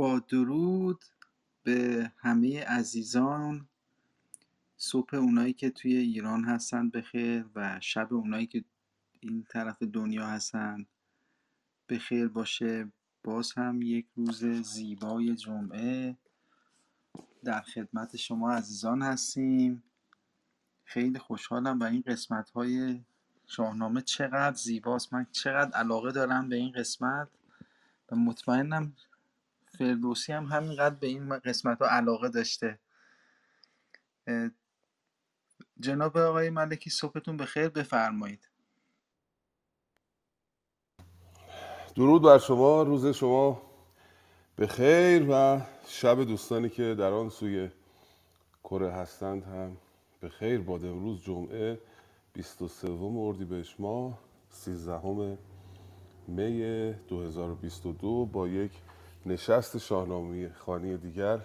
با درود به همه عزیزان. صبح اونایی که توی ایران هستن بخیر و شب اونایی که این طرف دنیا هستن بخیر باشه. باز هم یک روز زیبای جمعه در خدمت شما عزیزان هستیم. خیلی خوشحالم و این قسمت های شاهنامه چقدر زیباست. من چقدر علاقه دارم به این قسمت و مطمئنم فردوسی هم همینقدر به این قسمت ها علاقه داشته. جناب آقای ملکی صبحتون به خیر بفرمایید. درود بر شما روز شما به خیر و شب دوستانی که در آن سوی کره هستند هم به خیر باد امروز جمعه 23 اردیبهشت ماه 13 می 2022 با یک نشست شاهنامه خانی دیگر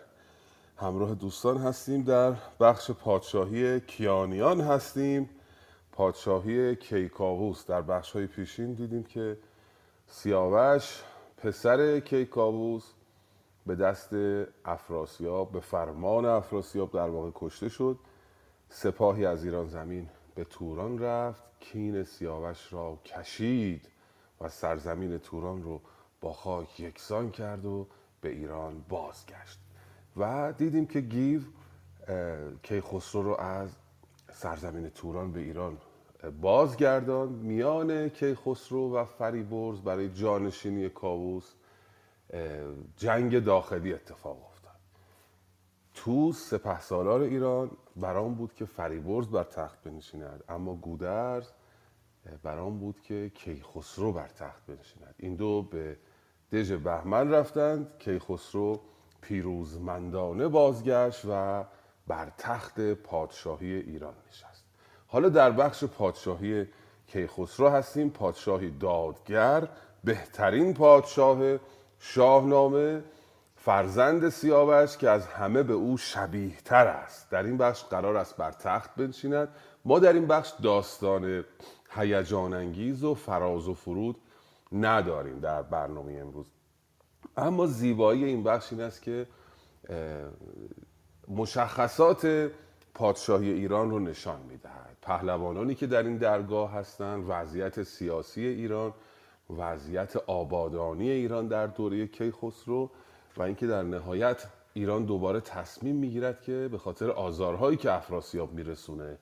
همراه دوستان هستیم در بخش پادشاهی کیانیان هستیم. پادشاهی کیکاووس. در بخش های پیشین دیدیم که سیاوش پسر کیکاووس به دست افراسیاب به فرمان افراسیاب در واقع کشته شد. سپاهی از ایران زمین به توران رفت. کین سیاوش را کشید و سرزمین توران رو با خاک یکسان کرد و به ایران بازگشت. و دیدیم که گیو کیخسرو رو از سرزمین توران به ایران بازگردان. میان کیخسرو و فریبرز برای جانشینی کاووس جنگ داخلی اتفاق افتاد. تو سپه سالار ایران برام بود که فریبرز بر تخت بنشیند اما گودرز برام بود که کیخسرو بر تخت بنشیند. این دو به دژ بهمن رفتند کیخسرو پیروزمندانه بازگشت و بر تخت پادشاهی ایران نشست. حالا در بخش پادشاهی کیخسرو هستیم. پادشاهی دادگر بهترین پادشاه شاهنامه فرزند سیاوش که از همه به او شبیه تر است. در این بخش قرار است بر تخت بنشیند. ما در این بخش داستان هیجان انگیز و فراز و فرود نداریم در برنامه امروز. اما زیبایی این بخش این است که مشخصات پادشاهی ایران رو نشان می‌دهد. پهلوانانی که در این درگاه هستند وضعیت سیاسی ایران وضعیت آبادانی ایران در دوره کیخسرو و اینکه در نهایت ایران دوباره تصمیم می‌گیرد که به خاطر آزارهایی که افراسیاب میرسونه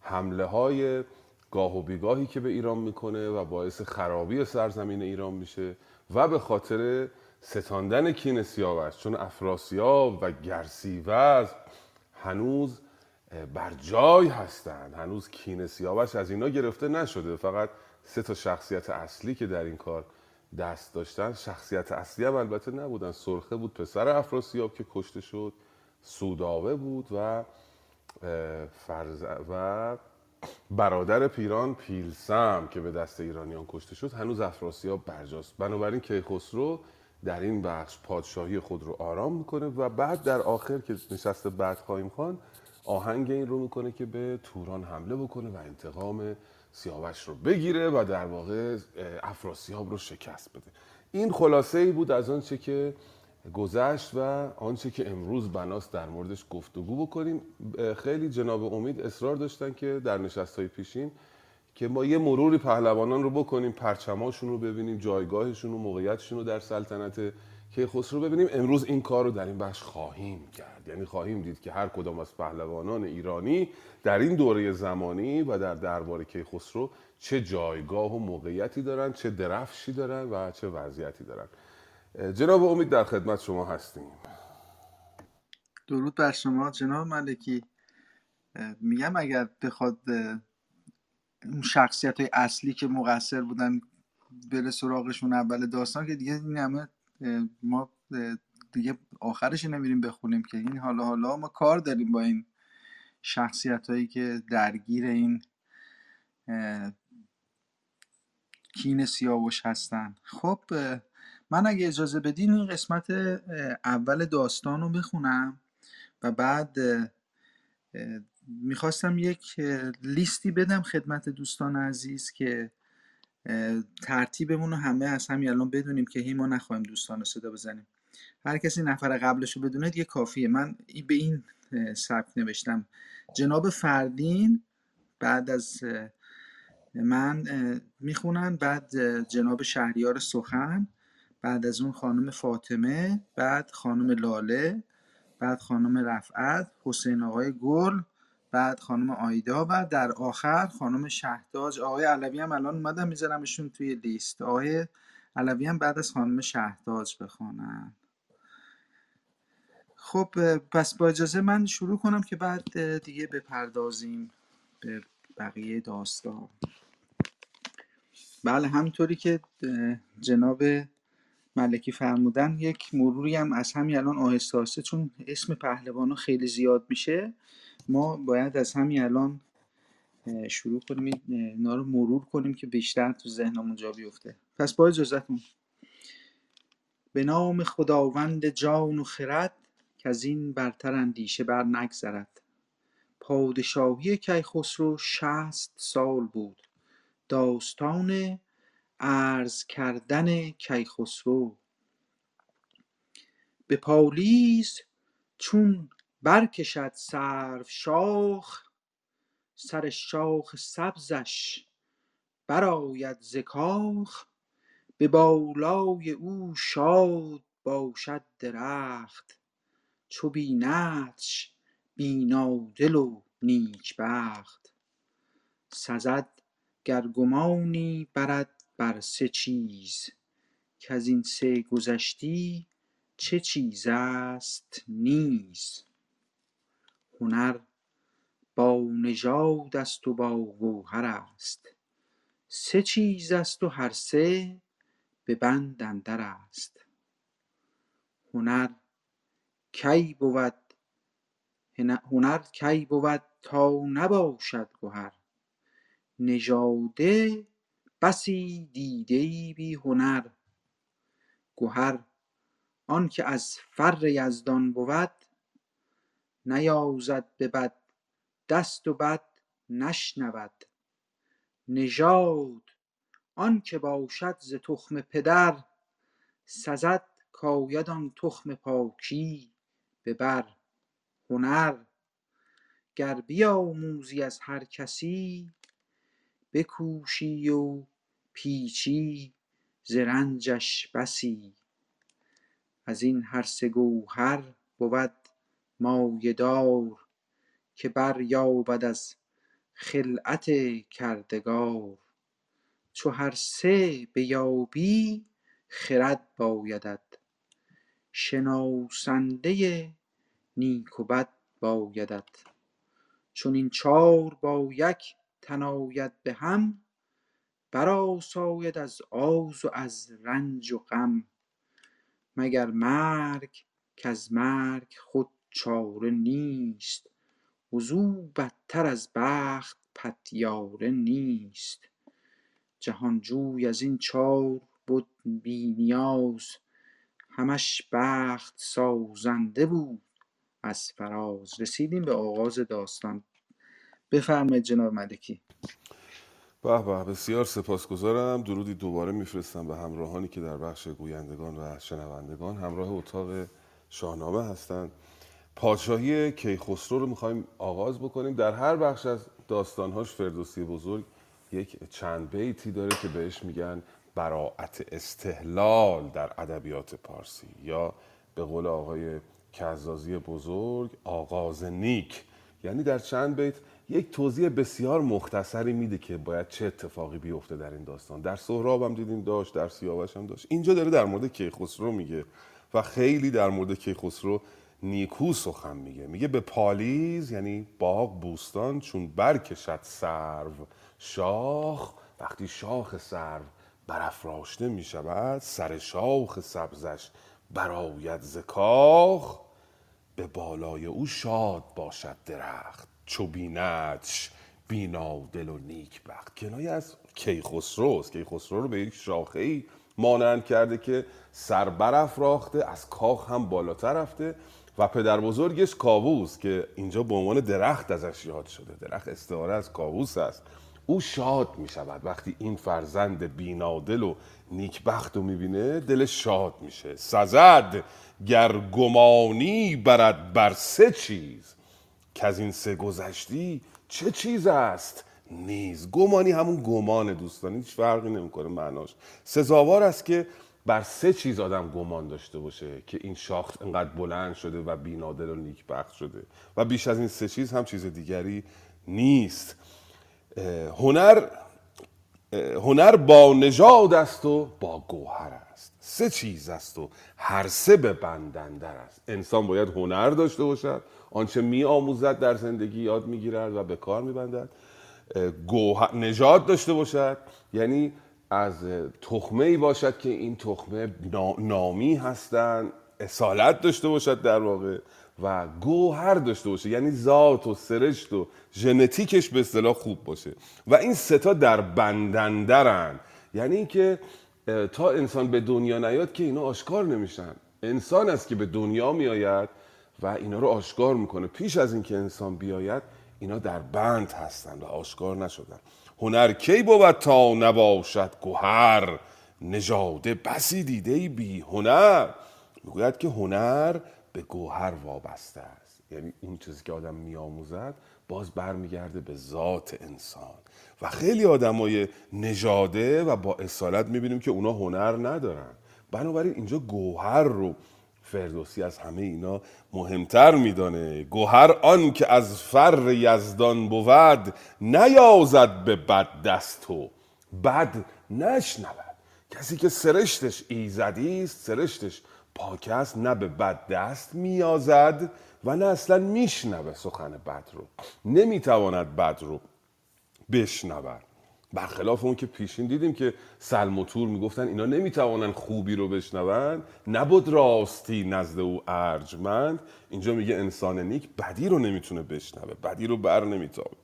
حمله های گاه و بیگاهی که به ایران می‌کنه و باعث خرابی سرزمین ایران میشه و به خاطر ستاندن کین سیاوش چون افراسیاب و گرسیوز هنوز بر جای هستند هنوز کین سیاوش از اینا گرفته نشده. فقط سه تا شخصیت اصلی که در این کار دست داشتن. شخصیت اصلی هم البته نبودن. سرخه بود پسر افراسیاب که کشته شد. سوداوه بود و فرز و برادر پیران پیلسم که به دست ایرانیان کشته شد هنوز افراسیاب برجاست. بنابراین کیخسرو در این بخش پادشاهی خود رو آرام می‌کنه و بعد در آخر که نشست بعد خواهیم خان آهنگ این رو می‌کنه که به توران حمله بکنه و انتقام سیاوش رو بگیره و در واقع افراسیاب رو شکست بده. این خلاصه ای بود از آنچه که گذشت و آنچه که امروز بناست در موردش گفتگو بکنیم خیلی جناب امید اصرار داشتن که در نشست های پیشین که ما یه مروری پهلوانان رو بکنیم پرچماشون رو ببینیم جایگاهشون و موقعیتشون رو در سلطنت کیخسرو ببینیم. امروز این کار رو در این بخش خواهیم کرد. یعنی خواهیم دید که هر کدام از پهلوانان ایرانی در این دوره زمانی و در دربار کیخسرو چه جایگاه و موقعیتی دارن چه درفشی دارن و چه وضعیتی دارن. جناب امید در خدمت شما هستیم. درود بر شما جناب ملکی. میگم اگر بخواد اون شخصیت های اصلی که مقصر بودن بره سراغشون اول داستان که دیگه این همه ما دیگه آخرش نمیریم بخونیم که این حالا حالا ما کار داریم با این شخصیت هایی که درگیر این کین سیاوش هستن. خب من اگه اجازه بدین این قسمت اول داستان رو بخونم و بعد می‌خواستم یک لیستی بدم خدمت دوستان عزیز که ترتیبمون رو همه از همین الان بدونیم که هی ما نخواهیم دوستان رو صدا بزنیم. هر کسی نفر قبلش رو بدونه دیگه کافیه. من به این سبک نوشتم. جناب فردین بعد از من می‌خونن. بعد جناب شهریار سخن. بعد از اون خانم فاطمه بعد خانم لاله بعد خانم رفعت حسین آقای گل بعد خانم آیدا و در آخر خانم شهداج. آقای علوی هم الان اومدم میذارمشون توی لیست. آقای علوی هم بعد از خانم شهداج بخوانن. خب پس با اجازه من شروع کنم که بعد دیگه بپردازیم به بقیه داستان. بله همینطوری که جناب ملکی فرمودن یک مروری هم از همین الان آهسته آهسته چون اسم پهلوان خیلی زیاد میشه ما باید از همین الان شروع کنیم اینا رو مرور کنیم که بیشتر تو ذهنمون جا بیفته. پس با اجازتون به نام خداوند جان و خرد که از این برتر اندیشه بر نگذرد پادشاهی کیخسرو شست سال بود. داستان عرض کردن کیخسرو. به پالیز چون برکشد سرو شاخ سر شاخ سبزش برآید ز به بالای او شاد باشد درخت چو بیندش بینادل و نیکبخت سزد گر گمانی برد بر سه چیز. کز این سه گذشتی چه چیز است نیز؟ هنر با نژاد است و با گوهر است. سه چیز است و هر سه به بند اندر است. هنر کی بود؟ هنر کی بود تا نباشد گهر؟ نژاده بسی دیده ای بی هنر. گهر آنکه از فر یزدان بود نیازد به بد دست و بد نشنود. نژاد آنکه باشد ز تخم پدر سزد کاید آن تخم پاکی به بر. هنر گر بیاموزی از هر کسی بکوشی و پیچی ز رنجش بسی. از این هر سه گوهر بود مایه دار که بریابد از خلعت کردگار. چو هر سه بیابی خرد بایدت. شناسنده نیک و بد بایدت. چون این چار با یک تن آید به هم برآساید از آز و از رنج و غم. مگر مرگ کز مرگ خود چاره نیست وزو بدتر از بخت پتیاره نیست. جهانجوی از این چار بد بی نیاز همش بخت سازنده بود. از فراز رسیدیم به آغاز داستان. بفرمایید جناب ملکی. به به بسیار سپاسگزارم. درودی دوباره میفرستم به همراهانی که در بخش گویندگان و شنوندگان همراه اتاق شاهنامه هستند. پادشاهی کیخسرو رو می‌خوایم آغاز بکنیم. در هر بخش از داستانهاش فردوسی بزرگ یک چند بیتی داره که بهش میگن براعت استهلال در ادبیات پارسی یا به قول آقای کزازی بزرگ آغاز نیک. یعنی در چند بیت یک توضیح بسیار مختصری میده که باید چه اتفاقی بیفته در این داستان. در سهراب هم دیدیم داشت در سیاوش هم داشت. اینجا داره در مورد کیخسرو میگه و خیلی در مورد کیخسرو نیکو سخن میگه. میگه به پالیز یعنی باغ بوستان چون برکشد سرو شاخ. وقتی شاخ سرو برافراشته می‌شود سر شاخ سبزش براید زکاخ به بالای او شاد باشد درخت. چو بینتش بینادل و نیک بخت. کنایه از کیخسروست کیخسرو رو به یک شاخه ای مانند کرده که سر برافراخته از کاخ هم بالاتر رفته و پدر بزرگش کاووس که اینجا به عنوان درخت ازش یاد شده. درخت استعاره از کاووس است. او شاد می شود وقتی این فرزند بینادل و نیکبخت رو می‌بینه دلش شاد میشه. سزد گر گمانی برد بر سه چیز. که از این سه گذشتی چه چیز است؟ نیز. گمانی همون گمان دوستان هیچ فرقی نمی‌کنه معناش. سزاوار است که بر سه چیز آدم گمان داشته باشه که این شاخت انقدر بلند شده و بینادل و نیکبخت شده. و بیش از این سه چیز هم چیز دیگری نیست. هنر هنر با نژاد است و با گوهر است. سه چیز است و هر سه به بندندر است. انسان باید هنر داشته باشد آنچه می آموزد در زندگی یاد می‌گیرد و به کار میبندد. نژاد داشته باشد. یعنی از تخمه ای باشد که این تخمه نامی هستند اصالت داشته باشد در واقع و گوهر داشته باشه. یعنی ذات و سرشت و ژنتیکش به اصطلاح خوب باشه. و این ستا در بندندرن یعنی اینکه تا انسان به دنیا نیاد که اینا آشکار نمیشن. انسان است که به دنیا میآید. و اینا رو آشکار می‌کنه. پیش از اینکه انسان بیاید اینا در بند هستند و آشکار نشدن. هنر کی بود تا نباشد گوهر؟ نژاده بسی دیده بی هنر. می‌گوید که هنر به گوهر وابسته است. یعنی اون چیزی که آدم میآموزد باز برمیگرده به ذات انسان. و خیلی آدمای نژاده و با اصالت می‌بینیم که اونا هنر ندارن. بنابراین اینجا گوهر رو فردوسی از همه اینا مهمتر میدانه. گوهر آن که از فر یزدان بود نیازد به بد دست و بد نشنود. کسی که سرشتش ایزدی است سرشتش پاک است نه به بد دست میازد و نه اصلا میشنوه سخن بد رو. نمی‌تواند بد رو بشنود. برخلاف اون که پیشین دیدیم که سلم و تور می‌گفتن اینا نمی‌توانن خوبی رو بشنون نبود راستی نزد او ارجمند. اینجا میگه انسان نیک بدی رو نمی‌تونه بشنوه بدی رو بر نمیتابه.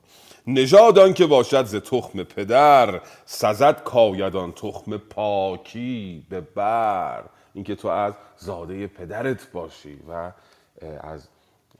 نژاد که باشد ز تخم پدر سزد کایدان تخم پاکی به بر. اینکه تو از زاده پدرت باشی و از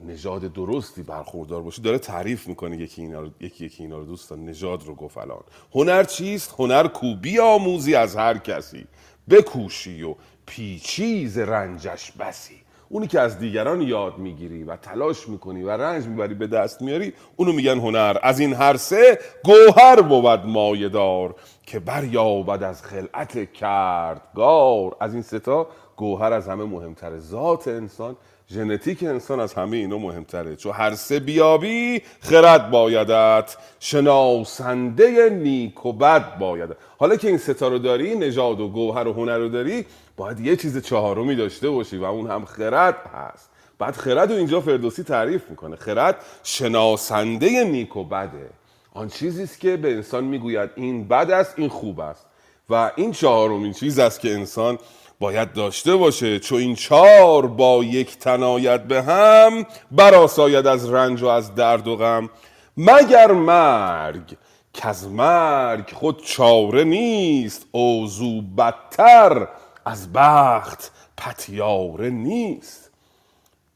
نژاد درستی برخوردار باشی داره تعریف می‌کنه یکی اینا رو یکی یکی اینا رو دوستان نژاد رو گفت الان. هنر چیست؟ هنر کوبی آموزی از هر کسی. بکوشی و پیچیز رنجش بسی. اونی که از دیگران یاد می‌گیری و تلاش می‌کنی و رنج می‌بری به دست میاری اونو میگن هنر. از این هر سه گوهر بود مایدار که بریابد از خلعت کردگار. از این ستا گوهر از همه مهمتر ذات انسان ژنتیک انسان از همه اینا مهمتره. چون هر سه بیابی خرد بایدت. شناسنده نیک و بد بایدت. حالا که این ستا رو داری نژاد و گوهر و هنر رو داری باید یه چیز چهارمی داشته باشی و اون هم خرد هست. بعد خرد رو اینجا فردوسی تعریف می‌کنه. خرد شناسنده نیک و بده. آن چیزی است که به انسان می‌گوید این بد است این خوب است. و این چهارمین چیز است که انسان باید داشته باشه چون این چار با یک تنایت به هم براساید از رنج و از درد و غم. مگر مرگ که از مرگ خود چاره نیست اوزو بدتر از بخت پتیاره نیست.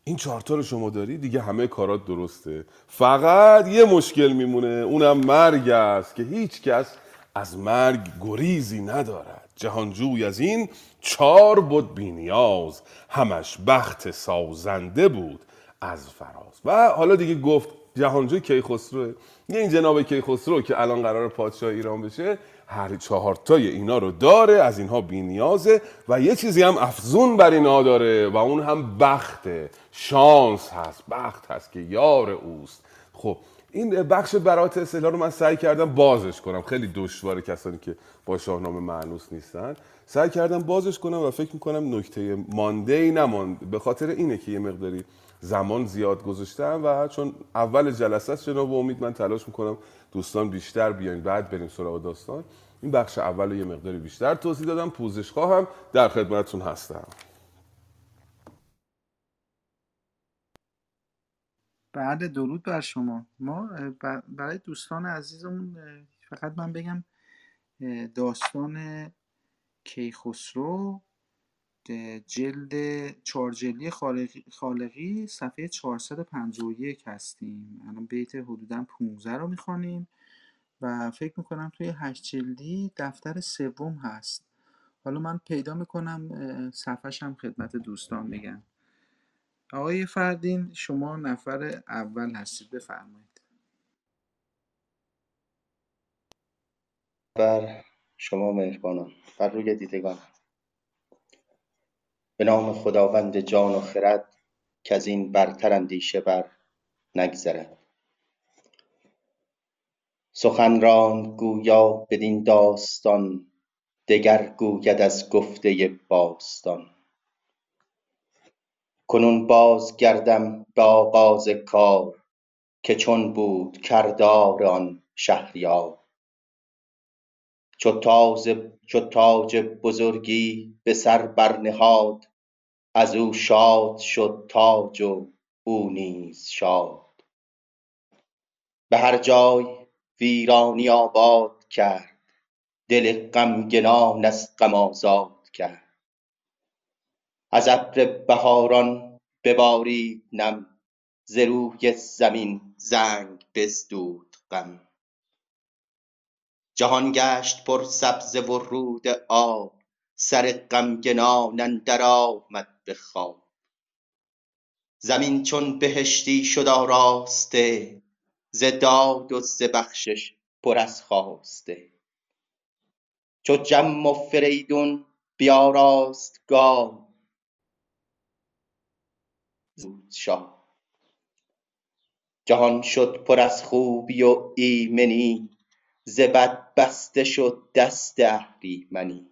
این چهارتا رو شما داری؟ دیگه همه کارات درسته. فقط یه مشکل میمونه اونم مرگ است که هیچ کس از مرگ گریزی ندارد. جهانجوی از این چار بود بینیاز همش بخت سازنده بود از فراز. و حالا دیگه گفت جهانجوی کیخسروه یه این جناب کیخسرو که الان قرار پادشاه ایران بشه هر چهارتای اینا رو داره از اینها بینیازه و یه چیزی هم افزون بر اینا داره و اون هم بخته. شانس هست بخت هست که یار اوست. خب این بخش برات اصطلاح رو من سعی کردم بازش کنم. خیلی دشواره کسانی که با شاهنامه معنوس نیستن. سعی کردم بازش کنم و فکر می‌کنم نکته مانده ای نماند. به خاطر اینه که یه مقداری زمان زیاد گذاشتم و چون اول جلسه است جناب امید من تلاش می‌کنم دوستان بیشتر بیاین بعد بریم سراغ داستان. این بخش اول رو یه مقداری بیشتر توضیح دادم. پوزش خواهم در خدمتتون هستم بعد درود بر شما. ما برای دوستان عزیزمون فقط من بگم داستان کیخسرو جلد چارجلی خالقی, خالقی صفحه 451 هستیم. الان بیت حدودا 15 رو می‌خوانیم و فکر می‌کنم توی هشت جلدی دفتر سوم هست. حالا من پیدا می‌کنم صفحش هم خدمت دوستان میگم. آقای فردین شما نفر اول هستید بفرمایید. بر شما مهربانان بر روی دیدگان. به نام خداوند جان و خرد که از این برتر اندیشه بر نگذرد. سخن راند گویا بدین داستان دگر گوید از گفته باستان. کنون باز گردم به آغاز کار که چون بود کردار آن شهریار. چو تاج بزرگی به سر برنهاد از او شاد شد تاج و او نیز شاد. به هر جای ویرانی آباد کرد دل غمگنان از غم آزاد کرد. از ابر بهاران ببارید نم ز روی زمین زنگ بزدود غم. جهان گشت پر سبزه و رود آب سر غمگنان اندر آمد به خواب. زمین چون بهشتی شد آراسته ز داد و ز بخشش پر از خواسته. چو جم و فریدون بیاراست گاه زود شاه جهان شد پر از خوبی و ایمنی ز بد بسته شد دست اهریمنی.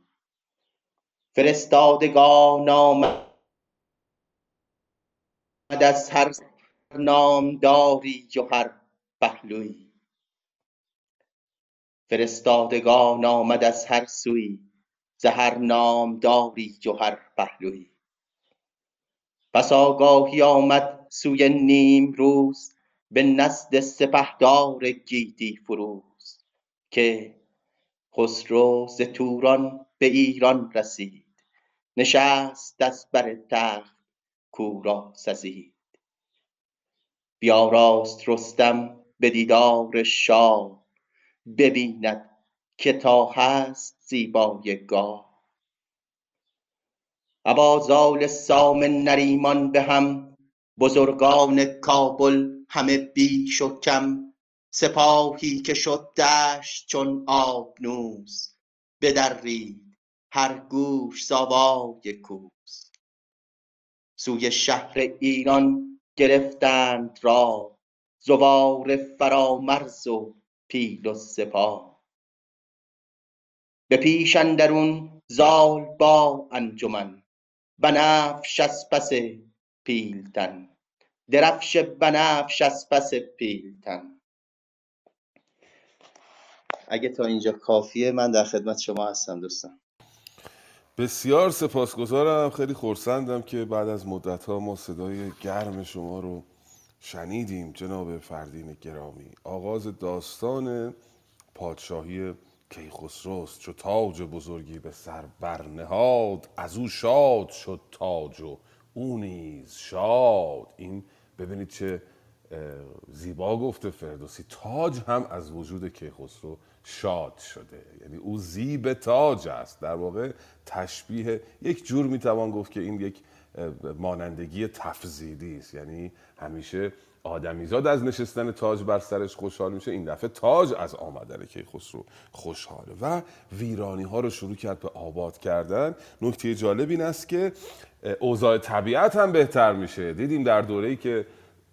فرستادگان آمد از هر نامداری و هر پهلوی. فرستادگان آمد از هر سوی ز هر نامداری و هر پهلوی. پس آگاهی آمد سوی نیمروز به نزد سپهدار گیتی فروز که خسرو ز توران به ایران رسید. نشست از بر تخت کاو را سزید. بیاراست رستم به دیدار شاه ببیند که تا هست زیبای گاه. ابا زال سام نریمان به هم بزرگان کابل همه بیش و کم سپاهی که شد دشت چون آبنوس بدرید هر گوش ز آوای کوس. سوی شهر ایران گرفتند راه زوار فرامرز و پیل و سپاه. به پیش اندرون زال با انجمن بنفش از پس پیلتن. درفش بنفش از پس پیلتن. اگه تا اینجا کافیه من در خدمت شما هستم دوستان. بسیار سپاسگزارم. خیلی خورسندم که بعد از مدت ها ما صدای گرم شما رو شنیدیم. جناب فردین گرامی آغاز داستان پادشاهی کیخسروست چو تاج بزرگی به سر برنهاد از او شاد شد تاج و او نیز شاد. این ببینید چه زیبا گفته فردوسی. تاج هم از وجود کیخسرو شاد شده. یعنی او زیب تاج است. در واقع تشبیه یک جور می‌توان گفت که این یک مانندگی تفضیلی است. یعنی همیشه آدمیزاد از نشستن تاج بر سرش خوشحال میشه این دفعه تاج از آمدن کیخسرو خوشحاله و ویرانی ها رو شروع کرد به آباد کردن. نکته جالب این است که اوضاع طبیعت هم بهتر میشه. دیدیم در دوره‌ای که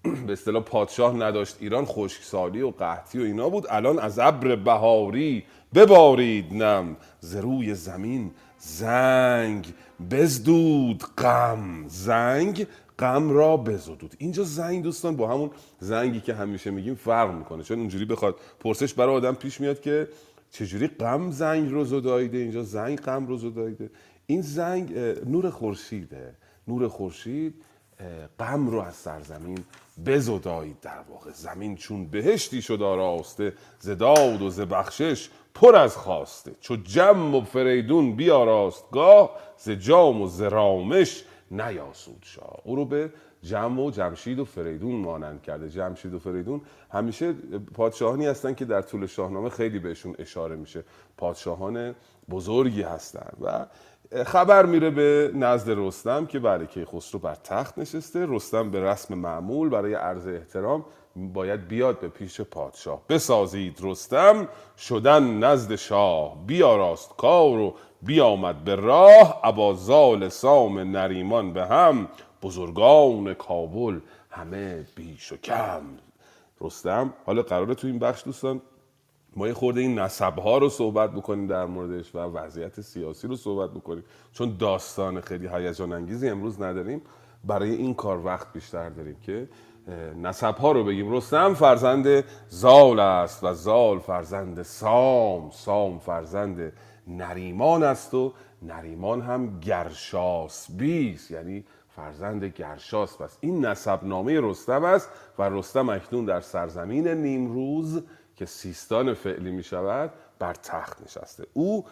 به اصطلاح پادشاه نداشت ایران خشکسالی و قحطی و اینا بود. الان از ابر بهاری ببارید نم. ز روی زمین زنگ بزدود غم. زنگ غم را بزدود اینجا زنگ دوستان با همون زنگی که همیشه میگیم فرق می‌کنه. چون اونجوری بخواد پرسش برای آدم پیش میاد که چجوری غم زنگ رو زدایده اینجا زنگ غم رو زدایده این زنگ نور خورشیده. نور خورشید غم رو از سرزمین بزدایید در واقع. زمین چون بهشتی شد آراسته ز داد و ز بخشش پر از خواسته. چو جم و فریدون بیاراست گاه ز جام و ز رامش نیاسود شاه. او رو به جم و جمشید و فریدون مانند کرده. جمشید و فریدون همیشه پادشاهانی هستن که در طول شاهنامه خیلی بهشون اشاره میشه. پادشاهان بزرگی هستن و خبر میره به نزد رستم که بله کیخسرو بر تخت نشسته. رستم به رسم معمول برای عرض احترام باید بیاد به پیش پادشاه. بسازید رستم شدن نزد شاه. بیاراست کار و بیامد به راه ابا سام نریمان به هم بزرگان کابل همه بیش و کم. رستم حالا قراره تو این بخش دوستان ما یه خورده این نسب ها رو صحبت بکنیم در موردش و وضعیت سیاسی رو صحبت بکنیم. چون داستان خیلی هیجان انگیزی امروز نداریم. برای این کار وقت بیشتر داریم که نسب ها رو بگیم. رستم فرزند زال است و زال فرزند سام سام فرزند نریمان است و نریمان هم گرشاس بیست یعنی فرزند گرشاس پس این نسب نامه رستم است و رستم اکنون در سرزمین نیمروز که سیستان فعلی می شود بر تخت نشسته. او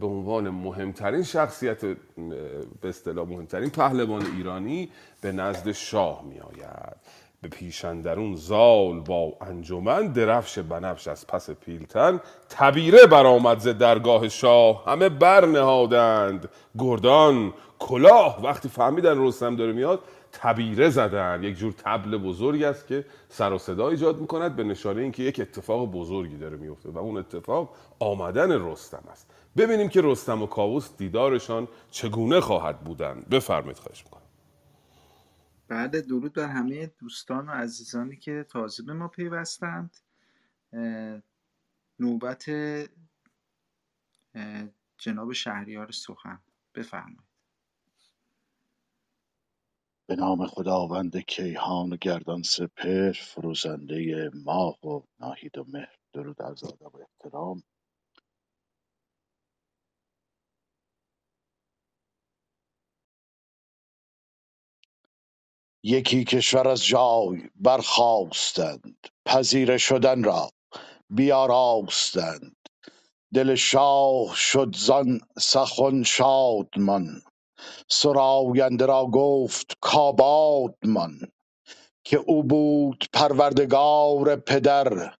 به عنوان مهمترین شخصیت به اصطلاح مهمترین پهلوان ایرانی به نزد شاه می آید. به پیشندرون زال با انجمن درفش بنفش از پس پیلتن. تبیره برآمد ز درگاه شاه. همه برنهادند گردان کلاه. وقتی فهمیدن رستم داره میاد تبیره زدن. یک جور تبل بزرگ است که سر و صدا ایجاد می‌کند به نشانه اینکه یک اتفاق بزرگی داره میفته و اون اتفاق آمدن رستم است. ببینیم که رستم و کاووس دیدارشان چگونه خواهد بودن بفرمایید خواهش می‌کنم. بعد درود بر همه دوستان و عزیزانی که تازه به ما پیوستند. نوبت جناب شهریار سخن. بفرمایید. به نام خداوند کیهان و گردان سپر فروزنده ماه و ناهید و مهر. درود از و احترام. یکی کشور از جای برخواستند پذیره شدن را بیاراستند. دل شاه شد زان سخن شادمان سراینده را گفت کابادمان که او بود پروردگار پدر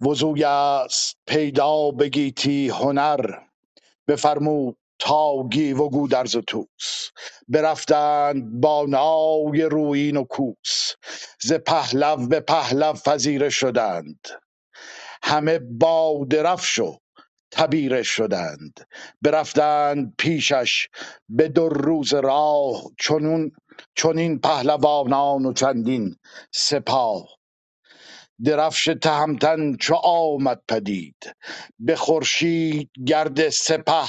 وزوی است پیدا به گیتی هنر. بفرمود تا گیو و گودرز و طوس. برفتند با نای رویین و کوس. ز پهلو به پهلو پذیره شدند. همه با درفش و تبیره شدند. برفتند پیشش به دو روز راه چنون چنین پهلوانان و چندین سپاه. درفش تهمتن چو آمد پدید. به خورشید گرد سپه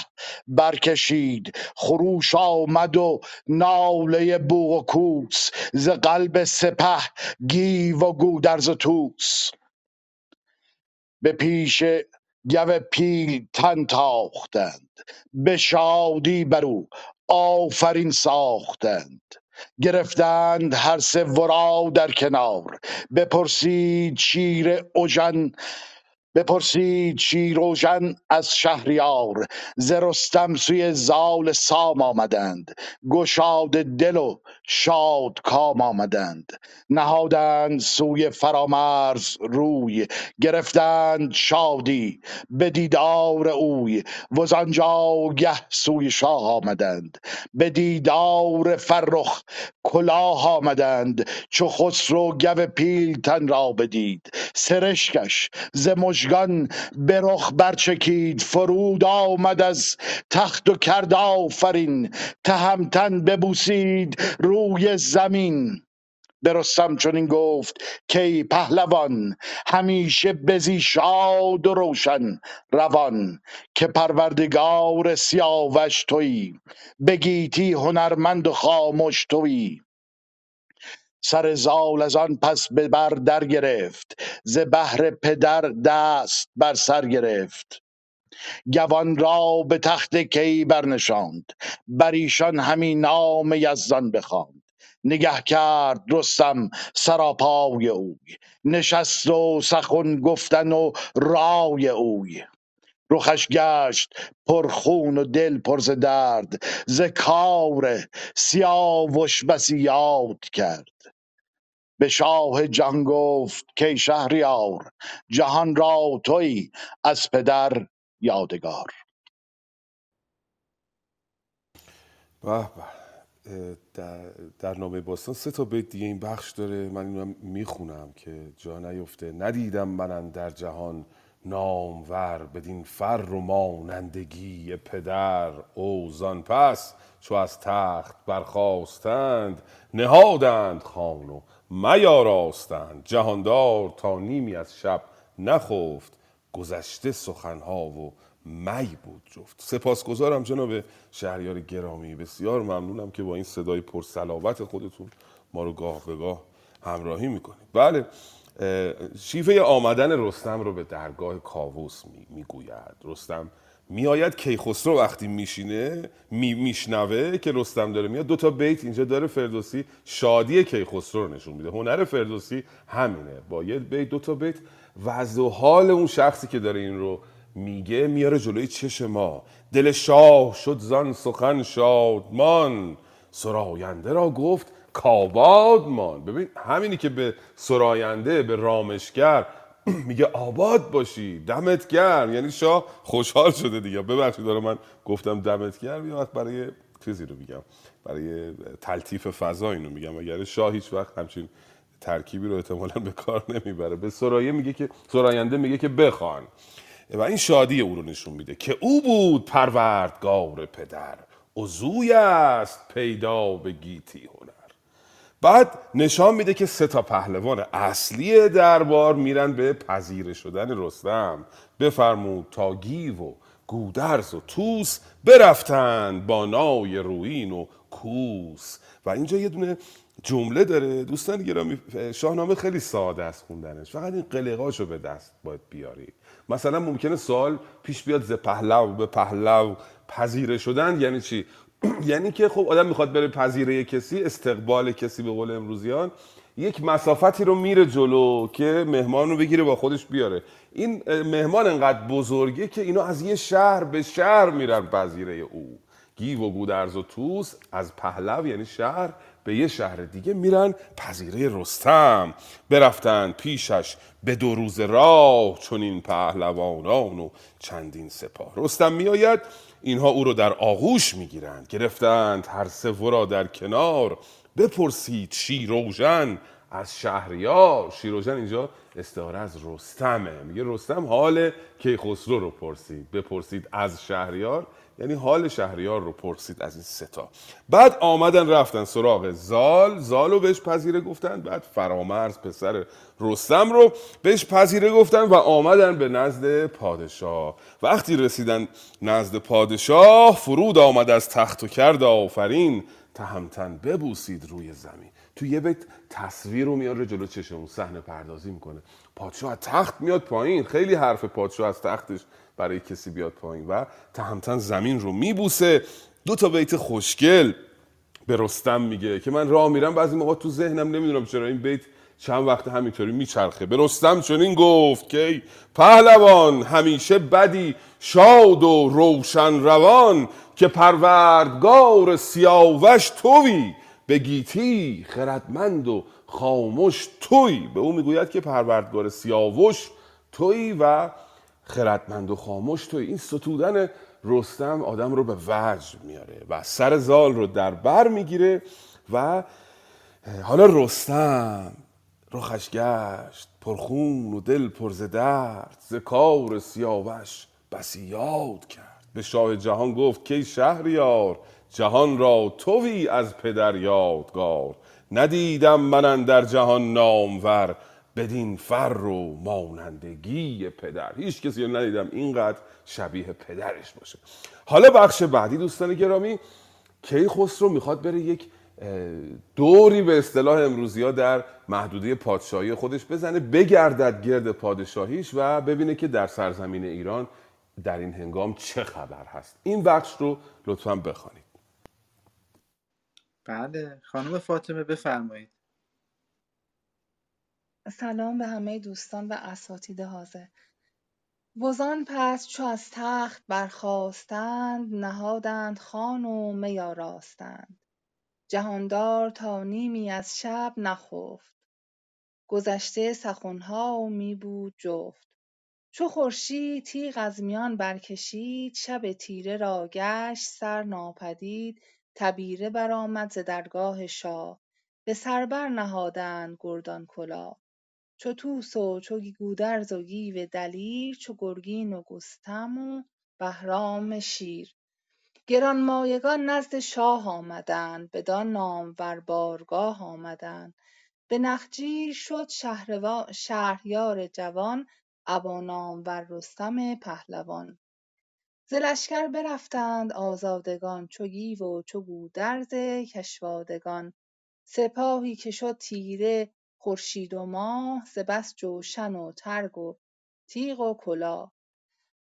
برکشید. خروش آمد و ناله بوق و کوس. ز قلب سپه گیو و گودرز و توس به پیش گو پیلتن تاختند. به شادی بر او آفرین ساختند. گرفتند هر سه ورا در کنار. بپرسید شیر اوژن بپرسید شیروژن از شهریار. ز رستم سوی زال سام آمدند. گشاد دل و شاد کام آمدند. نهادند سوی فرامرز روی گرفتند شادی به دیدار اوی. وزانجا گه سوی شاه آمدند. به دیدار فرخ کلاه آمدند. چو خسرو گو پیلتن را بدید. سرشکش ز مژگان به رخ برچکید. فرود آمد از تخت و کرد آفرین. تهمتن ببوسید. روی زمین. به رستم چنین گفت کای پهلوان همیشه بزی شاد و روشن روان که پروردگار سیاوش تویی به گیتی هنرمند و خامش تویی سر زال از آن پس به بر در گرفت ز بهر پدر دست بر سر گرفت. گوان را به تخت کی برنشاند بر ایشان همی نام یزدان بخواند. نگه کرد رستم سراپای اوی نشست و سخن گفتن و رای اوی. رخش گشت پر خون و دل پر ز درد ز کار سیاوش بسی یاد کرد. به شاه جهان گفت کای شهریار جهان را توی از پدر یادگار. به در, در نامه باستان سه تا بیت دیگه این بخش داره من اینو می‌خونم که جا نیفته. ندیدم من در جهان نامور بدین فر و مانندگی پدر او زان پس چو از تخت برخواستند نهادند خان و میاراستند. جهاندار تا نیمی از شب نخفت گذشته سخنها و می بود جفت. سپاسگزارم جناب شهریار گرامی. بسیار ممنونم که با این صدای پرسلاوت خودتون ما رو گاه به گاه همراهی می‌کنید. بله اه، شیوه آمدن رستم رو به درگاه کاووس می- می‌گوید. رستم میآید کیخسرو وقتی میشینه می میشنوه که رستم داره میاد. دو تا بیت اینجا داره فردوسی شادی کیخسرو رو نشون میده. هنر فردوسی همینه. با یه بیت دو تا بیت وضع و حال اون شخصی که داره این رو میگه میاره جلوی چش ما. دل شاه شد زان سخن شادمان. سراینده را گفت کاباد مان ببین همینی که به سراینده به رامشگر میگه آباد باشی دمت گرم. یعنی شاه خوشحال شده دیگه. ببخشید دارم من گفتم دمت گرم. وقت برای چیزی رو میگم برای تلطیف فضا اینو میگم. اگر شاه هیچ وقت همچین ترکیبی رو احتمالا به کار نمی‌بره. به سرایه میگه که سراینده میگه که بخوان. و این شادی او رو نشون میده که او بود پروردگار پدر. عزوی است پیدا به گیتی هنر. بعد نشان میده که سه تا پهلوان اصلی دربار میرن به پذیره شدن رستم. بفرمود تا گیو و گودرز و توس برفتند با نای روین و کوس. و اینجا یه دونه جمله داره. دوستان گرامی شاهنامه خیلی ساده است خوندنش. فقط این قلقاشو به دست باید بیاری مثلا ممکنه سوال پیش بیاد ز پهلو به پهلو. پذیره شدن یعنی چی؟ یعنی که خب آدم می‌خواد بره پذیره کسی استقبال کسی به قول امروزیان یک مسافتی رو میره جلو که مهمان رو بگیره با خودش بیاره. این مهمان انقدر بزرگه که اینا از یه شهر به شهر میرن پذیره او. گیو و گودرز و توس از پهلو یعنی شهر به یه شهر دیگه میرن پذیره رستم. برفتن پیشش به دو روز راه چون این پهلوانان و چندین سپاه. رستم میآید اینها او رو در آغوش می‌گیرند. گرفتند هر سه ورا در کنار. بپرسید شیروژن از شهریار. شیروژن اینجا استعاره از رستمه. میگه رستم حال کیخسرو رو پرسید. بپرسید از شهریار یعنی حال شهریار رو پرسید از این ستا بعد آمدن رفتن سراغ زال. زال رو بهش پذیره گفتن بعد فرامرز پسر رستم رو بهش پذیره گفتن و آمدن به نزد پادشاه. وقتی رسیدن نزد پادشاه فرود آمد از تخت و کرد آفرین تهمتن ببوسید روی زمین. تو یه بیت تصویر رو میاره جلو چشمون صحنه پردازی می‌کنه. پادشاه از تخت میاد پایین. خیلی حرف پادشاه از تختش برای کسی بیاد پایین. و تهمتن زمین رو میبوسه. دو تا بیت خوشگل به رستم میگه که من راه میرم. بعضی موقع تو ذهنم نمی‌دونم چرا این بیت چند وقت همینطوری میچرخه. به رستم چنین گفت که پهلوان همیشه بدی شاد و روشن روان که پروردگار سیاوش توی. به گیتی خردمند و خاموش توی. به او می‌گوید که پروردگار سیاوش توی و خردمند و خاموش توی این ستودن رستم آدم رو به وجد میاره و سر زال رو در بر می‌گیره و حالا رستم رخش گشت پرخون و دل پر ز درد ز کار سیاوش بسی یاد کرد. به شاه جهان گفت که شهریار جهان را توی از پدر یادگار. ندیدم من در جهان نامور بدین فر و مانندگی پدر. هیچ کسی رو ندیدم اینقدر شبیه پدرش باشه. حالا بخش بعدی دوستان گرامی کیخسرو می‌خواد بره یک دوری به اصطلاح امروزی ها در محدوده پادشاهی خودش بزنه بگردد گرد پادشاهیش و ببینه که در سرزمین ایران در این هنگام چه خبر هست. این بخش رو لطفا بخوانید. بله خانم فاطمه بفرمایید. سلام به همه دوستان و اساتید حاضر. وزان پس چو از تخت برخاستند نهادند خوان و می آراستند. جهاندار تا نیمی از شب نخفت. گذشته سخنها می بود جفت. چو خورشید تیغ از میان برکشید شب تیره را گشت سر ناپدید تبیره برآمد ز درگاه شاه. به سر برنهادند گردان کلاه. چو طوس و چو گودرز و گیو دلیر چو گرگین و رستم و بهرام شیر. گرانمایگان نزد شاه آمدند بدان نامور بارگاه آمدند. به نخچیر شد شهریار جوان ابا نامور رستم پهلوان. ز لشکر برفتند آزادگان چو گیو و چو گودرز کشوادگان. سپاهی که شد تیره خورشید و ماه ز بس جوشن و ترگ و تیغ و کلاه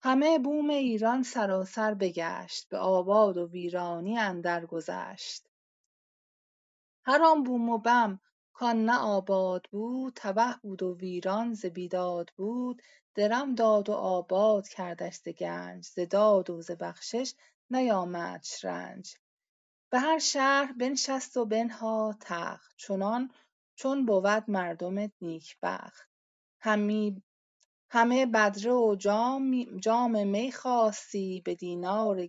همه بوم ایران سراسر بگشت به آباد و ویرانی اندر گذشت. هر آن بوم و بم کان نه آباد بود تبه بود و ویران ز بیداد بود. درم داد و آباد کردش ز گنج ز داد و ز بخشش نیامدش رنج. به هر شهر بنشست و بنهاد تخت چنان چون بود مردم نیکبخت. همه بدره و جام می خواستی به دینار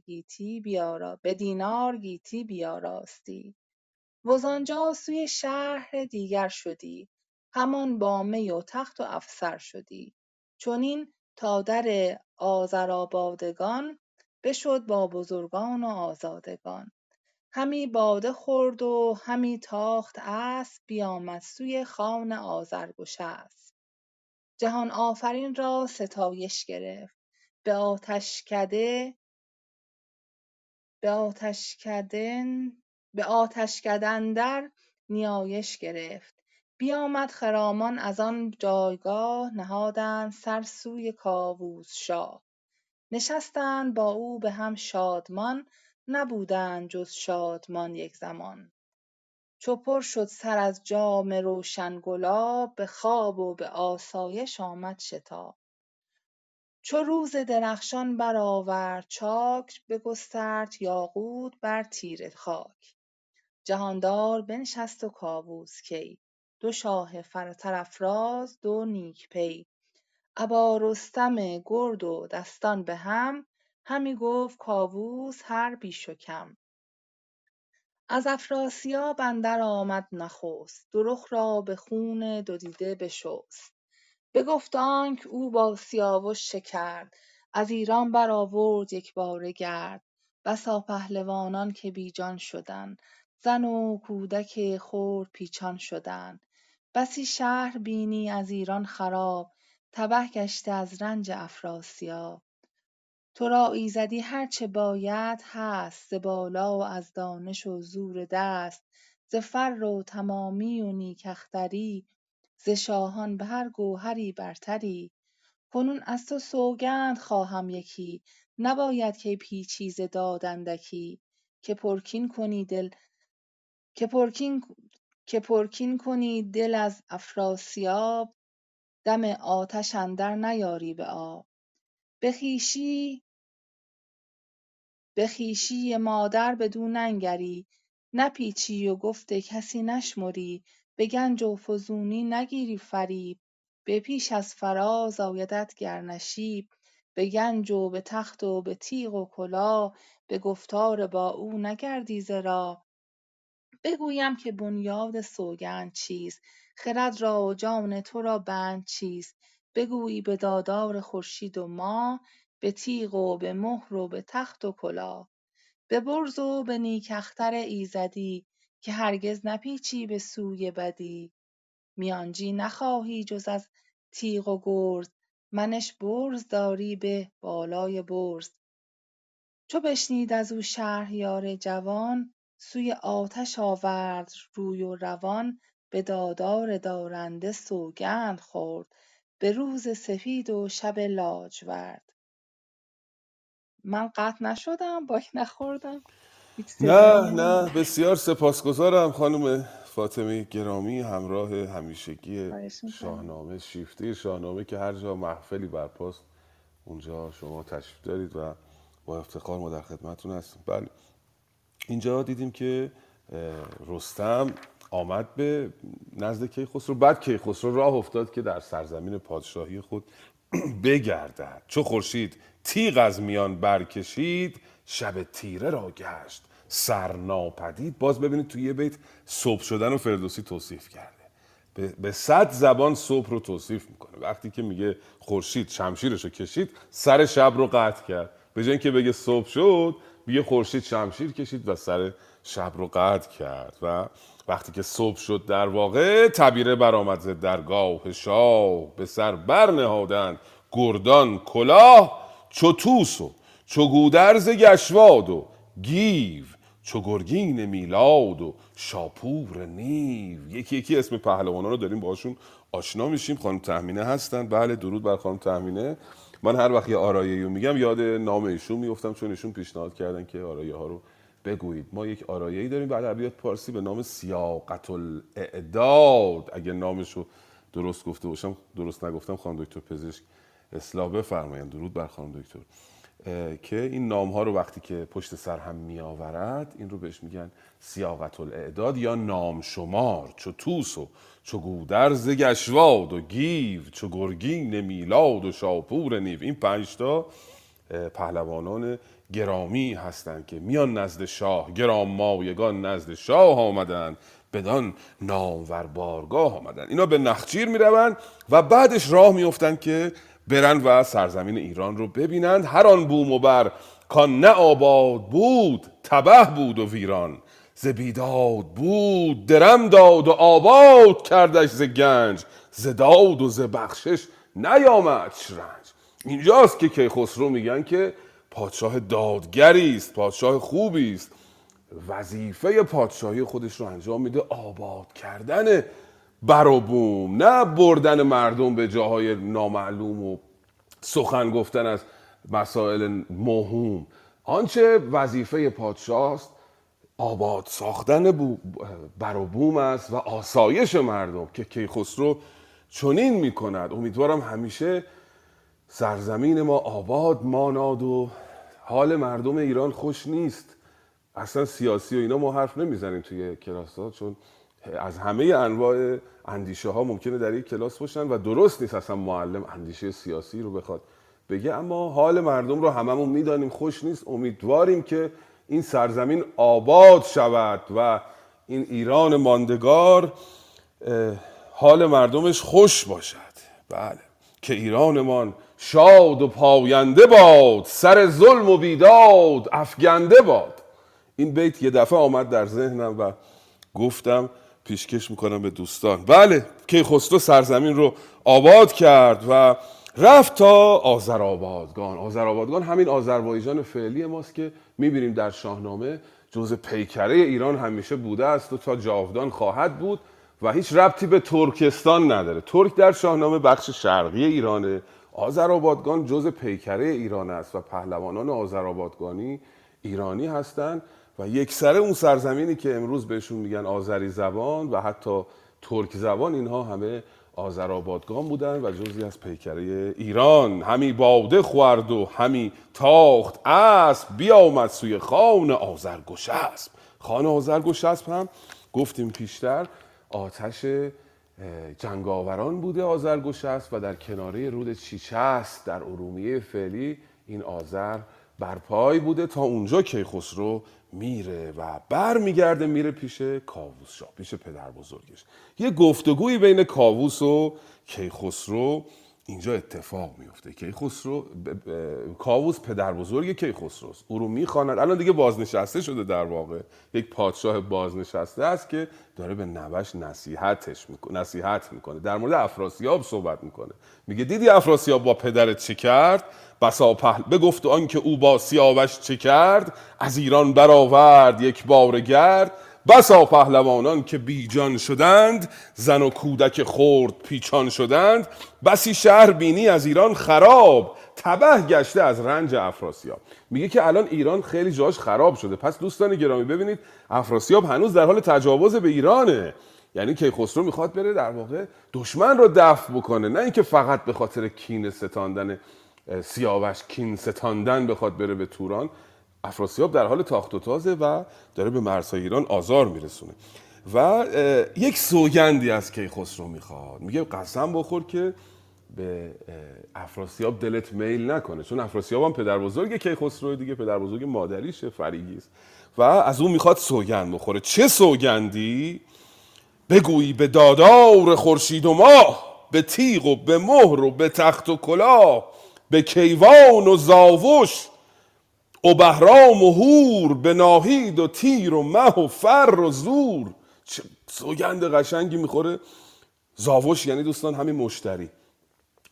گیتی بیاراستی. وزآنجا سوی شهر دیگر شدی همان با می و تخت و افسر شدی. چنین تا در آذرابادگان بشد با بزرگان و آزادگان. همی باده خورد و همی تاخت اسب بیامد سوی خان آذرگشسپ جهان آفرین را ستایش گرفت. به آتشکده اندر نیایش گرفت. بیامد خرامان از آن جایگاه نهادند سر سوی کاووس شاه. نشستند با او به هم شادمان نبودند جز شادمان یک زمان. چو پر شد سر از جام روشن گلاب به خواب و به آسایش آمد شتاب. چو روز درخشان برآورد چاک بگسترد یاقوت بر تیره خاک. جهاندار بنشست و کاووس کی دو شاه سرافراز دو نیک پی. ابا رستم گرد و دستان به هم همی گفت کاووس هر بیش و کم از افراسیاب اندر آمد نخست دو را به خون دو دیده بشست. بگفت آنک او با سیاوش چه کرد از ایران برآورد یکباره گرد. بسا پهلوانان که بی جان شدند زن و کودک خرد پیچان شدند بسی شهر بینی از ایران خراب تبه گشته از رنج افراسیاب تو را ایزدی هر چه باید هست ز بالا و از دانش و زور دست. ز فر و تمامی و نیک اختری ز شاهان به هر گوهری برتری. کنون از تو سوگند خواهم یکی نباید که پیچی ز داد اندکی. که پرکین کنی دل از افراسیاب. دم آتش اندر نیاری به آب. به مادر بدو ننگری. نپیچی و گفت کسی نشمری. به گنج و فزونی نگیری فریب. به پیش از فراز آیدت گر نشیب. به گنج و به تخت و به تیغ و کلاه به گفتار با او نگردی ز راه بگویم که بنیاد سوگند چیست؟ خرد را و جان تو را بند چیست؟ بگویی به دادار خورشید و ماه. به تیغ و به مهر و به تخت و کلاه. به برز و به نیک اختر ایزدی که هرگز نپیچی به سوی بدی. میانجی نخواهی جز از تیغ و گرز منش برز داری به بالای برز. چو بشنید ازو شهریار جوان سوی آتش آورد روی و روان به دادار دارنده سوگند خورد. به روز سپید و شب لاجورد. من قطع نشدم باگ نخوردم. نه نه بسیار سپاسگزارم خانم فاطمه گرامی همراه همیشگی. شاهنامه شیفته شاهنامه که هر جا محفلی برپاست اونجا شما تشریف دارید و با افتخار ما در خدمتتون هستیم. بله. اینجا دیدیم که رستم آمد به نزد کیخسرو بعد کیخسرو راه افتاد که در سرزمین پادشاهی خود بگردد. چو خورشید تیغ از میان برکشید شب تیره را گشت. سر ناپدید. باز ببینید توی یه بیت صبح شدن و فردوسی توصیف کرده. به صد زبان صبح رو توصیف می‌کنه. وقتی که میگه خورشید شمشیرش رو کشید سر شب رو قطع کرد. به جای اینکه بگه صبح شد بگه خورشید شمشیر کشید و سر شب رو قطع کرد. و وقتی که صبح شد در واقع تبیره برآمد ز درگاه شاه. به سر برنهادند گردان کلاه چو توس و چو گودرز گشواد و گیو چو گرگین میلاد و شاپور نیو. یکی یکی اسم پهلوانا رو داریم باشون آشنا میشیم. خانم تهمینه هستن. بله درود بر خانم تهمینه. من هر وقت یه آرایه میگم یاد نام ایشون میفتم چون ایشون پیشنهاد کردن که آرایه ها رو بگویید. ما یک آرایه داریم بعد ادبیات پارسی به نام سیاقت الاعداد اگه نامش رو درست گفته باشم درست نگفتم خانم دکتر پزشک اصلاح بفرمایند. درود بر خانم دکتر. که این نام ها رو وقتی که پشت سر هم می آورد این رو بهش میگن سیاقت الاعداد یا نام شمار چو توس و چو گودرز گشواد و گیو چو گرگین میلاد و شاپور نیو. این پنج تا پهلوانان گرامی هستند که میان نزد شاه گرام مایگان نزد شاه آمدند بدان نامور بارگاه آمدن اینا به نخچیر می‌روند و بعدش راه میفتند که برن و سرزمین ایران رو ببینند. هر آن بوم و بر کان نه آباد بود تبه بود و ویران. ز بود درم داد و آباد کردش ز گنج. ز داد و ز بخشش نیامد رنج اینجاست که کیخسرو میگن که پادشاه دادگری است پادشاه خوبی است. وظیفه پادشاهی خودش رو انجام میده آباد کردن بر و بوم نه بردن مردم به جاهای نامعلوم و سخن گفتن از مسائل مهم آنچه وظیفه پادشاه است آباد ساختن بر و بوم است و آسایش مردم که کیخسرو چنین می‌کند. امیدوارم همیشه سرزمین ما آباد ماناد و حال مردم ایران خوش نیست. اصلا سیاسی و اینا ما حرف نمی‌زنیم توی کلاس ها چون از همه انواع اندیشه ها ممکنه در یک کلاس باشن و درست نیست اصلا معلم اندیشه سیاسی رو بخواد بگه. اما حال مردم رو هممون می‌دانیم خوش نیست. امیدواریم که این سرزمین آباد شود و این ایران ماندگار حال مردمش خوش باشد. بله که ایرانمان شاد و پاینده باد سر ظلم و بیداد افگنده باد. این بیت یه دفعه آمد در ذهنم و گفتم پیشکش می‌کنم به دوستان. بله کیخسرو سرزمین رو آباد کرد و رفت تا آذرآبادگان آذرآبادگان همین آذربایجان فعلی ماست که می‌بینیم در شاهنامه جز پیکره ایران همیشه بوده است و تا جاودان خواهد بود و هیچ ربطی به ترکستان نداره. ترک در شاهنامه بخش شرقی ایرانه. آذرآبادگان جز پیکره ایران است و پهلوانان آذرآبادگانی ایرانی هستند و یک سره اون سرزمینی که امروز بهشون میگن آذری زبان و حتی ترک زبان اینها همه آذرآبادگان بودن و جزی از پیکره ایران. همی باده خورد و همی تاخت اسب بیامد سوی خان آذرگشسب. خان آذرگشسب هم گفتیم پیشتر آتش جنگاوران بوده آذرگشسب و در کناره رود چیچست در ارومیه فعلی این آذر برپای بوده تا اونجا کیخسرو میره و بر میگرده میره پیش کاووس شاه پیش پدر بزرگش. یه گفتگویی بین کاووس و کیخسرو اینجا اتفاق میفته. کیخسرو کاووس پدر بزرگ کیخسروست. او رو می‌خواند. الان دیگه بازنشسته شده در واقع. یک پادشاه بازنشسته است که داره به نوش نصیحتش می‌کنه نصیحت می‌کنه. در مورد افراسیاب صحبت می‌کنه. میگه دیدی افراسیاب با پدرت چه کرد؟ بسا پهل بگفت آنکه او با سیاوش چه کرد؟ از ایران برآورد. یک بار گرد. بسا پهلوانان که بیجان شدند زن و کودک خورد پیچان شدند. بسی شهر بینی از ایران خراب تبه گشته از رنج افراسیاب. میگه که الان ایران خیلی جاش خراب شده. پس دوستان گرامی ببینید افراسیاب هنوز در حال تجاوز به ایرانه. یعنی که خسرو می‌خواد بره در واقع دشمن رو دفع بکنه. نه اینکه فقط به خاطر کین ستاندن سیاوش کین ستاندن بخواد بره به توران. افراسیاب در حال تاخت و تازه و داره به مرزهای ایران آزار میرسونه. و یک سوگندی از کیخسرو می‌خواد. میگه قسم بخور که به افراسیاب دلت میل نکنه. چون افراسیاب هم پدر بزرگ کیخسرو دیگه پدر بزرگ مادریشه فریگیست و از اون می‌خواد سوگند بخوره. چه سوگندی؟ بگویی به دادار خورشید و ماه به تیغ و به مهر و به تخت و کلاه به کیوان و زاوش و بهرام و هور به ناهید و تیر و مه و فر و زور. چه سوگند قشنگی می‌خوره. زاوش یعنی دوستان همین مشتری.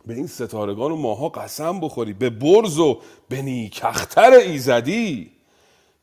به این ستارگان و ماها قسم بخوری. به برز و به نیکختر ایزدی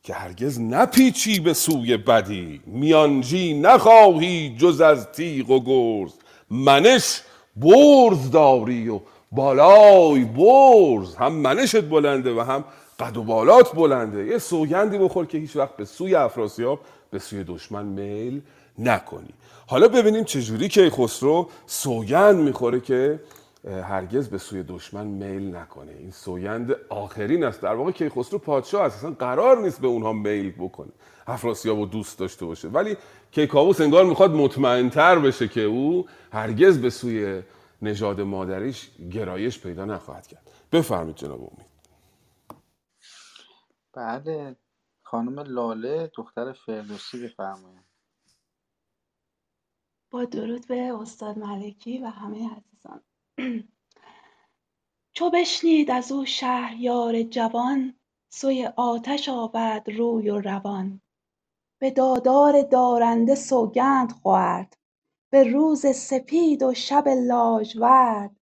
که هرگز نپیچی به سوی بدی. میانجی نخواهی جز از تیغ و گرز. منش برز داری و بالای برز. هم منشت بلنده و هم قد و بالات بلنده. یه سوگندی بخور که هیچ وقت به سوی افراسیاب به سوی دشمن میل نکنی. حالا ببینیم چجوری که خسرو سوگند می‌خوره که هرگز به سوی دشمن میل نکنه. این سوگند آخرین است. در واقع کیخسرو پادشاه است. اصلا قرار نیست به اونها میل بکنه. افراسیاب رو دوست داشته باشه. ولی کیکاووس انگار می‌خواد مطمئنتر بشه که او هرگز به سوی نژاد مادریش گرایش پیدا نخواهد کرد. بفرمید جناب امید. بله. خانم لاله دختر فردوسی بفرمایید. با درود به استاد ملکی و همه عزیزان. چو بشنید از او شهریار جوان سوی آتش آورد روی و روان. به دادار دارنده سوگند خورد به روز سپید و شب لاژورد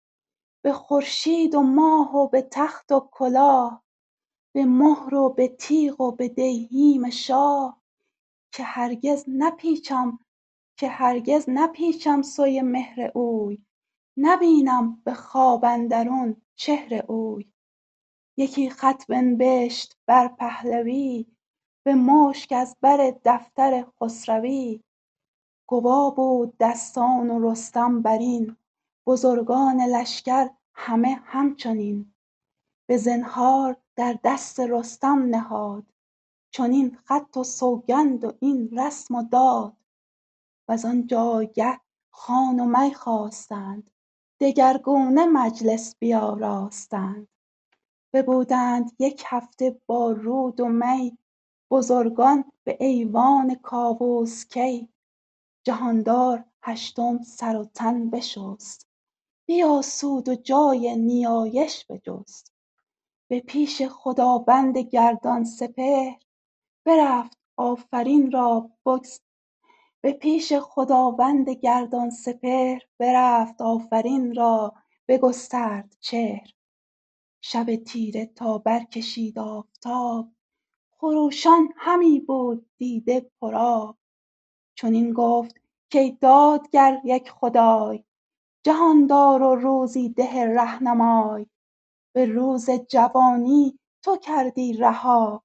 به خورشید و ماه و به تخت و کلاه. به مهر و به تیغ و به دیهیم شاه که هرگز نپیچم که هرگز نپیچم سوی مهر اوی. نبینم به خواب اندرون چهر اوی. یکی خط بنبشت بر پهلوی به مشک از بر دفتر خسروی. گوا بود دستان و رستم برین بزرگان لشکر همه همچنین. به زنهار در دست رستم نهاد چنین خط و سوگند و این رسم و داد. وز آن جایگه خوان و می خواستند دگرگونه مجلس بیاراستند. ببودند یک هفته با رود و می بزرگان به ایوان کاووس کی. جهاندار هشتم سر و تن بشست بیاسود و جای نیایش بجست. به پیش خداوند گردان سپهر. برفت آفرین را بگس. به پیش خداوند گردان سپهر. برفت آفرین را بگسترد چهر. شب تیره تا برکشید آفتاب خروشان همی بود دیده پرآب چنین گفت کای دادگر یک خدای جهاندار و روزی ده رهنمای. به روز جوانی تو کردی رها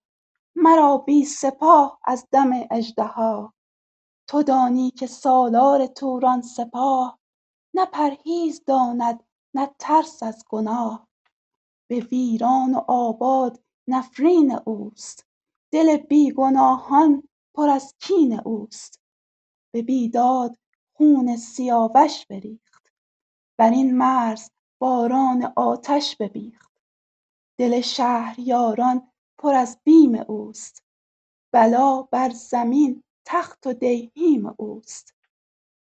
مرا بی سپاه از دم اژدها. تو دانی که سالار توران سپاه نه پرهیز داند نه ترس از گناه. به ویران و آباد نفرین اوست دل بی گناهان پر از کین اوست. به بیداد خون سیاوش بریخت برین مرز باران آتش ببیخت. دل شهریاران پر از بیم اوست. بلا بر زمین تخت و دیهیم اوست.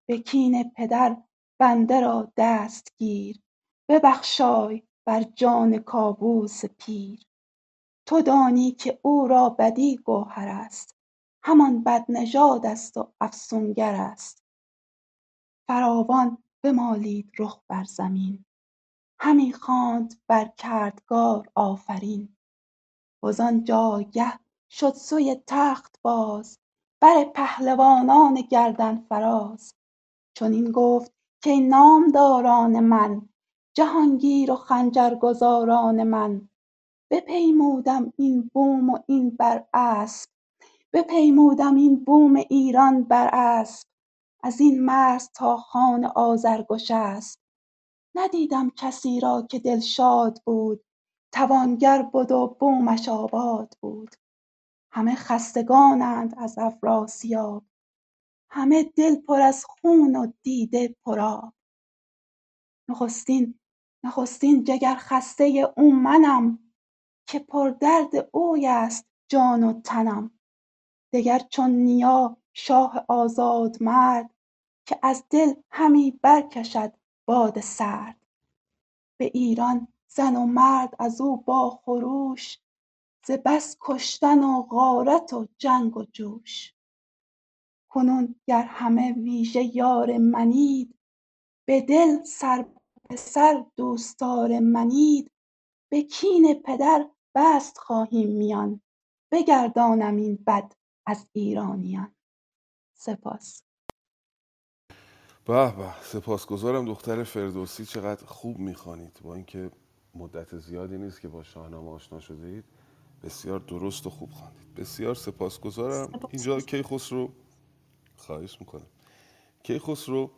به کین پدر بنده را دست گیر. ببخشای بر جان کاووس پیر. تو دانی که او را بدی گوهرست همان بدنژادست و افسونگرست فراوان بمالید رخ بر زمین. همی خواند بر کردگار آفرین. وزان جایگه شد سوی تخت باز بر پهلوانان گردن فراز. چنین گفت کای نامداران من جهانگیر و خنجرگزاران من بپیمودم این بوم و این بر اسپ بپیمودم این بوم ایران بر اسپ ازین مرز تا خان آذرگشسپ ندیدم کسی را که دلشاد بود توانگر بد و بومش آباد بود. همه خستگانند از افراسیاب همه دل پر از خون و دیده پرآب نخستین نخستین خسته او منم که پردرد اوی است جان و تنم. دگر چون نیا شاه مرد که از دل همی برکشد باد سرد. به ایران زن و مرد از او با خروش ز بس کشتن و غارت و جنگ و جوش. کنون گر همه ویژه یار منید به دل سر به سر دوستار منید به کین پدر بست خواهیم میان بگردانم این بد از ایرانیان. سپاس. به به سپاسگزارم دختر فردوسی چقدر خوب می‌خوانید. با اینکه مدت زیادی نیست که با شاهنامه آشنا شده اید بسیار درست و خوب خواندید. بسیار سپاسگزارم. اینجا کیخسرو خواهش می‌کنم. کیخسرو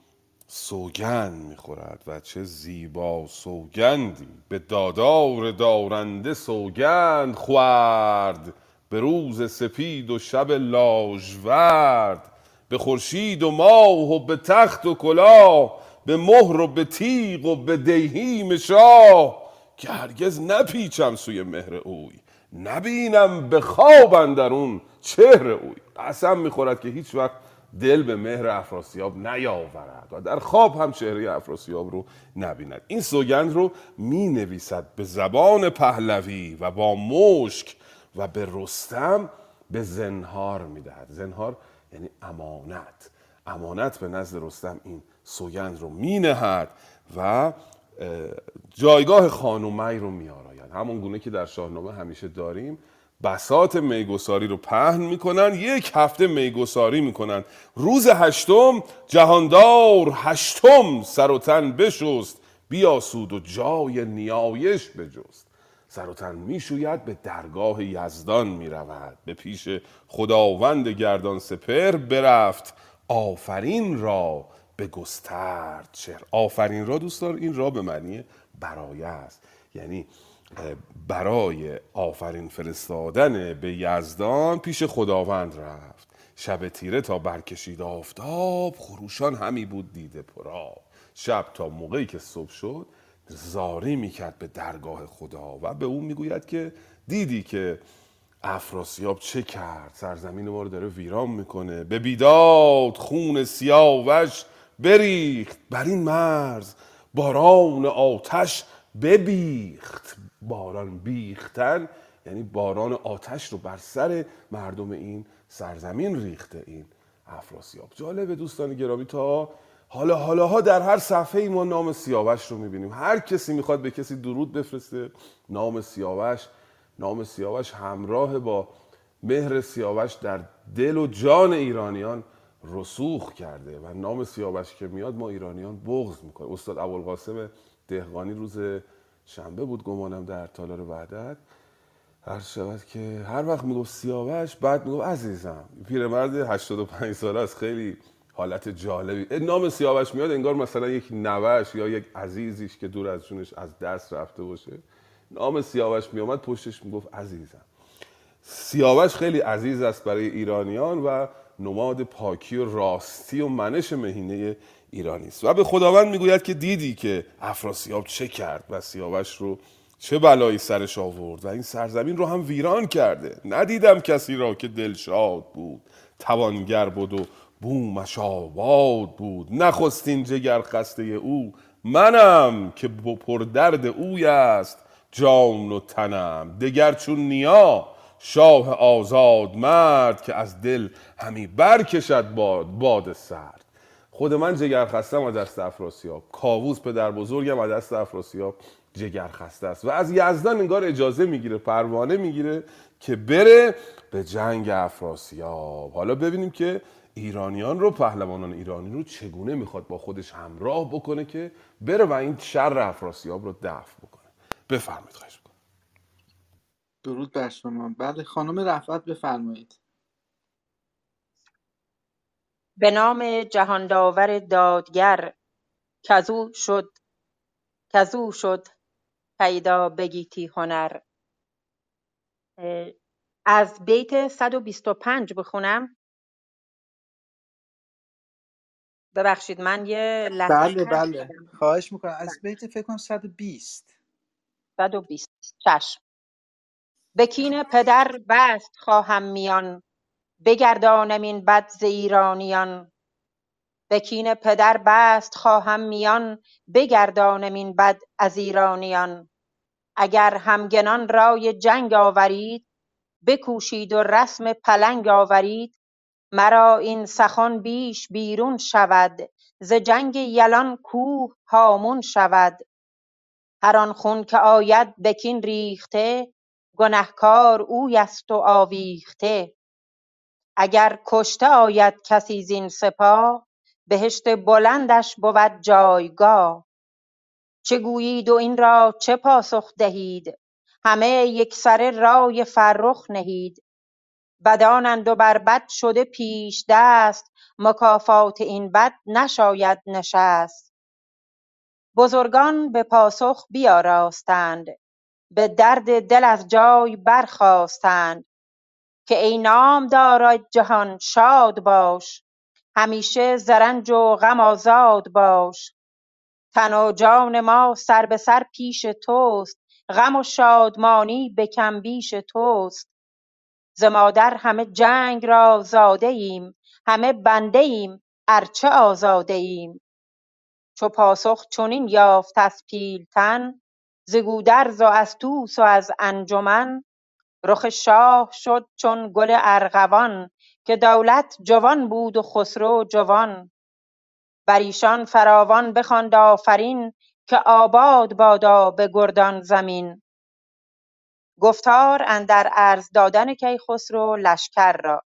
سوگند می‌خورد و چه زیبا سوگندی. به دادار دارنده سوگند خورد. به روز سپید و شب لاژورد. به خورشید و ماه و به تخت و کلاه به مهر و به تیغ و به دیهیم شاه که هرگز نپیچم سوی مهر اوی نبینم به خواب اندرون چهر اوی. قسم می‌خورد که هیچ وقت دل به مهر افراسیاب نیاورد و در خواب هم چهره افراسیاب رو نبیند. این سوگند رو می نویسد به زبان پهلوی و با مشک و به رستم به زنهار می‌دهد. زنهار یعنی امانت. امانت به نزد رستم این سوگند رو می نهد و جایگاه خانومی رو می آراید همون گونه که در شاهنامه همیشه داریم بسات میگساری رو پهن می‌کنن یک هفته میگساری می‌کنن. روز هشتم جهاندار هشتم سر و تن بشست بیاسود و جای نیایش بجست. سر و تن می‌شوید به درگاه یزدان می‌رود. به پیش خداوند گردان سپر برفت. آفرین را به گسترد چهر. آفرین را دوستان این را به معنی برای است. یعنی برای آفرین فرستادن به یزدان پیش خداوند رفت. شب تیره تا برکشید آفتاب خروشان همی بود دیده پراب شب تا موقعی که صبح شد زاری می‌کرد به درگاه خدا و به اون می‌گوید که دیدی که افراسیاب چه کرد؟ سرزمین ما رو داره ویران می‌کنه. به بیداد خون سیاوش بریخت. بر این مرز باران آتش ببیخت. باران بیختن یعنی باران آتش رو بر سر مردم این سرزمین ریخته این افراسیاب. جالبه دوستان گرامی تا حالا حالا ها در هر صفحه ای ما نام سیاوش رو می‌بینیم. هر کسی می‌خواد به کسی درود بفرسته نام سیاوش نام سیاوش همراه با مهر سیاوش در دل و جان ایرانیان رسوخ کرده و نام سیاوش که میاد ما ایرانیان بغض می‌کنیم. استاد ابوالقاسم دهقانی روز شنبه بود گمانم در تالار وحدت. هر شود که هر وقت می‌گفت سیاوش بعد می‌گفت عزیزم. پیرمرد 85 ساله است خیلی حالت جالبی. نام سیاوش میاد انگار مثلا یک نوش یا یک عزیزیش که دور از جونش از دست رفته باشه. نام سیاوش میامد پشتش می‌گفت عزیزم. سیاوش خیلی عزیز است برای ایرانیان و نماد پاکی و راستی و منش مهینه ایرانی است. و به خداوند می‌گوید که دیدی که افراسیاب چه کرد و سیاوش رو چه بلایی سرش آورد و این سرزمین رو هم ویران کرده. ندیدم کسی را که دلشاد بود توانگر بود و بومش آباد بود. نخستین جگر خسته او منم که پر درد اوی است جان و تنم. دگر چون نیا شاه آزاد مرد که از دل همی برکشد باد باد سرد. خود من جگر خستم از دست افراسیاب. کاووس پدر بزرگم از دست افراسیاب جگر خسته است. و از یزدان انگار اجازه می‌گیره پروانه می‌گیره که بره به جنگ افراسیاب. حالا ببینیم که ایرانیان رو پهلوانان ایرانی رو چگونه می‌خواد با خودش همراه بکنه که بره و این شر افراسیاب رو دفع بکنه؟ بفرمایید خواهش بکنم درود بر شما. بله خانم رفعت بفرمایید. به نام جهانداور دادگر کزو شد کزو شد پیدا بگیتی هنر. از بیت 125 بخونم. ببخشید من یه لحظه بله بله. خواهش می‌کنم. از بله. بیت فکر کنم 120 120 چشم. به کین پدر بست خواهم میان. بگردانم این بد ز ایرانیان به کین پدر بست خواهم میان. بگردانم این بد از ایرانیان اگر همگنان رای جنگ آورید بکوشید و رسم پلنگ آورید. مرا این سخن بیش بیرون شود ز جنگ یلان کوه هامون شود. هر آن خون که آید به کین ریخته گنهکار اوی است و آویخته. اگر کشته آید کسی زین سپاه بهشت بلندش بود جایگاه. چه گویید و این را چه پاسخ دهید؟ همه یکسره رای فرخ نهید. بدانند و بر بد شده پیش دست مکافات این بد نشاید نشست. بزرگان به پاسخ بیاراستند به درد دل از جای برخاستند که ای نامدار جهان شاد باش همیشه ز رنج و غم آزاد باش. تن و جان ما سر به سر پیش توست غم و شادمانی به کم بیش توست. ز مادر همه جنگ را زاده ایم همه بنده ایم ارچه آزاده ایم. چو پاسخ چنین یافت از پیلتن ز گودرز و از طوس و از انجمن رخ شاه شد چون گل ارغوان که دولت جوان بود و خسرو جوان. بر ایشان فراوان بخواند آفرین که آباد بادا به گردان زمین. گفتار اندر عرض دادن کیخسرو لشکر را.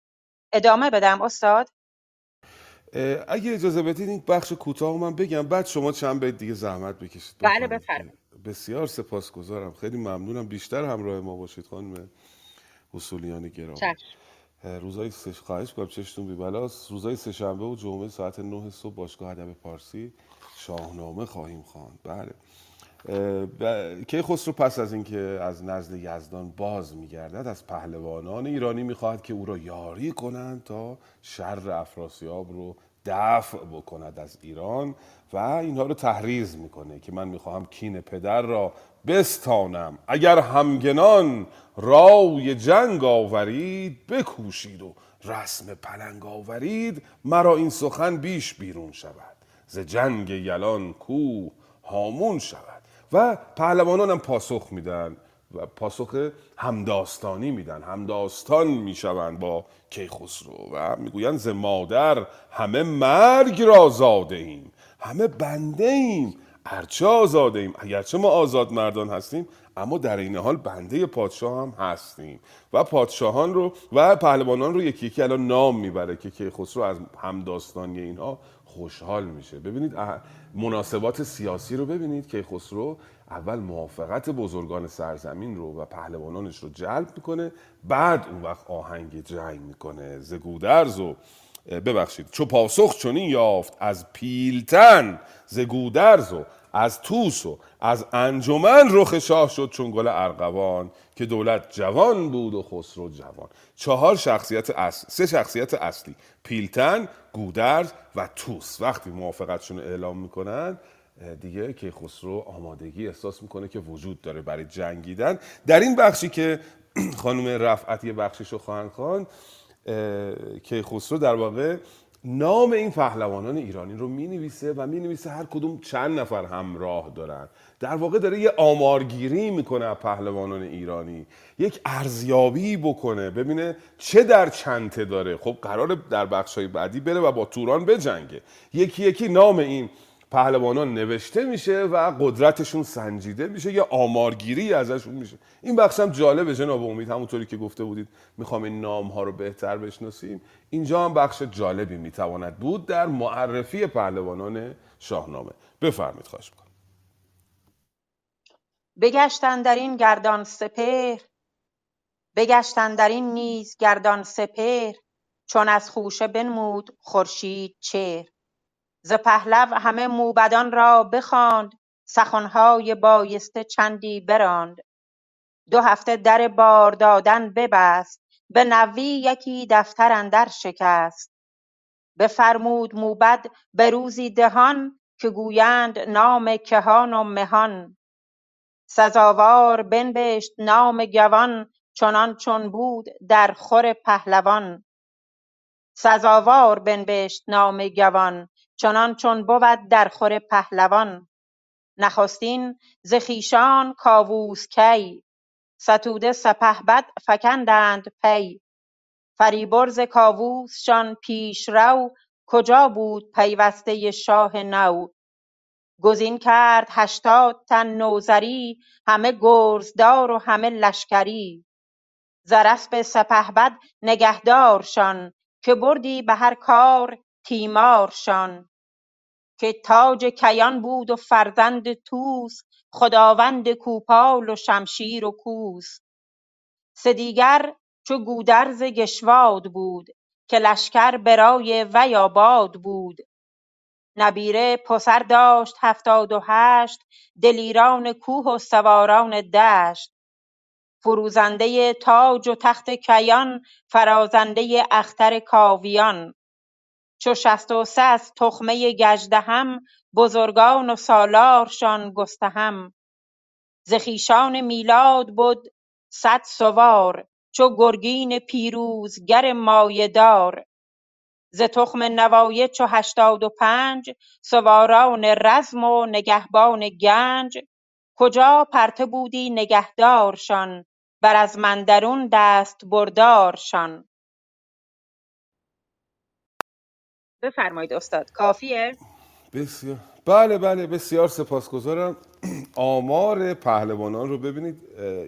ادامه بدم استاد؟ اگه اجازه بدید این بخش کوتاه من بگم بعد شما چند بیت دیگه زحمت بکشید بله، بفرمایید. بسیار سپاسگزارم. خیلی ممنونم. بیشتر همراه ما باشید خانم اصولیان گرامی. روزای سه خواهش کنم چشتون بی بلاست روزای سهشنبه و جمعه ساعت 9 صبح باشگاه ادب پارسی شاهنامه خواهیم خواند. بله. کیخسرو پس از اینکه از نزد یزدان باز میگردد از پهلوانان ایرانی می‌خواهد که او را یاری کنند تا شر افراسیاب رو دفع بکند از ایران و اینها رو تحریز می‌کنه که من می‌خواهم کین پدر را بستانم. اگر همگنان رای جنگ آورید بکوشید و رسم پلنگ آورید مرا این سخن بیش بیرون شود. ز جنگ یلان کوه هامون شود. و پهلوانان هم پاسخ میدن و پاسخ همداستانی میدن. همداستان می‌شوند با کیخسرو و می‌گویند ز مادر همه مرگ را زاده ایم همه بنده ایم ارچه آزاده ایم. اگرچه ما آزاد مردان هستیم اما در این حال بنده پادشاه هم هستیم. و پادشاهان رو و پهلوانان رو یکی یکی الان نام می‌بره که کیخسرو از همداستانی اینها خوشحال میشه. ببینید مناسبات سیاسی رو ببینید. که خسرو اول موافقت بزرگان سرزمین رو و پهلوانانش رو جلب می‌کنه. بعد اون وقت آهنگ جنگ می‌کنه. ز گودرز و ببخشید چو پاسخ چنین یافت از پیلتن ز گودرز و از توس و از انجمن رخ شاه شد چون گل ارغوان که دولت جوان بود و خسرو جوان. چهار شخصیت اصل سه شخصیت اصلی پیلتن گودرز و توس وقتی موافقتشون اعلام می‌کنن دیگه که خسرو آمادگی احساس می‌کنه که وجود داره برای جنگیدن. در این بخشی که خانم رفعت یه بخشش رو خواهند که خسرو در واقع نام این پهلوانان ایرانی رو می نویسه و می نویسه هر کدوم چند نفر همراه دارن. در واقع داره یه آمارگیری می‌کنه پهلوانان ایرانی. یک ارزیابی بکنه ببینه چه در چنته داره. خب قراره در بخشای بعدی بره و با توران بجنگه. یکی یکی نام این پهلوانان نوشته میشه و قدرتشون سنجیده میشه یا آمارگیری ازشون میشه. این بخش هم جالبه جناب امید همونطوری که گفته بودید می‌خوام این نام ها رو بهتر بشناسیم. اینجا هم بخش جالبی می‌تواند بود در معرفی پهلوانان شاهنامه. بفرمید خواهش می‌کنم. بگشتن در این گردان سپهر بگشتن در این نیز گردان سپهر چون از خوشه بنمود خورشید چهر. ز پهلو همه موبدان را بخواند سخنهای بایسته چندی براند. دو هفته در بار دادن ببست به نوی یکی دفتر اندر شکست. بفرمود موبد به روزی دهان که گویند نام کهان و مهان. سزاوار بنبشت نام گوان چنان چون بود در خور پهلوان. سزاوار بنبشت نام گوان چنان چون بود در خور پهلوان. نخستین ز خویشان کاووس کی ستوده سپهبد فکندند پی. فریبرز کاووسشان پیشرو کجا بود پیوسته شاه نو؟ گزین کرد هشتاد تن نوذری همه گرزدار و همه لشکری. ز اسپ سپهبد نگهدارشان که بردی به هر کار تیمارشان. که تاج کیان بود و فرزند طوس خداوند کوپال و شمشیر و کوس. سه دیگر چو گودرز گشواد بود که لشکر برای وی آباد بود. نبیره پسر داشت هفتاد و هشت دلیران کوه و سواران دشت. فروزنده تاج و تخت کیان فرازنده اختر کاویان. چو شصت و سه از تخمه گژدهم بزرگان و سالارشان گستهم. ز خویشان میلاد بد صد سوار چو گرگین پیروزگر مایه دار. ز تخم نوایه چو هشتاد و پنج سواران رزم و نگهبان گنج. کجا پرته بودی نگهدارشان بر ازمندرون دست بردارشان. بفرمایید استاد. کافیه؟ بسیار. بله بله بسیار سپاسگزارم. آمار پهلوانان رو ببینید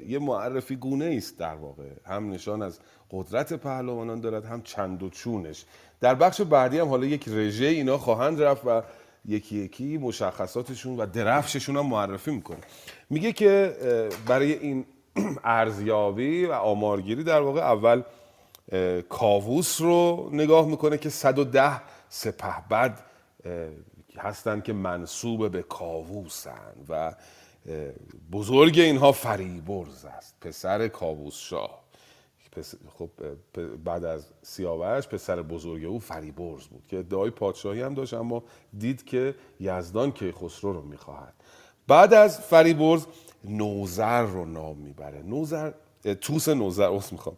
یه معرفی گونه است در واقع. هم نشان از قدرت پهلوانان دارد هم چند و چونش. در بخش بعدی هم حالا یک رژه اینا خواهند رفت و یکی یکی مشخصاتشون و درفششون هم معرفی می‌کنه. میگه که برای این ارزیابی و آمارگیری در واقع اول کاووس رو نگاه می‌کنه که 110 سپهبد هستند که منصوب به کاووسن و بزرگ اینها فریبرز است. پسر کاووس شاه. خب بعد از سیاوش پسر بزرگ او فریبرز بود که ادعای پادشاهی هم داشت اما دید که یزدان که خسرو رو می‌خواهد. بعد از فریبرز نوزر رو نام می‌بره. نوزر توس نوزر اصلا می‌خوام.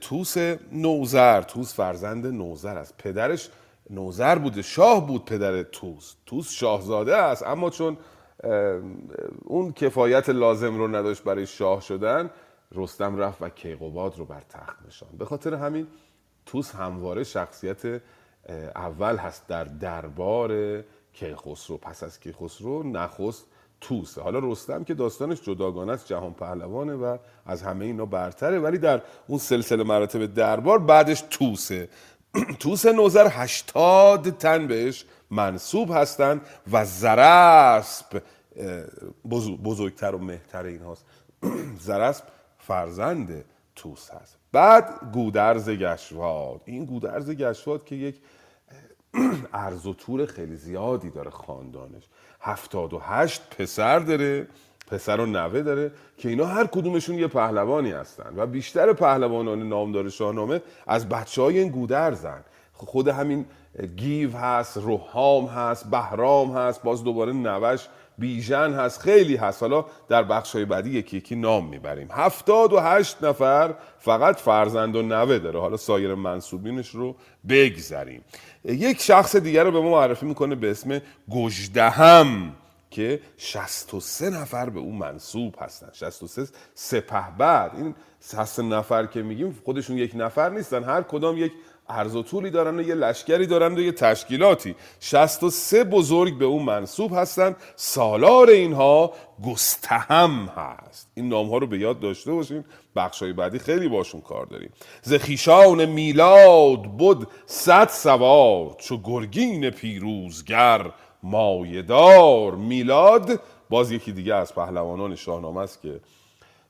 توس نوزر توس فرزند نوزر است. پدرش نوزر بوده شاه بود پدر توس توس شاهزاده است اما چون اون کفایت لازم رو نداشت برای شاه شدن رستم رفت و کیقوباد رو بر تخت نشان به خاطر همین توس همواره شخصیت اول هست در دربار کیخسرو. پس از کیخسرو نخست توسه حالا رستم که داستانش جداگانه است جهان پهلوانه و از همه اینا برتره ولی در اون سلسله مراتب دربار بعدش توسه توس نوزر هشتاد تن بهش منصوب هستند و زرسب بزرگتر و مهتر این هاست. زرسب فرزند توس هست. بعد گودرز گشواد. این گودرز گشواد که یک ارز و طور خیلی زیادی داره خاندانش. هفتاد و هشت پسر داره. پسر و نوه داره که اینا هر کدومشون یه پهلوانی هستن و بیشتر پهلوانان نامدار شاهنامه از بچه های این گودرزن. خود همین گیو هست روحام هست بهرام هست باز دوباره نوش بیژن هست خیلی هست. حالا در بخش های بعدی یکی یکی نام می‌بریم. هفتاد و هشت نفر فقط فرزند و نوه داره. حالا سایر منصوبینش رو بگذریم. یک شخص دیگر رو به ما معرفی می‌کنه به اسم گجدهم که 63 نفر به اون منصوب هستن. 63 سپهبد این 63 نفر که میگیم خودشون یک نفر نیستن. هر کدام یک عرض و طولی دارن و یه لشکری دارن و یه تشکیلاتی. 63 بزرگ به اون منصوب هستن. سالار اینها گستهم هست. این نام ها رو به یاد داشته باشیم بخش های بعدی خیلی باشون کار داریم. زخیشان میلاد بود صد سوار چو گرگین پیروزگر مایدار میلاد. باز یکی دیگه از پهلوانان شاهنامه است که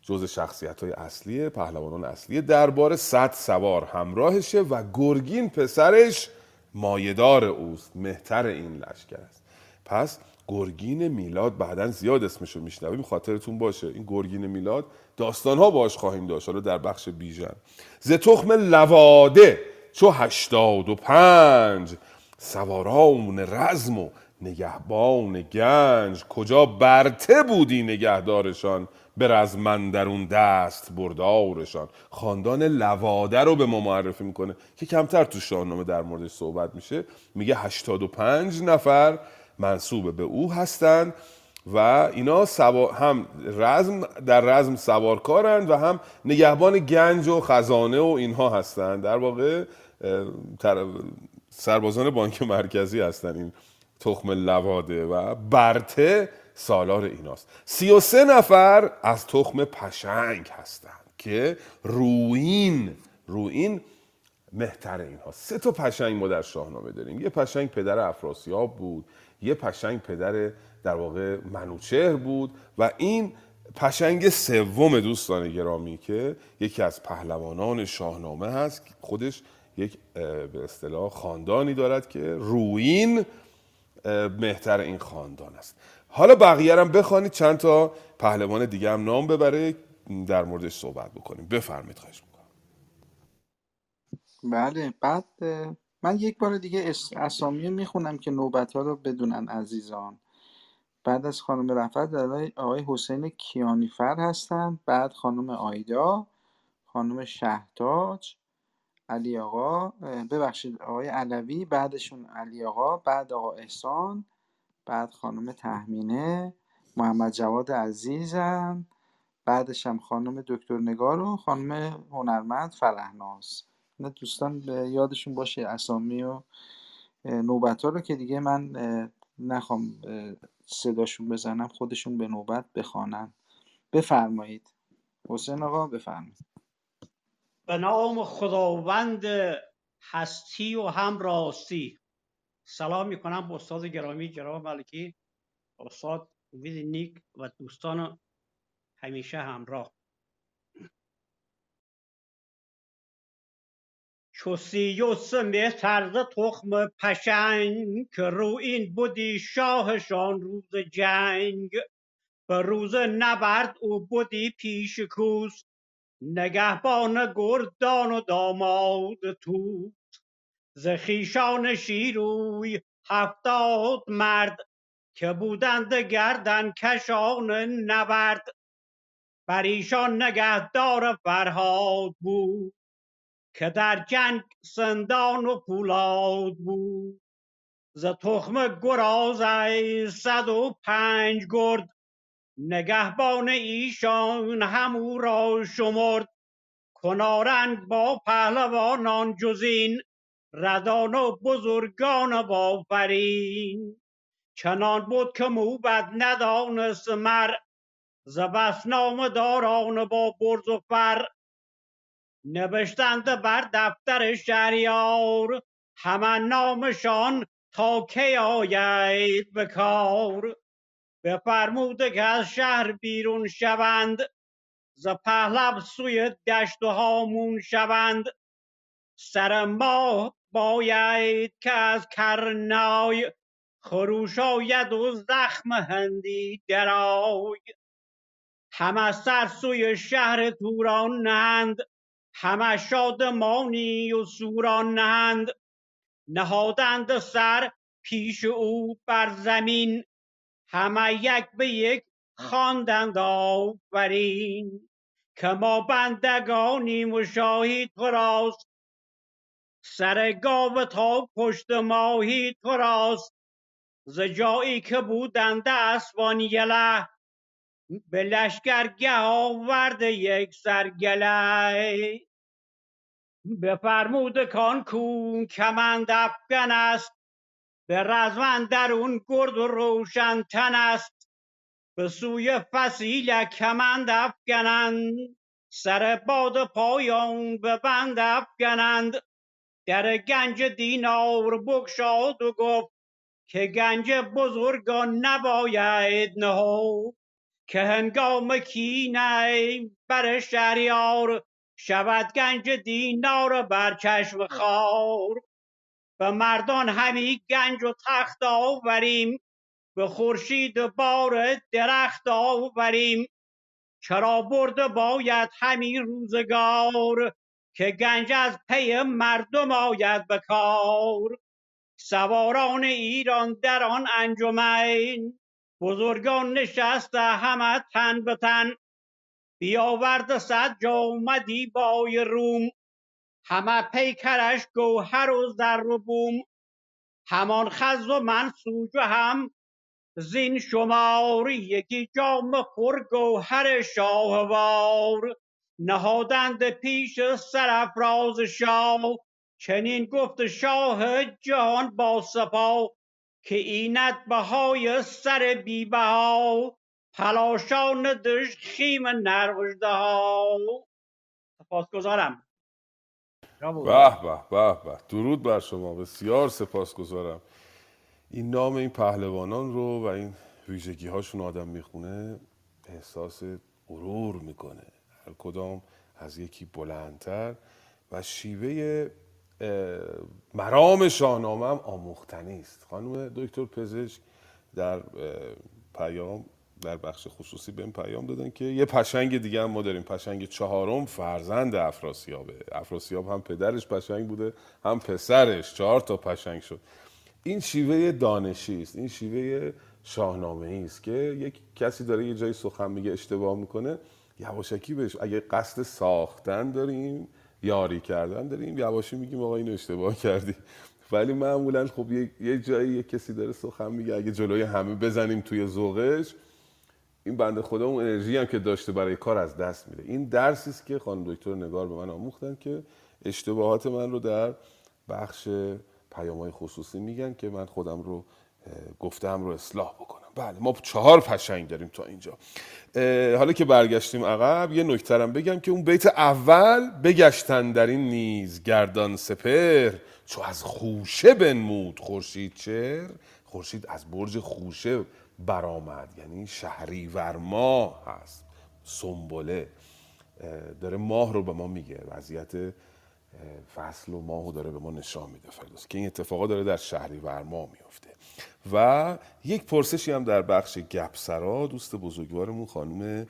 جز شخصیت های اصلی پهلوانان اصلی درباره صد سوار همراهشه و گرگین پسرش مایدار اوست مهتر این لشکر است. پس گرگین میلاد بعدا زیاد اسمشو میشنویم خاطرتون باشه. این گرگین میلاد داستانها باش خواهیم داشت. حالا در بخش بیژن. ز تخم لواده چو هشتاد و پنج سواران رزم و نگهبان گنج کجا برته بودی نگهدارشان؟ به رزم درون دست بردارشان. خاندان لواده رو به ما معرفی می‌کنه. که کمتر تو شاهنامه در موردش صحبت میشه. میگه 85 نفر منصوب به او هستند و اینا سوا... هم رزم در رزم سوارکارند و هم نگهبان گنج و خزانه و اینها هستند در واقع. سربازان بانک مرکزی هستند این تخم لواده و برته سالار ایناست. سی و سه نفر از تخم پشنگ هستند که روین روین مهتر اینها. سه تا پشنگ ما در شاهنامه داریم. یه پشنگ پدر افراسیاب بود یه پشنگ پدر در واقع منوچهر بود و این پشنگ سوم دوستان گرامی که یکی از پهلوانان شاهنامه هست. خودش یک به اصطلاح خاندانی دارد که روین مهتر این خاندان است. حالا بقیه هم بخوانید. چند تا پهلوان دیگه هم نام ببره. در موردش صحبت بکنیم. بفرمایید خواهش می‌کنم. بله بعد من یک بار دیگه اس- اسامی می‌خونم که نوبت ها رو بدونن عزیزان. بعد از خانم رفعت آقای حسین کیانیفر هستند بعد خانم آیدا خانم شهتاج علی آقا ببخشید آقای علوی بعدشون علی آقا بعد آقا احسان بعد خانم تهمینه محمد جواد عزیزم بعدش هم خانم دکتر نگار و خانم هنرمند فرهناز اینا دوستان به یادشون باشه اسامی و نوبت ها رو که دیگه من نخوام صداشون بزنم خودشون به نوبت بخوانن. بفرمایید. حسین آقا بفرمایید. به نام خداوند هستی و هم راستی سلام می‌کنم به استاد گرامی جناب ملکی استاد وید نیک و دوستان همیشه همراه. چو سی و سه مهتر ز تخم پشنگ که رو این بودی شاهشان روز جنگ. به روز نبرد او بودی پیش کوس. نگهبان گردان و داماد تو ز خویشان شیروی هفتاد مرد که بودند گردن کشان نبرد. بر ایشان نگهدار فرهاد بود که در جنگ سندان و پولاد بود. ز تخم گرازه صد و پنج گرد نگهبان ایشان همو را شمرد. کنارنگ با پهلوانان جزین ردان و بزرگان بافرین چنان بود که موبد ندانست مر ز نام داران با برز و فر. نوشتند بر دفتر شهریار همان نامشان تا کی آید به کار. بفرموده که از شهر بیرون شوند ز پهلو سوی دشت و هامون شوند. سر ماه باید که از کرنای خروش آید و زخم هندی درای. همه سر سوی شهر توران نهند همه شادمانی و سوران نهند. نهادند سر پیش او بر زمین همه یک به یک خواندند آفرین که ما بندگانیم و شاهی تو راست. سر گاو تا پشت ماهی تو راست. ز جایی که بودند اسبان یله به لشکرگه آورده یک سرگله بفرمود کان کون کمند افگن است. به رزم درون گرد و روشن تن است. به سوی فسیله کمند افگنند. سر باد پایان به بند افگنند. در گنج دینار بگشاد و گفت که گنج بزرگان نباید نهفت که هنگام کینه بر شهریار شود گنج دینار بر چشم خار. به مردان همی گنج و تخت آوریم به خورشید بار درخت آوریم چرا برده باید همین روزگار که گنج از پی مردم آید به کار. سواران ایران در آن انجمن بزرگان نشسته همه تن به تن. بیاورده صد جامدی بای روم همه پیکرش گوهر و زر و بوم. همان خز و منسوج و هم زین شمار یکی جام پر گوهر شاهوار نهادند پیش سرافراز شاه چنین گفت شاه جهان با سپاه که اینت بهای سر بی بها. پلاشان دژ خیم نر ها سپاسگزارم. به به به به. درود بر شما. بسیار سپاسگزارم. این نام این پهلوانان رو و این ویژگی هاشون آدم می‌خونه احساس غرور می‌کنه. هر کدام از یکی بلندتر و شیوه مرام شاهنامه هم آموختنی است. خانم دکتر پزشک در پیام در بخش خصوصی بهم پیام دادن که یه پشنگ دیگه هم ما داریم. پشنگ چهارم فرزند افراسیابه افراسیاب هم پدرش پشنگ بوده هم پسرش. چهار تا پشنگ شد. این شیوه دانشی است. این شیوه شاهنامه است که یک کسی داره یه جایی سخن میگه اشتباه می‌کنه. یواشکی بهش اگه قصد ساختن داریم یاری کردن داریم یواشی میگیم آقا اینو اشتباه کردی. ولی معمولا خب یه, یه جایی یه کسی داره سخن میگه. اگه جلوی همه بزنیم توی ذوقش این بنده خدا اون انرژی هم که داشته برای کار از دست میده. این درسی است که خانم دکتر نگار به من آموختن که اشتباهات من رو در بخش پیامهای خصوصی میگن که من خودم رو گفتم رو اصلاح بکنم. بله ما چهار پشنگ داریم تا اینجا. حالا که برگشتیم عقب یه نکترم بگم که اون بیت اول بگشتن در این نیز گردان سپر چو از خوشه بنمود خورشید چر خورشید از برج خوشه برآمد. یعنی شهریور ماه هست. سنبله. داره ماه رو به ما میگه. وضعیت فصل و ماه رو داره به ما نشان میده فردوس که این اتفاقا داره در شهریور ماه میفته. و یک پرسشی هم در بخش گپسرا دوست بزرگوارمون خانم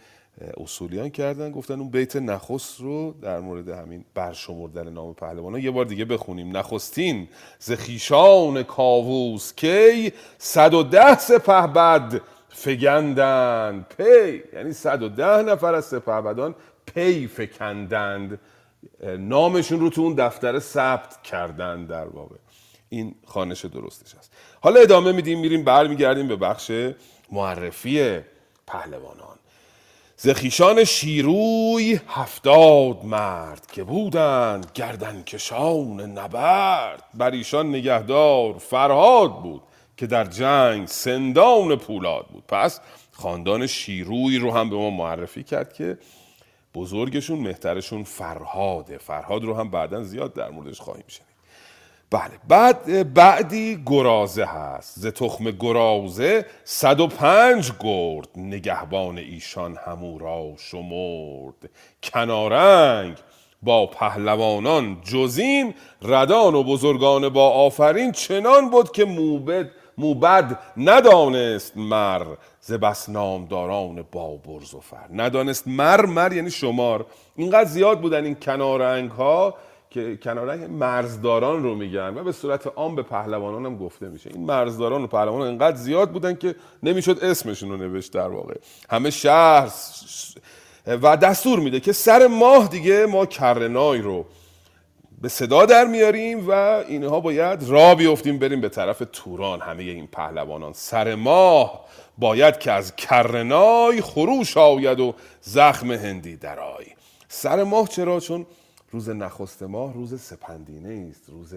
اصولیان کردن گفتن اون بیت نخست رو در مورد همین برشمردن نام پهلوانان یه بار دیگه بخونیم. نخستین ز خویشان کاووس کی 110 سپه بد فگندند. پی یعنی 110 نفر از سپهبدان پی فکندند. نامشون رو تو اون دفتر ثبت کردن در واقع. این خانش درستش هست حالا ادامه میدیم میریم برمیگردیم به بخش معرفی پهلوانان. زخیشان شیروی هفتاد مرد که بودند گردن کشان نبرد. بر ایشان نگهدار فرهاد بود که در جنگ سندان پولاد بود. پس خاندان شیروی رو هم به ما معرفی کرد که بزرگشون مهترشون فرهاده. فرهاد رو هم بعدا زیاد در موردش خواهیم شنید. بله. بعد بعدی گرازه هست. ز تخم گرازه 105 گرد نگهبان ایشان همو را شمرد. کنارنگ با پهلوانان جزین ردان و بزرگان با آفرین چنان بود که موبد موبد ندانست مر ز بس نامداران با برز و فر. ندانست مر مر یعنی شمار. اینقدر زیاد بودن این کنارنگ ها که کنارنگ مرزداران رو میگن و به صورت عام به پهلوانان هم گفته میشه. این مرزداران و پهلوانان انقدر زیاد بودن که نمی‌شد اسمشون رو نوشت در واقع. همه شهر و دستور میده که سر ماه دیگه ما کرنای رو به صدا در میاریم و اینها باید را بیفتیم بریم به طرف توران. همه این پهلوانان سر ماه باید که از کرنای خروش آید و زخم هندی درای سر ماه چرا؟ چون روز نخست ماه روز سپندینه است روز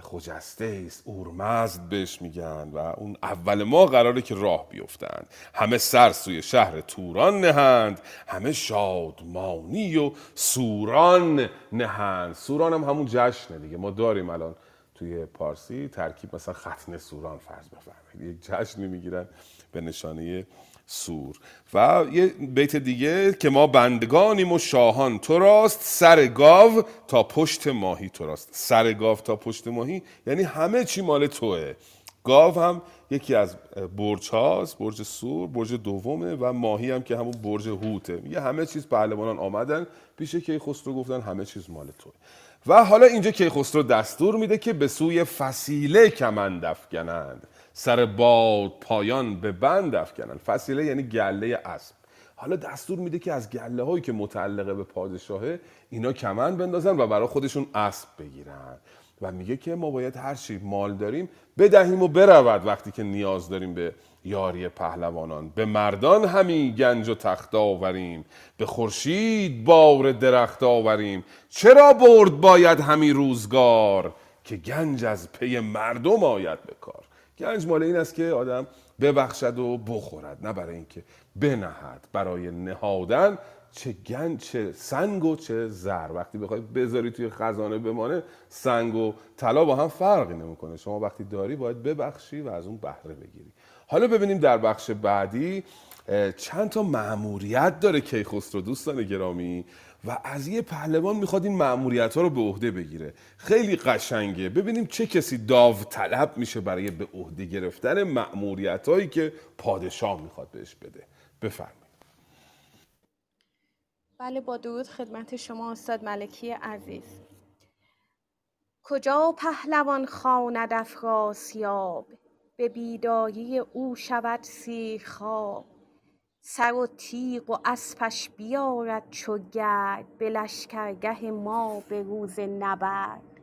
خجسته است. اورمزد بهش میگن و اون اول ماه قراره که راه بیفتند. همه سر سوی شهر توران نهند همه شادمانی و سوران نهند. سوران هم همون جشنه دیگه. ما داریم الان توی پارسی ترکیب مثلا ختنه سوران فرض بفرمایید. یک جشنی می‌گیرن به نشانه سور. و یه بیت دیگه که ما بندگانیم و شاهان تو راست سر گاو تا پشت ماهی تو راست. سر گاو تا پشت ماهی یعنی همه چی مال توه. گاو هم یکی از برج هاست برج سور برج دومه و ماهی هم که همون برج هوته. میگه همه چیز پهلوانان آمدن پیش کیخسرو گفتن همه چیز مال توه. و حالا اینجا کیخسرو دستور میده که به سوی فسیله کمند افکنند. سر باد پایان به بند افکنند فسیله یعنی گله اسب. حالا دستور میده که از گله هایی که متعلقه به پادشاهه اینا کمند بندازن و برای خودشون اسب بگیرن. و میگه که ما باید هر چی مال داریم بدهیم و برود وقتی که نیاز داریم به یاری پهلوانان. به مردان همی گنج و تخت آوریم. به خورشید بار درخت آوریم. چرا برد باید همی روزگار که گنج از پی مردم آید به کار؟ گنج مال این است که آدم ببخشد و بخورد نه برای اینکه بنهد. برای نهادن چه گنج چه سنگ و چه زر. وقتی بخوای بذاری توی خزانه بمانه سنگ و طلا با هم فرقی نمی‌کنه. شما وقتی داری باید ببخشی و از اون بهره بگیری. حالا ببینیم در بخش بعدی چند تا معموریت داره کیخسرو. دوستان گرامی و از یه پهلوان می‌خواد این معموریت ها رو به عهده بگیره. خیلی قشنگه. ببینیم چه کسی داوطلب میشه برای به عهده گرفتن معموریت هایی که پادشاه می‌خواد بهش بده. بفرمایید. بله با درود خدمت شما استاد ملکی عزیز. کجا پهلوان خواند افراسیاب به بیداری او شود سیرخواب. سر و تیغ و اسپش بیارد چو گرد به لشکرگه ما به روز نبرد.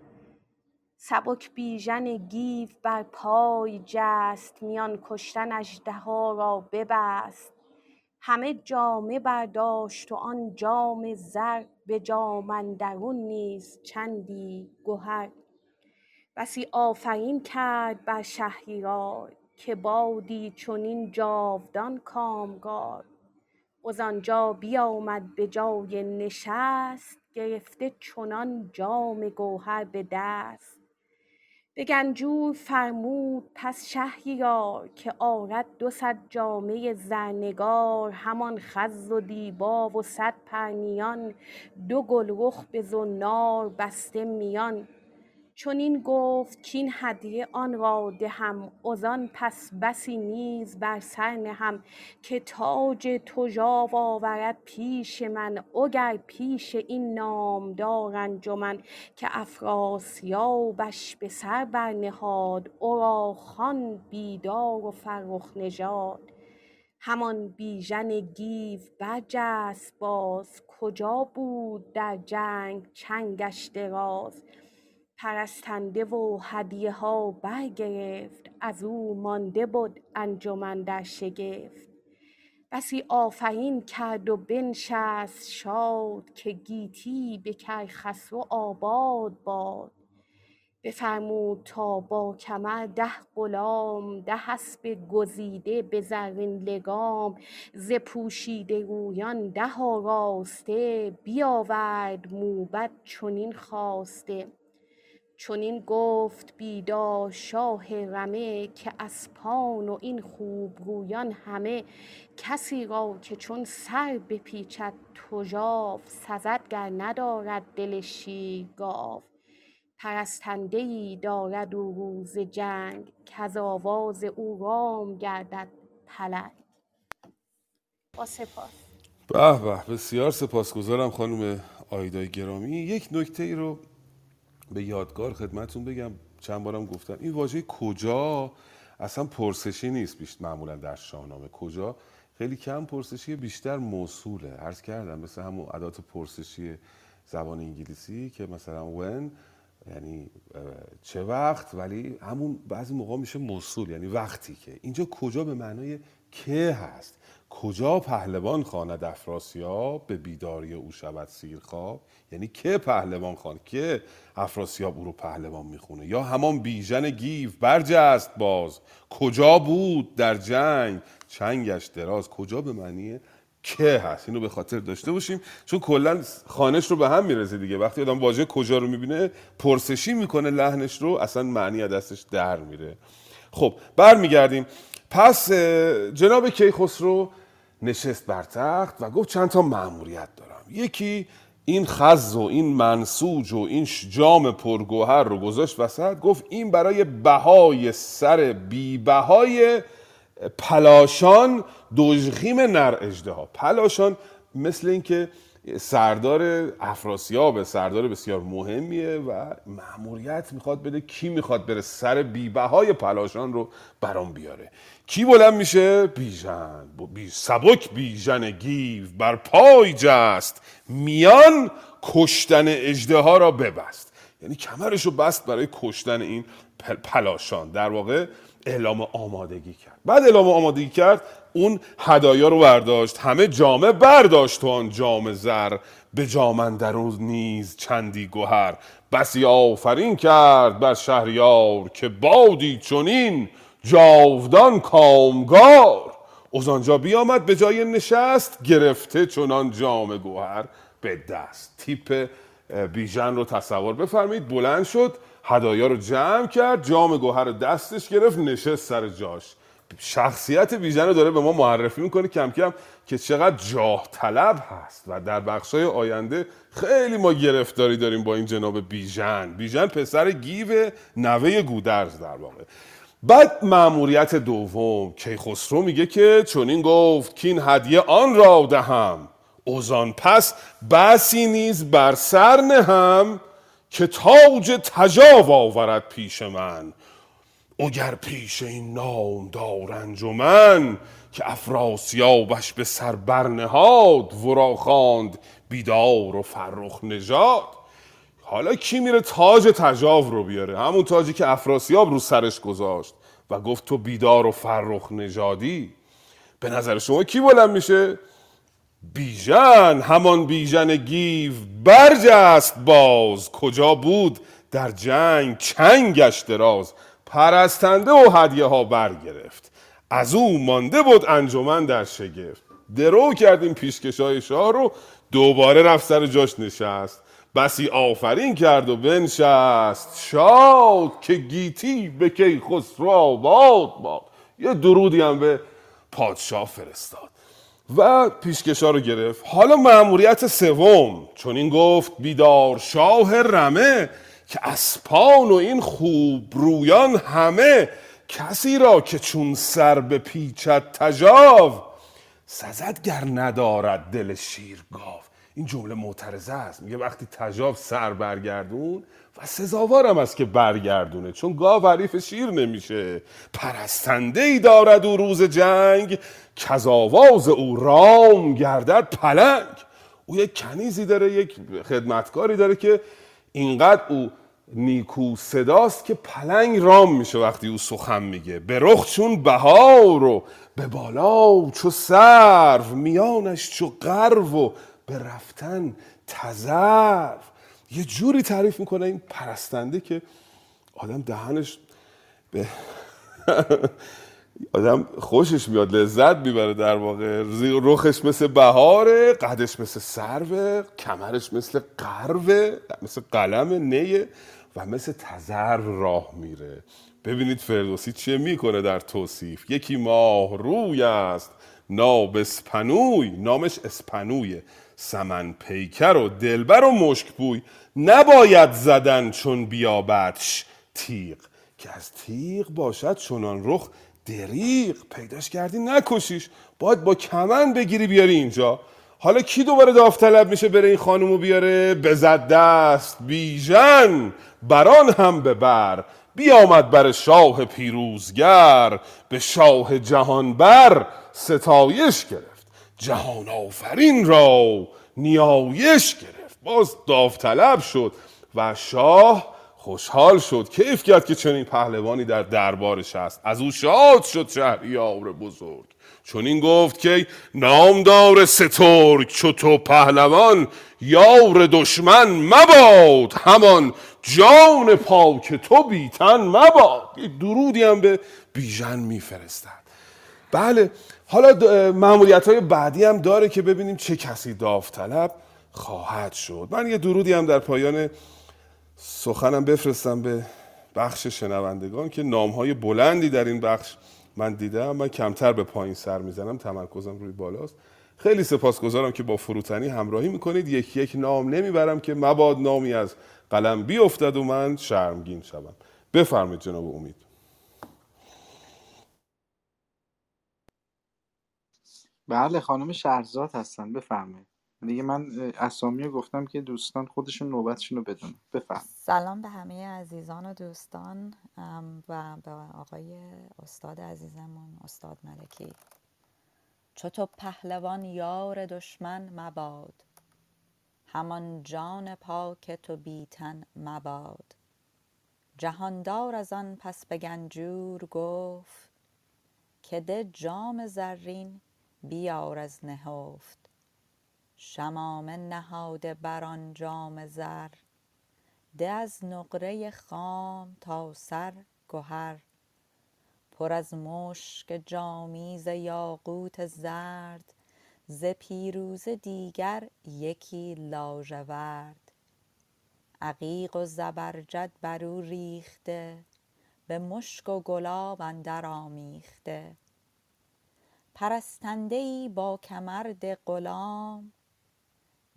سبک بیژن گیو بر پای جست میان کشتن اژدها را ببست. همه جامه برداشت و آن جام زر به جام اندرون نیز چندی گهر. بسی آفرین کرد بر شهریار. که بادی چنین جاودان کامگار. وز آنجا بیامد به جای نشست گرفته چنان جام گوهر به دست. به گنجور فرمود پس شهریار که آرد دو صد جامه زرنگار همان خز و دیبا و صد پرنیان دو گلرخ به زنار بسته میان. چنین گفت کاین هدیه آن را دهم. وزان پس بسی نیز بر سر نهم که تاج تژاو آورد پیش من. وگر پیش این نامدار انجمن که افراسیابش به سر برنهاد او را خان بیدار و فرخ نژاد. همان بیژن گیو برجست باز. کجا بود در جنگ چنگش دراز پرستنده و هدیه ها برگرفت از او مانده بد انجمن در شگفت. بسی آفرین کرد و بنشست شاد که گیتی به کیخسرو آباد باد. بفرمود تا با کمر ده غلام ده اسپ گزیده به زرین لگام. ز پوشیده رویان ده آراسته بیاورد موبد چنین خواسته. چنین گفت بیدار شاه رمه که اسپان و این خوبرویان همه کسی را که چون سر بپیچد تژاو سزد گر ندارد دل شیر گاو دارد او روز جنگ کز آواز او رام گردد پلنگ. با سپاس. به به بسیار سپاسگزارم خانم آیدای گرامی. یک نکته ای رو به یادگار خدمتون بگم چند بارم گفتم این واژه کجا؟ اصلا پرسشی نیست بیشتر معمولا در شاهنامه. کجا؟ خیلی کم پرسشی بیشتر موصوله. عرض کردم مثل همون عدات پرسشی زبان انگلیسی که مثلا when یعنی چه وقت ولی همون بعضی موقع میشه موصول یعنی وقتی که. اینجا کجا به معنای که هست؟ کجا پهلوان خواند افراسیاب؟ به بیداری او شود سیرخواب. یعنی که پهلوان خان که افراسیاب او رو پهلوان می‌خونه. یا همان بیژن گیو برجست باز. کجا بود در جنگ؟ چنگش دراز. کجا به معنی که هست؟ اینو به خاطر داشته باشیم. چون کلا خانش رو به هم میرزه دیگه. وقتی آدم واژه کجا رو می‌بینه پرسشی می‌کنه لحنش رو اصلا معنی از دستش در میره. خب برمیگردیم. پس جناب کیخسرو نشست بر تخت و گفت چند تا مأموریت دارم. یکی این خز و این منسوج و این جام پرگوهر رو گذاشت وسط گفت این برای بهای سر بی بهای پلاشان دژخیم نر ها پلاشان مثل اینکه سردار افراسیاب سردار بسیار مهمیه و مأموریت می‌خواد بده. کی می‌خواد بره سر بیبه های پلاشان رو برام بیاره؟ کی بلند میشه؟ بیژن. بی سبک بیژن گیو بر پای جست. میان کشتن اجده ها را ببست. یعنی کمرش رو بست برای کشتن این پلاشان. در واقع اعلام آمادگی کرد. بعد اعلام آمادگی کرد اون هدایا رو برداشت. همه جامه برداشت تو آن جام زر. به جامن درون نیز چندی گوهر. بسی آفرین کرد بر شهریار که بادی چونین جاودان کامگار. از آنجا بیامد به جای نشست گرفته چنان جام گوهر به دست. تیپ بیژن رو تصور بفرمایید بلند شد هدایا رو جمع کرد جام گوهر دستش گرفت نشست سر جاش. شخصیت بیژن رو داره به ما معرفی می‌کنه. کم کم که چقدر جاه طلب هست و در بخشای آینده خیلی ما گرفتاری داریم با این جناب بیژن. بیژن پسر گیو نوه گودرز در واقع. بعد مأموریت دوم کیخسرو میگه که چون این گفت که این هدیه آن را دهم. اوزان پس بسی نیز بر سر نهم که تاج تجاو آورد پیش من. اگر پیش این نام و من که افراسیابش به سر برنهاد ورا خواند بیدار و فرخ نژاد. حالا کی میره تاج تجاو رو بیاره؟ همون تاجی که افراسیاب رو سرش گذاشت و گفت تو بیدار و فرخ نژادی. به نظر شما کی بلند میشه؟ بیژن. همان بیژن گیو برجست باز. کجا بود؟ در جنگ چنگش دراز. پرستنده و هدیه ها برگرفت. از او مانده بود انجمن در شگفت. درو کردیم پیشکشای شاه رو دوباره رفت سر جاش نشست. بسی آفرین کرد و بنشست. شاد که گیتی به کی خسرو آباد باد. یه درودی هم به پادشاه فرستاد. و پیشکشا رو گرفت. حالا مأموریت سوم. چون این گفت بیدار شاه رمه. که اسپان و این خوب رویان همه کسی را که چون سر به پیچت تجاو سزد گر ندارد دل شیر گاو این جمله معترضه است. میگه وقتی تجاو سر برگردون و سزاوارم است که برگردونه چون گاو حریف شیر نمیشه. پرستنده ای دارد او روز جنگ کزاواز او رام گردد پلنگ. او یک کنیزی داره یک خدمتکاری داره که اینقدر او نیکو صداست که پلنگ رام میشه وقتی او سخن میگه. به رخ چون بهار و به بالا چو سرو میانش چو قرو و به رفتن تزرو یه جوری تعریف می‌کنه این پرستنده که آدم دهنش به آدم خوشش میاد لذت می‌بره در واقع. رخش مثل بهاره قدش مثل سروه کمرش مثل قروه مثل قلم نیه و مثل تزر راه میره. ببینید فردوسی چه می‌کنه در توصیف. یکی ماه روی است ناب اسپنوی نامش اسپنویه. سمن پیکر و دلبر و مشکبوی نباید زدن چون بیابدش تیغ. که از تیغ باشد چونان رخ دریغ پیداش کردی نکشیش. باید با کمن بگیری بیاری اینجا. حالا کی دوباره داوطلب میشه بره این خانومو بیاره؟ بزد دست بیژن. بران هم ببر بیامد بر شاه پیروزگر. به شاه جهانبر ستایش گرفت. جهان آفرین را نیایش گرفت. باز داوطلب شد و شاه خوشحال شد کیف کرد که چنین پهلوانی در دربارش هست از او شاد شد شهریار بزرگ. چون این گفت که نامدار سترگ چو تو پهلوان یار دشمن مباد. همان جان پاک تو بیتن مباد. یه درودی هم به بیژن میفرستد. بله حالا معمولیت های بعدی هم داره که ببینیم چه کسی داوطلب خواهد شد. من یه درودی هم در پایان سخنم بفرستم به بخش شنوندگان که نام های بلندی در این بخش من دیدم. من کمتر به پایین سر می‌زنم تمرکزم روی بالاست. خیلی سپاسگزارم که با فروتنی همراهی می‌کنید. یک یک نام نمی‌برم که مباد نامی از قلم بیفتد و من شرمگین شوم. بفرمایید جناب امید. بله خانم شهرزاد هستن. بفرمایید. دیگه من اسامی گفتم که دوستان خودشون نوبتشون رو بدونن. بفرمایید سلام به همه عزیزان و دوستان و به آقای استاد عزیزمون استاد ملکی. چو تو پهلوان یار دشمن مباد همان جان پاک تو بی تن مباد. جهاندار از آن پس به گنجور گفت که ده جام زرین بیار از نهفت. شمامه نهاده بر آن جام زر ده از نقره خام تا سر گهر. پر از مشک جامی ز یاقوت زرد ز پیروزه دیگر یکی لاژورد. عقیق و زبرجد بر او ریخته به مشک و گلاب اندر آمیخته. پرستنده ای با کمرد غلام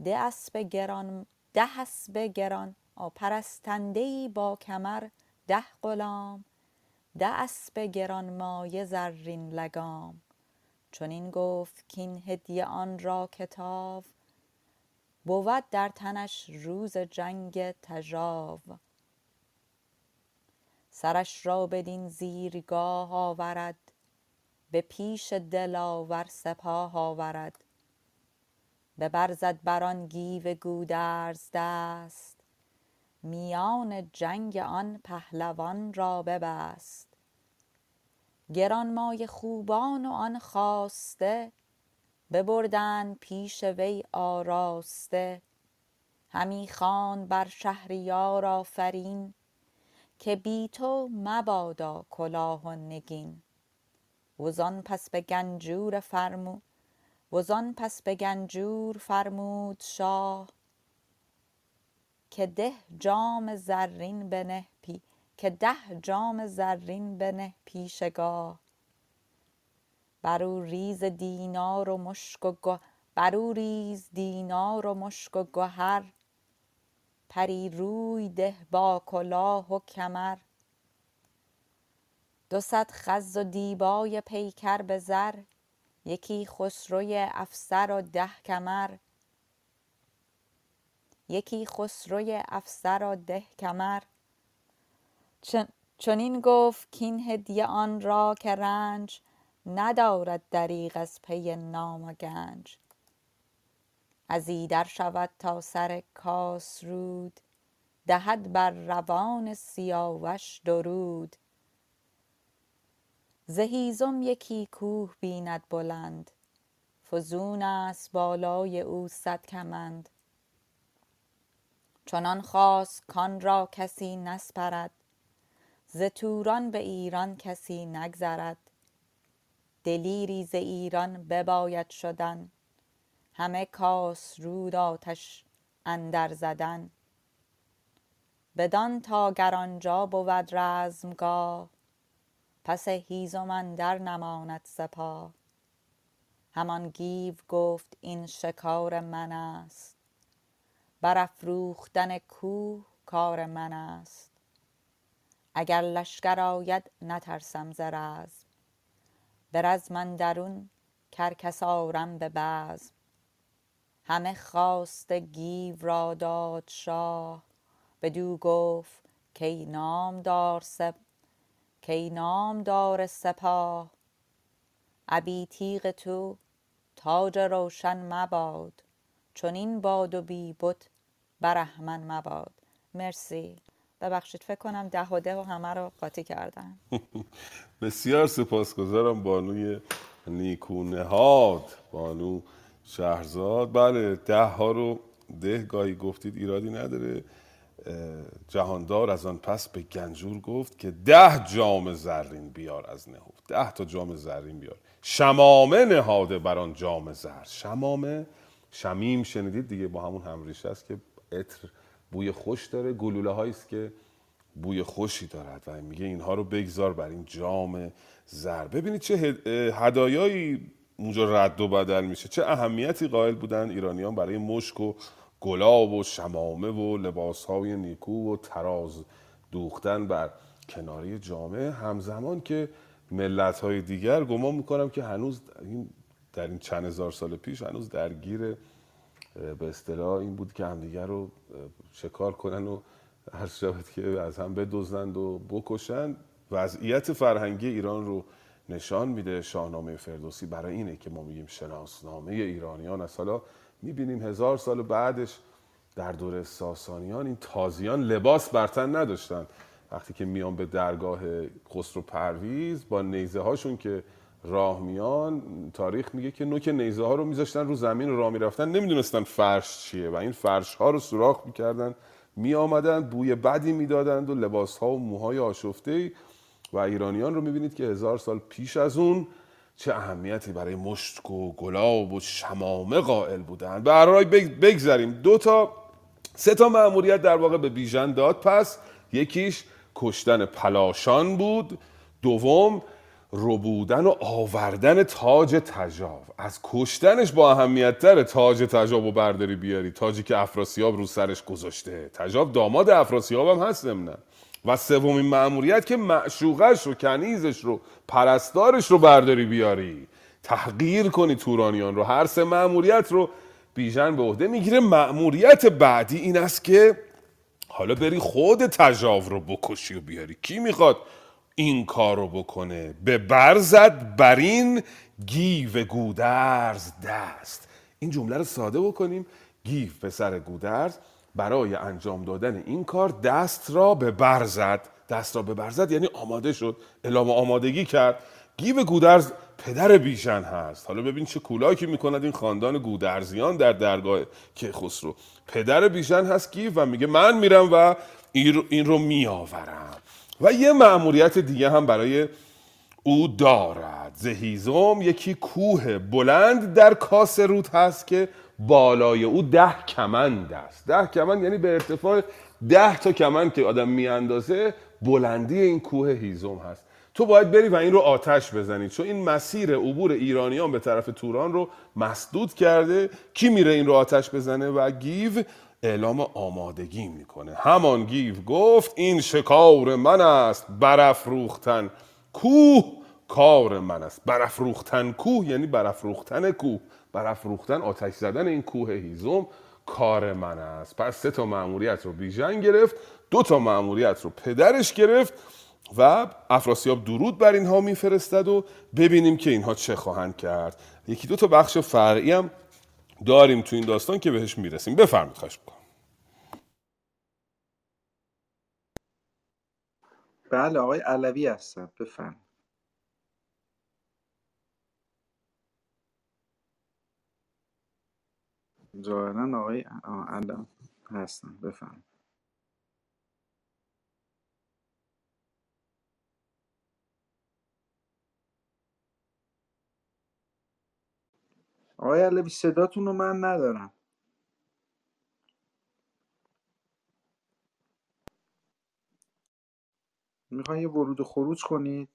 ده اسب گران ده اسب گران آ، پرستنده ای با کمر ده غلام. ده اسب گرانمایه زرین لگام. چنین گفت کین هدیه آن را کتاو بود در تنش روز جنگ تژاو. سرش را بدین زیرگاه آورد به پیش دلاور سپاه آورد. به بر آن گیو گودرز دست. میان جنگ آن پهلوان را ببست. گرانمایه خوبان و آن خواسته ببردند پیش وی آراسته. همی خواند بر شهریار آفرین که بی تو مبادا کلاه و نگین. وزان پس به گنجور فرمود وزان پس به گنجور فرمود شاه که ده جام زرین بنه پی که ده جام زرین بنه پیشگاه. بر او ریز دینار و مشک و گه بر او ریز دینار و مشک و گهر. پری روی ده با کلاه و کمر. دو صد خز و دیبای پیکر به زر. یکی خسروی افسر و ده کمر. یکی خسروی افسر و ده کمر. چن- چنین گفت کین هدیه آن را که رنج ندارد دریغ از پی نام و گنج. از ایدر شود تا سر کاسرود دهد بر روان سیاوش درود. ز هیزم یکی کوه بیند بلند فزون است بالای او صد کمند. چنان خواست کان را کسی نسپرد ز توران به ایران کسی نگذرد. دلیری ز ایران بباید شدن همه کاسرود آتش اندر زدن. بدان تا گر آنجا بود رزمگاه پس هیزم اندر نماند سپاه. همان گیو گفت این شکار من است. برافروختن کوه کار من است. اگر لشکر آید نترسم ز رزم. به رزم اندرون کرکس آرم به بزم. همه خواسته گیو را داد شاه. بدو گفت کای نامدار کای نامدار سپاه. ابی تیغ تو تاج روشن مباد. چنین باد و بی بت برهمن مباد. مرسی. ببخشید فکر کنم ده و ده و همه رو قاطی کردم. بسیار سپاسگزارم بانوی نیکونهاد. بانو شهرزاد. بله ده ها رو ده گاهی گفتید ایرادی نداره. جهاندار از آن پس به گنجور گفت که ده جام زرین بیار از نهفت. ده تا جام زرین بیار. شمامه نهاده بر آن جام زر شمامه؟ شمیم شنیدید دیگه با همون همریشه است که عطر بوی خوش داره. گلوله هایی است که بوی خوشی دارد و میگه اینها رو بگذار بر این جام زر ببینید چه هدایایی اونجا رد و بدل میشه. چه اهمیتی قائل بودن ایرانیان برای مشک و گلاب و شمامه و لباسهای نیکو و تراز دوختن بر کناری جامعه. همزمان که ملت های دیگر گمان می‌کنم که هنوز در این چند هزار سال پیش هنوز درگیر به اصطلاح این بود که همدیگر رو شکار کنن و هر شود که از هم بدزدند و بکشند وضعیت فرهنگی ایران رو نشان میده. شاهنامه فردوسی برای اینه که ما میگیم شناسنامه ایرانیان. از حالا می‌بینیم هزار سال بعدش در دوره ساسانیان این تازیان لباس برتن نداشتن. وقتی که میان به درگاه خسرو پرویز با نیزه هاشون که راه میان تاریخ میگه که نوک نیزه ها رو میذاشتن رو زمین راه می‌رفتن نمی‌دونستن فرش چیه و این فرش ها رو سوراخ می‌کردن می آمدن بوی بدی می‌دادند و لباس ها و موهای آشفته و ایرانیان رو می‌بینید که هزار سال پیش از اون چه اهمیتی برای مشک و گلاب و شمامه قائل بودن. برای بگذریم. دو تا سه تا مأموریت در واقع به بیژن داد. پس یکیش کشتن پلاشان بود. دوم ربودن و آوردن تاج تجاو. از کشتنش با اهمیت تر تاج تجاو و برداری بیاری. تاجی که افراسیاب رو سرش گذاشته. تجاو داماد افراسیاب هم هست نمونه و سومین مأموریت که معشوقش رو کنیزش رو پرستارش رو برداری بیاری. تحقیر کنی تورانیان رو. هر سه مأموریت رو بیژن به عهده می‌گیره. مأموریت بعدی این است که حالا بری خود تجاو رو بکشی و بیاری. کی می‌خواد این کار رو بکنه؟ به برزد برین گیو گودرز دست. این جمله رو ساده بکنیم. گیو پسر گودرز. برای انجام دادن این کار دست را به برزد دست را به برزد یعنی آماده شد اعلام آمادگی کرد. گیو گودرز پدر بیژن هست. حالا ببین چه کولاکی می‌کند این خاندان گودرزیان در درگاه که خسرو پدر بیژن هست گیو و میگه من میرم و این رو میآورم. و یه مأموریت دیگه هم برای او دارد. زهیزم یکی کوه بلند در کاس رود هست که بالای او ده کمند است. ده کمند یعنی به ارتفاع ده تا کمند که آدم میاندازه بلندی این کوه هیزم هست. تو باید بری و این رو آتش بزنی. چون این مسیر عبور ایرانیان به طرف توران رو مسدود کرده. کی میره این رو آتش بزنه و گیو اعلام آمادگی می‌کنه. همان گیو گفت این شکار من است. برافروختن کوه کار من است. برافروختن کوه یعنی برافروختن کوه. برافروختن آتش زدن این کوه هیزم کار من است. پس سه تا مأموریت رو بیژن گرفت دو تا مأموریت رو پدرش گرفت و افراسیاب درود بر اینها میفرستد و ببینیم که اینها چه خواهند کرد. یکی دو تا بخش فرعی هم داریم تو این داستان که بهش می‌رسیم. بفرمید خواهش بکنم بله آقای علوی هستم. بفرم ظاهرا آقای علم هستم بفرم آقای علوی صداتون رو من ندارم. می‌خوان یه ورود و خروج کنید؟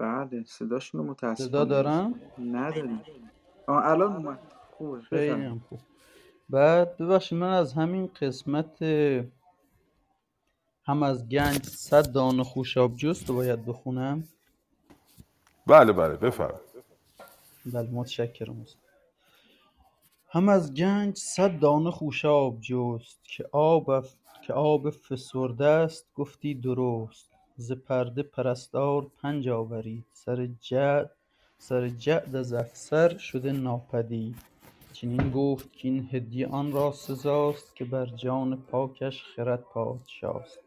بله صداشون رو متاسفانه صدا دارم نداریم. آه الان اومد. خوبه خیلی بفرمایید هم خوب. بعد ببخشید من از همین قسمت هم از گنج صد دانه خوشاب جست رو باید بخونم. بله بله بفرمایید. بله متشکرم استاد. هم از گنج صد دانه خوشاب جست که آب اف... که آب فسرده است گفتی درست. ز پرده پرستار پنج آورید سر جعد سر جعد از افسر شده ناپدید. چنین گفت کاین هدیه آن را سزاست که بر جان پاکش خرد پادشاست.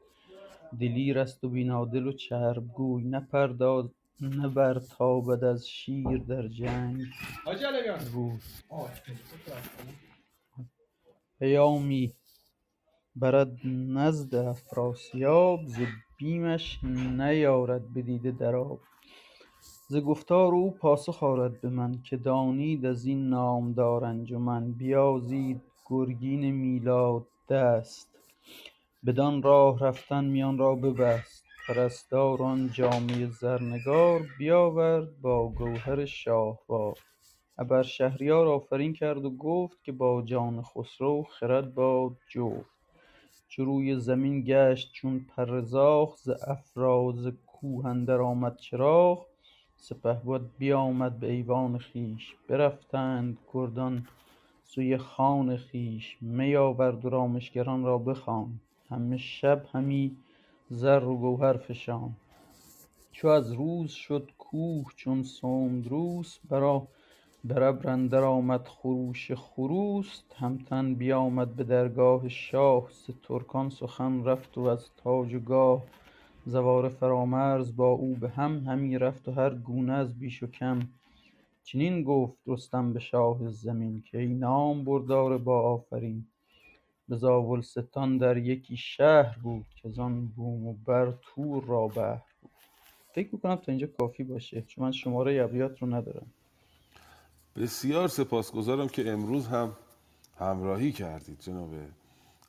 دلیر است و بینادل و چرب گوی نپرداز نبرتابد از شیر در جنگ. روی پیامی برد نزد افراسیاب ز بیمش نیارد به دیده در آب. ز گفتار او پاسخ آرد به من که دانید از این نامدار انجمن بیازید گرگین میلاد دست. بدان راه رفتن میان را ببست. پرستار آن جامه زرنگار بیاورد با گوهر شاهوار. ابر شهریار آفرین کرد و گفت که با جان خسرو خرد باد جفت چو روی زمین گشت چون پر زاغ ز افراز کوه اندر آمد چراغ. سپهبد بیامد به ایوان خویش برفتند گردان سوی خان خویش. می آورد و رامشگران را بخواند همه شب همی زر و گوهر فشاند چو از روز شد کوه چون سندروس بر ابر اندر آمد خروش خروس تهمتن بیامد به درگاه شاه. ز ترکان سخن رفت و از تاج و گاه زواره فرامرز با او به هم همی رفت و هر گونه از بیش و کم. چنین گفت رستم به شاه زمین کای نامبردار باآفرین به زاولستان در یکی شهر بود که زان بوم و بر تور را بهر بود. فکر می‌کنم تا اینجا کافی باشه چون من شماره ابیات رو ندارم. بسیار سپاسگزارم که امروز هم همراهی کردید جناب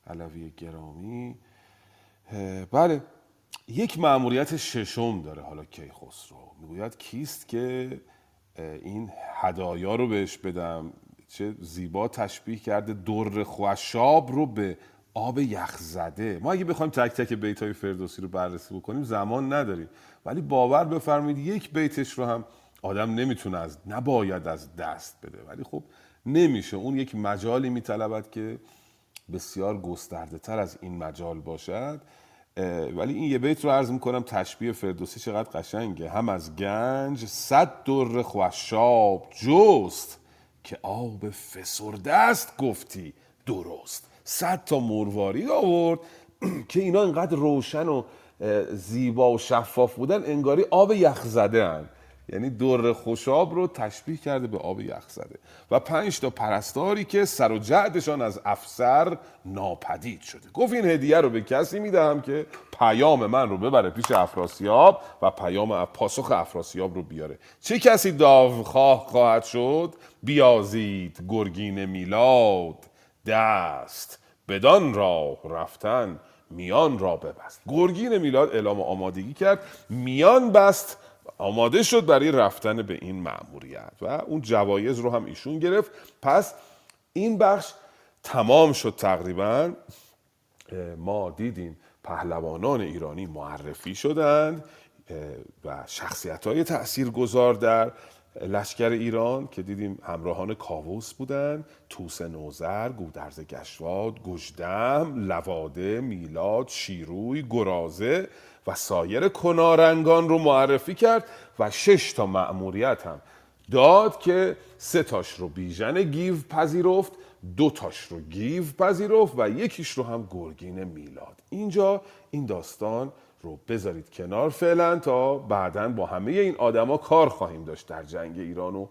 علوی گرامی. بله یک مأموریت ششم داره حالا کیخسرو. می‌گوید کیست که این هدایا رو بهش بدم؟ چه زیبا تشبیه کرده در خوشاب رو به آب یخزده ما اگه بخوایم تک تک بیت های فردوسی رو بررسی بکنیم زمان نداریم. ولی باور بفرمایید یک بیتش رو هم آدم نمی‌تونه از نباید از دست بده. ولی خب نمیشه. اون یک مجالی میطلبد که بسیار گسترده تر از این مجال باشد. ولی این یه بیت رو عرض می‌کنم تشبیه فردوسی چقدر قشنگه. هم از گنج صد در خوشاب جست که آب فسرده است گفتی درست. صد تا مروارید آورد که اینا اینقدر روشن و زیبا و شفاف بودن انگاری آب یخزده هن. یعنی در خوشاب رو تشبیه کرده به آب یخزده. و پنج تا پرستاری که سر و جعدشان از افسر ناپدید شده. گفت این هدیه رو به کسی می‌دهم که پیام من رو ببره پیش افراسیاب و پیام پاسخ افراسیاب رو بیاره. چه کسی داوخواه خواهد شد؟ بیازید گرگین میلاد. دست بدان راه رفتن میان را ببست. گرگین میلاد اعلام آمادگی کرد میان بست آماده شد برای رفتن به این مأموریت و اون جوایز رو هم ایشون گرفت. پس این بخش تمام شد تقریبا. ما دیدیم پهلوانان ایرانی معرفی شدند و شخصیت های تأثیر گذار در لشکر ایران که دیدیم همراهان کاووس بودند. توس نوزر، گودرز گشواد، گژدم، لواده، میلاد، شیروی، گرازه. و سایر کنارنگان رو معرفی کرد و شش تا مأموریت هم داد که سه تاش رو بیژن گیو پذیرفت دو تاش رو گیو پذیرفت و یکیش رو هم گرگین میلاد. اینجا این داستان رو بذارید کنار فعلا تا بعدا با همه این آدما کار خواهیم داشت در جنگ ایران و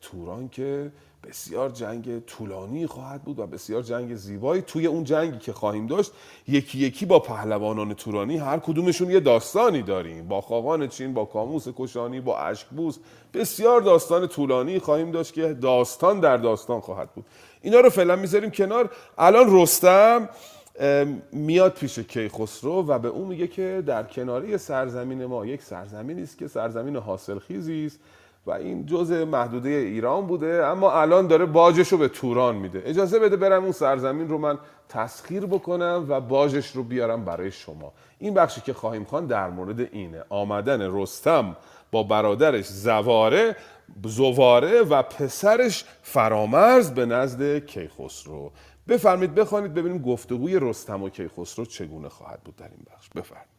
توران که بسیار جنگ طولانی خواهد بود و بسیار جنگ زیبایی توی اون جنگی که خواهیم داشت. یکی یکی با پهلوانان تورانی هر کدومشون یه داستانی داریم. با خاقان چین با کاموس کشانی با اشکبوس. بسیار داستان طولانی خواهیم داشت که داستان در داستان خواهد بود. اینا رو فعلا می‌ذاریم کنار. الان رستم میاد پیش کیخسرو و به اون میگه که در کناری سرزمین ما یک سرزمینی است که سرزمین حاصلخیزی است. و این جزء محدوده ایران بوده اما الان داره باجش رو به توران میده. اجازه بده برم اون سرزمین رو من تسخیر بکنم و باجش رو بیارم برای شما. این بخشی که خواهیم خوان در مورد اینه. آمدن رستم با برادرش زواره زواره و پسرش فرامرز به نزد کیخسرو. بفرمید بخوانید ببینیم گفتگوی رستم و کیخسرو چگونه خواهد بود در این بخش. بفرمید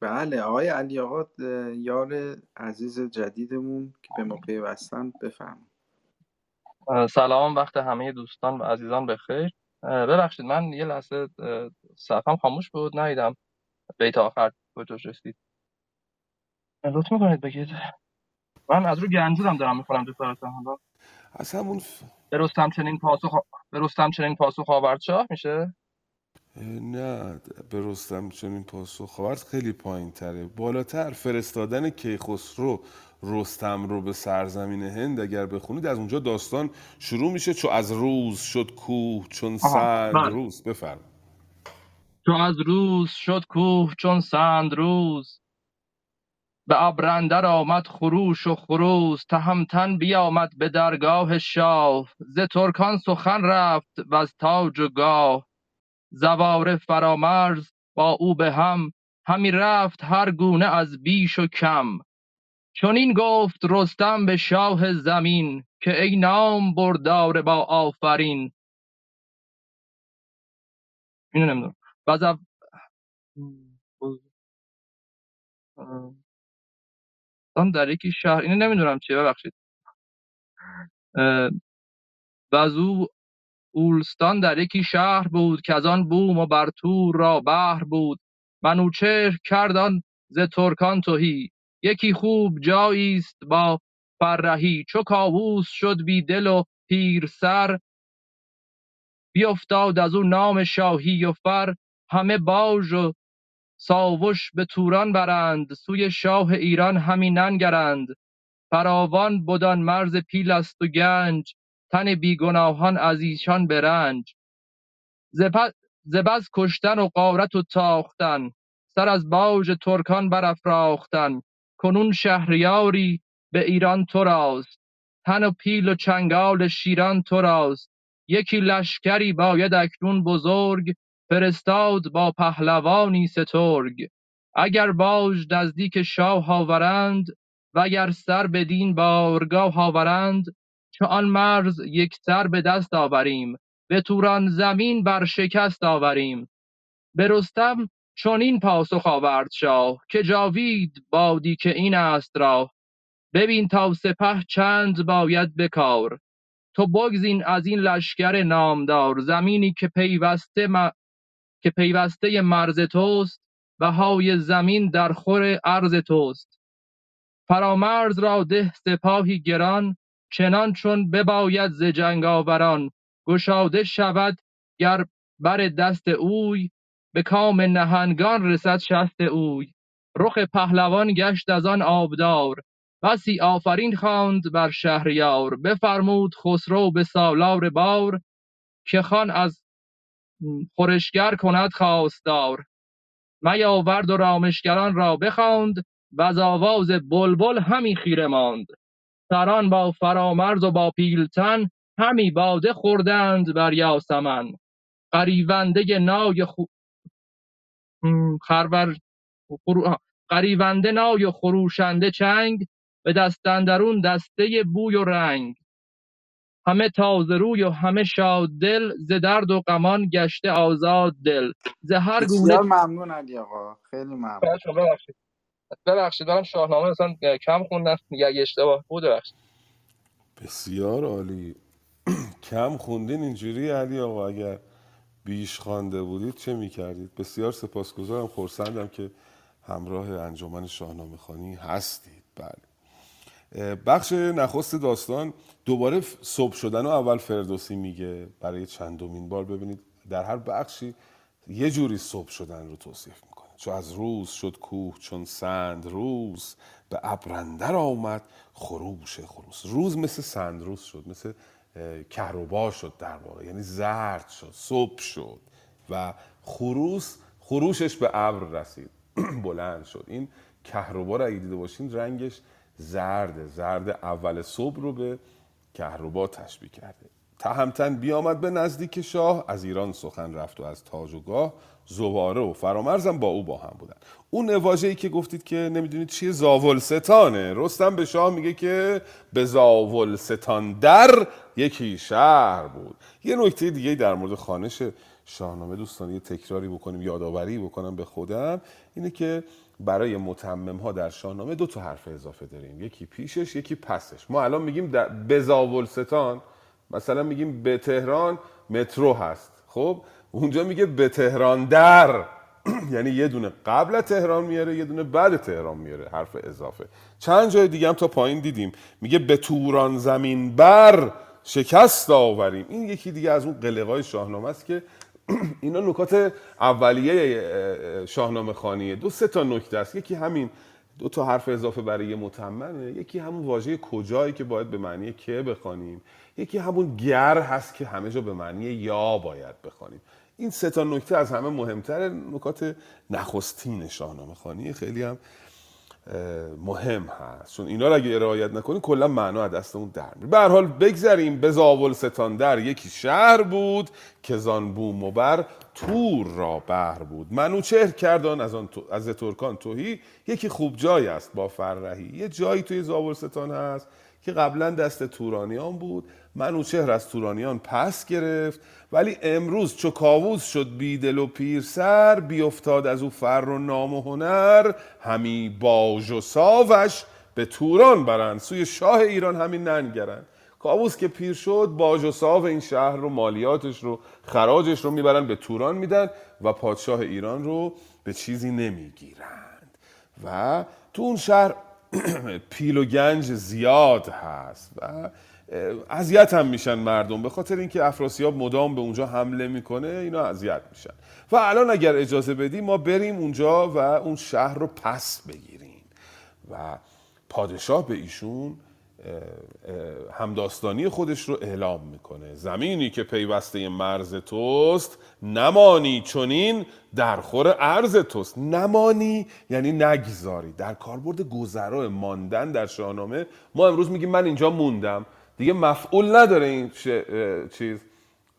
بله آقای علی آقا یار عزیز جدیدمون که به ما پیوستن بفهم سلام وقت همه دوستان و عزیزان بخیر ببخشید من یه لحظه اه، صفحم خاموش بود ندیدم. بیت آخر کجاش رسید؟ لطف می‌کنید بگید. من از رو گنجورم دارم می‌خورم جسارتا حالا. از همون ف- به رستم چنین پاسخ به رستم چنین پاسخ آورد شاه میشه؟ نه به رستم چنین پاسخ. خواهد خیلی پایین تره بالاتر فرستادن کیخسرو رستم رو به سرزمین هند اگر بخونید از اونجا داستان شروع میشه. چو از روز شد کوه چون سند بله. روز. بفرم چو از روز شد کوه چون سند روز به ابرندر آمد خروش و خروز. تهمتن بیامد به درگاه شاه. ز ترکان سخن رفت و از تاج و گاه. زواره فرامرز با او به هم همی رفت هر گونه از بیش و کم. چنین گفت رستم به شاه زمین که ای نام بردار با آفرین. اینو نمی‌دونم. آن در یکی شهر اینو نمی‌دونم چیه ببخشید. و از او اولستان در یکی شهر بود که از آن بوم و بر تور را بحر بود. منوچهر کرد آن ز ترکان تهی. یکی خوب جایی است با فرهی. چو کاووس شد بی دل و پیر سر بیافتاد از او نام شاهی و فر. همه باژ و ساوش به توران برند. سوی شاه ایران همی ننگرند. فراوان بدان مرز پیل است و گنج. تن بیگناهان از ایشان به رنج ز پ- ز بس کشتن و غارت و تاختن. سر از باژ ترکان برافراختن. کنون شهریاری به ایران تو راست. تن و پیل و چنگال شیران تو راست. یکی لشکری باید اکنون بزرگ فرستاد با پهلوانی سترگ. اگر باژ نزدیک شاه آورند وگر سر بدین بارگاه آورند چو آن مرز یکسر به دست آوریم به توران زمین بر شکست آوریم. به رستم چنین پاسخ آورد شاه که جاوید بادی که این است راه. ببین تا سپه چند باید به کار تو بگزین از این لشکر نامدار زمینی که پیوسته م... که پیوسته مرز توست بهای زمین در خور ارز توست. فرامرز را ده سپاهی گران چنان چون بباید ز جنگاوران گشاده شود گر بر دست اوی به کام نهنگان رسد شست اوی. رخ پهلوان گشت از آن آبدار بسی آفرین خواند بر شهریار. بفرمود خسرو به سالار بار که خان از خورشگر کند خواستار. میاورد و رامشگران را بخواند و از آواز بلبل همی خیره ماند. سران با فرامرز و با پیلتن همی باده خوردند بر یاسمن. غریونده نای خو... خرور خرو... آه. غریونده نای و خروشنده چنگ به دست اندرون دسته بوی و رنگ. همه تازه روی و همه شاد دل ز درد و غمان گشته آزاد دل. ز هر گونه ممنون علی آقا. خیلی ممنون. ببخشید دارم شاهنامه اصلا کم خوندم. اگه اشتباه. بود ببخشید. بسیار عالی. کم خوندین اینجوری علی آقا اگر بیش خوانده بودید چه می‌کردید؟ بسیار سپاسگزارم. خورسندم که همراه انجمن شاهنامه خانی هستید. بله. بخش نخست داستان. دوباره صبح شدن و اول فردوسی میگه. برای چندمین بار ببینید. در هر بخشی یه جوری صبح شدن رو توصیف چو از روز شد کوه چون سند روز به ابرندر آمد خروش خروس. روز مثل سندروز شد مثل کهربا شد در واقع. یعنی زرد شد صبح شد و خروس خروشش به ابر رسید بلند شد. این کهربا رو اگه دیده باشین رنگش زرده زرد اول صبح رو به کهربا تشبیه کرده. تهمتن بیامد به نزدیک شاه. از ایران سخن رفت و از تاج و گاه زواره و فرامرزم با او با هم بودن اون واژه‌ای که گفتید که نمی‌دونید چیه زاولستانه. رستم به شاه میگه که به زاولستان در یکی شهر بود. یه نکته دیگه در مورد خانش شاهنامه دوستان یه تکراری بکنیم یادآوری بکنم به خودم. اینه که برای متمم ها در شاهنامه دو تا حرف اضافه داریم. یکی پیشش یکی پسش. ما الان میگیم در بزاولستان مثلا میگیم به تهران مترو هست. خب اونجا میگه به تهران در. یعنی یه دونه قبل تهران میاره یه دونه بعد تهران میاره. حرف اضافه. چند جای دیگه هم تا پایین دیدیم. میگه به توران زمین بر شکست آوریم. این یکی دیگه از اون قلقای شاهنامه است که اینا نکات اولیه شاهنامه خانیه. دو سه تا نکته است. یکی همین دو تا حرف اضافه برای یه متممه. یکی همون واژه کجایی که باید به معنی که بخوانیم. یکی همون گر هست که همه جا به معنی یا باید بخوانیم. این سه تا نکته از همه مهمتر نکات نخستین شاهنامه خانی خیلی هم مهم هست. چون اینا رو اگه رعایت نکنیم کلا معنا از دستمون در میره به حال بگذریم. به زاول ستان در یکی شهر بود که زان بوم و بر تور را بهر بود. منوچهر کردان از آن از ترکان توهی یکی خوب جای است با فرهی. یه جایی توی زاول ستان هست که قبلا دست تورانیان بود. منوچهر از تورانیان پس گرفت ولی امروز چو کاووس شد بیدل و پیر سر بیافتاد از او فر و نام و هنر همی باج و ساوش به توران برند. سوی شاه ایران همین ننگرند. کاووس که پیر شد باج و ساو این شهر رو مالیاتش رو خراجش رو می‌برن به توران میدن و پادشاه ایران رو به چیزی نمی‌گیرند. و تو اون شهر پیل و گنج زیاد هست و اذیت هم میشن مردم. به خاطر اینکه افراسیاب مدام به اونجا حمله می‌کنه اینا اذیت میشن. و الان اگر اجازه بدی ما بریم اونجا و اون شهر رو پس بگیریم. و پادشاه به ایشون همداستانی خودش رو اعلام می‌کنه. زمینی که پیوسته مرز توست نمانی چونین در خور عرض توست. نمانی یعنی نگذاری. در کاربرد گذرا ماندن در شاهنامه ما امروز میگیم من اینجا موندم. دیگه مفعول نداره این چیز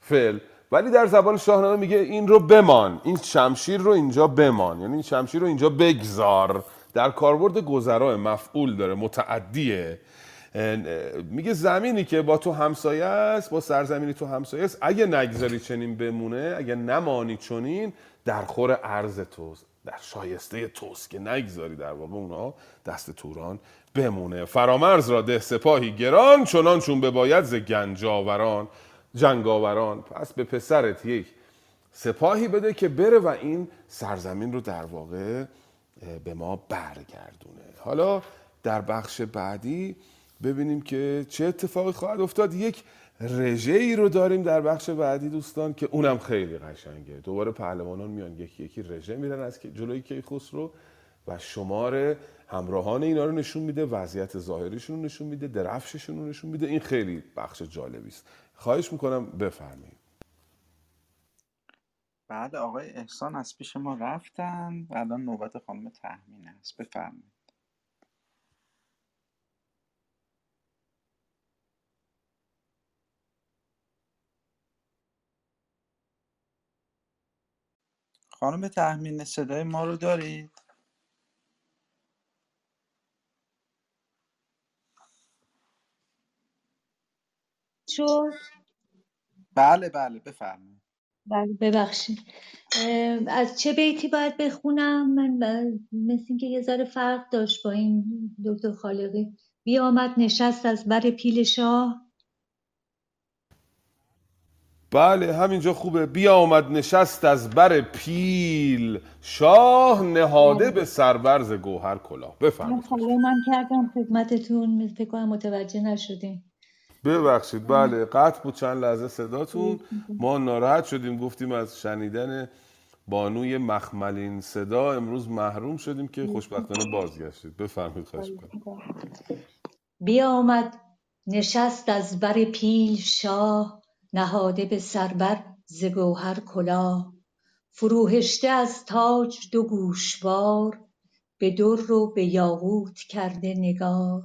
فعل. ولی در زبان شاهنامه میگه این رو بمان این شمشیر رو اینجا بمان. یعنی این شمشیر رو اینجا بگذار. در کاربرد گذرا مفعول داره متعدیه. میگه زمینی که با تو همسایه است با سرزمینی تو همسایه است اگه نگذاری چنین بمونه اگه نمانی چنین در خور عرض توست در شایسته توست که نگذاری در واقع اونها دست توران بمونه. فرامرز را ده سپاهی گران چنان چون به باید ز گنجاوران جنگاوران پس به پسرت یک سپاهی بده که بره و این سرزمین رو در واقع به ما برگردونه. حالا در بخش بعدی ببینیم که چه اتفاقی خواهد افتاد. یک رژه ای رو داریم در بخش بعدی دوستان که اونم خیلی قشنگه. دوباره پهلوانان میان یکی یکی رژه میرن از جلوی کیخسرو و شمار همراهان اینا رو نشون میده وضعیت ظاهریشون رو نشون میده درفششون رو نشون میده. این خیلی بخش جالبی است. خواهش می‌کنم بفرمایید. بعد آقای احسان از پیش ما رفتن. و الان نوبت خانم تحمین است. بفرمایید. خانم تحمین صدای ما رو دارید؟ شد؟ بله بله بفرمایید. بله ببخشید. از چه بیتی باید بخونم؟ من مثل اینکه یه ذره فرق داشت با این دکتر خالقی. بیامد نشست از بر پیل شاه. بله همینجا خوبه. بیا آمد نشست از بر پیل شاه نهاده به سربرز گوهر کلاه. بفرمایید. من کردم خدمتتون. فکر کنم متوجه نشدیم ببخشید بله قطع بود چند لحظه صداتون. ما ناراحت شدیم گفتیم از شنیدن بانوی مخملین صدا امروز محروم شدیم که خوشبختانه بازگشتید. بفرمایید خواهش بیامد نشست از بر پیل شاه نهاده به سربر ز گوهر کلاه. فروهشته از تاج دو گوشوار به در و به یاقوت کرده نگار.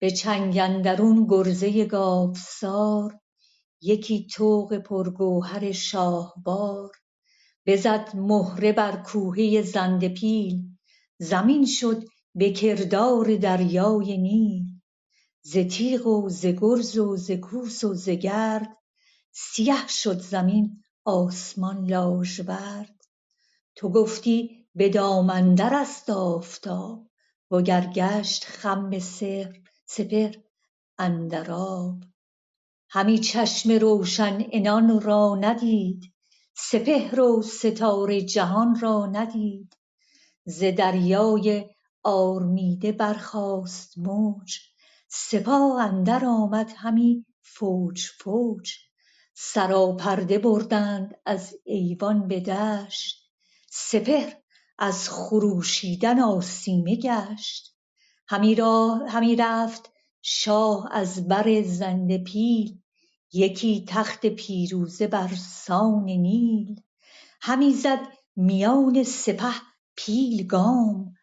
به چنگ اندرون گرزه گاوسار یکی طوق پرگوهر شاهوار بزد مهره بر کوهه زنده پیل زمین شد به کردار دریای نیل. ز تیغ و ز گرز و ز کوس و ز گرد سیه شد زمین آسمان لاژورد. تو گفتی به دام اندر است آفتاب وگر گشت خم سپهر اندر آب. همی چشم روشن عنان را ندید سپهر و ستاره جهان را ندید. ز دریای آرمیده برخاست موج سپاه اندر آمد همی فوج فوج. سراپرده بردند از ایوان به دشت سپهر از خروشیدن آسیمه گشت. همی, همی رفت شاه از بر زنده پیل یکی تخت پیروزه بر سان نیل. همی زد میان سپه پیل گام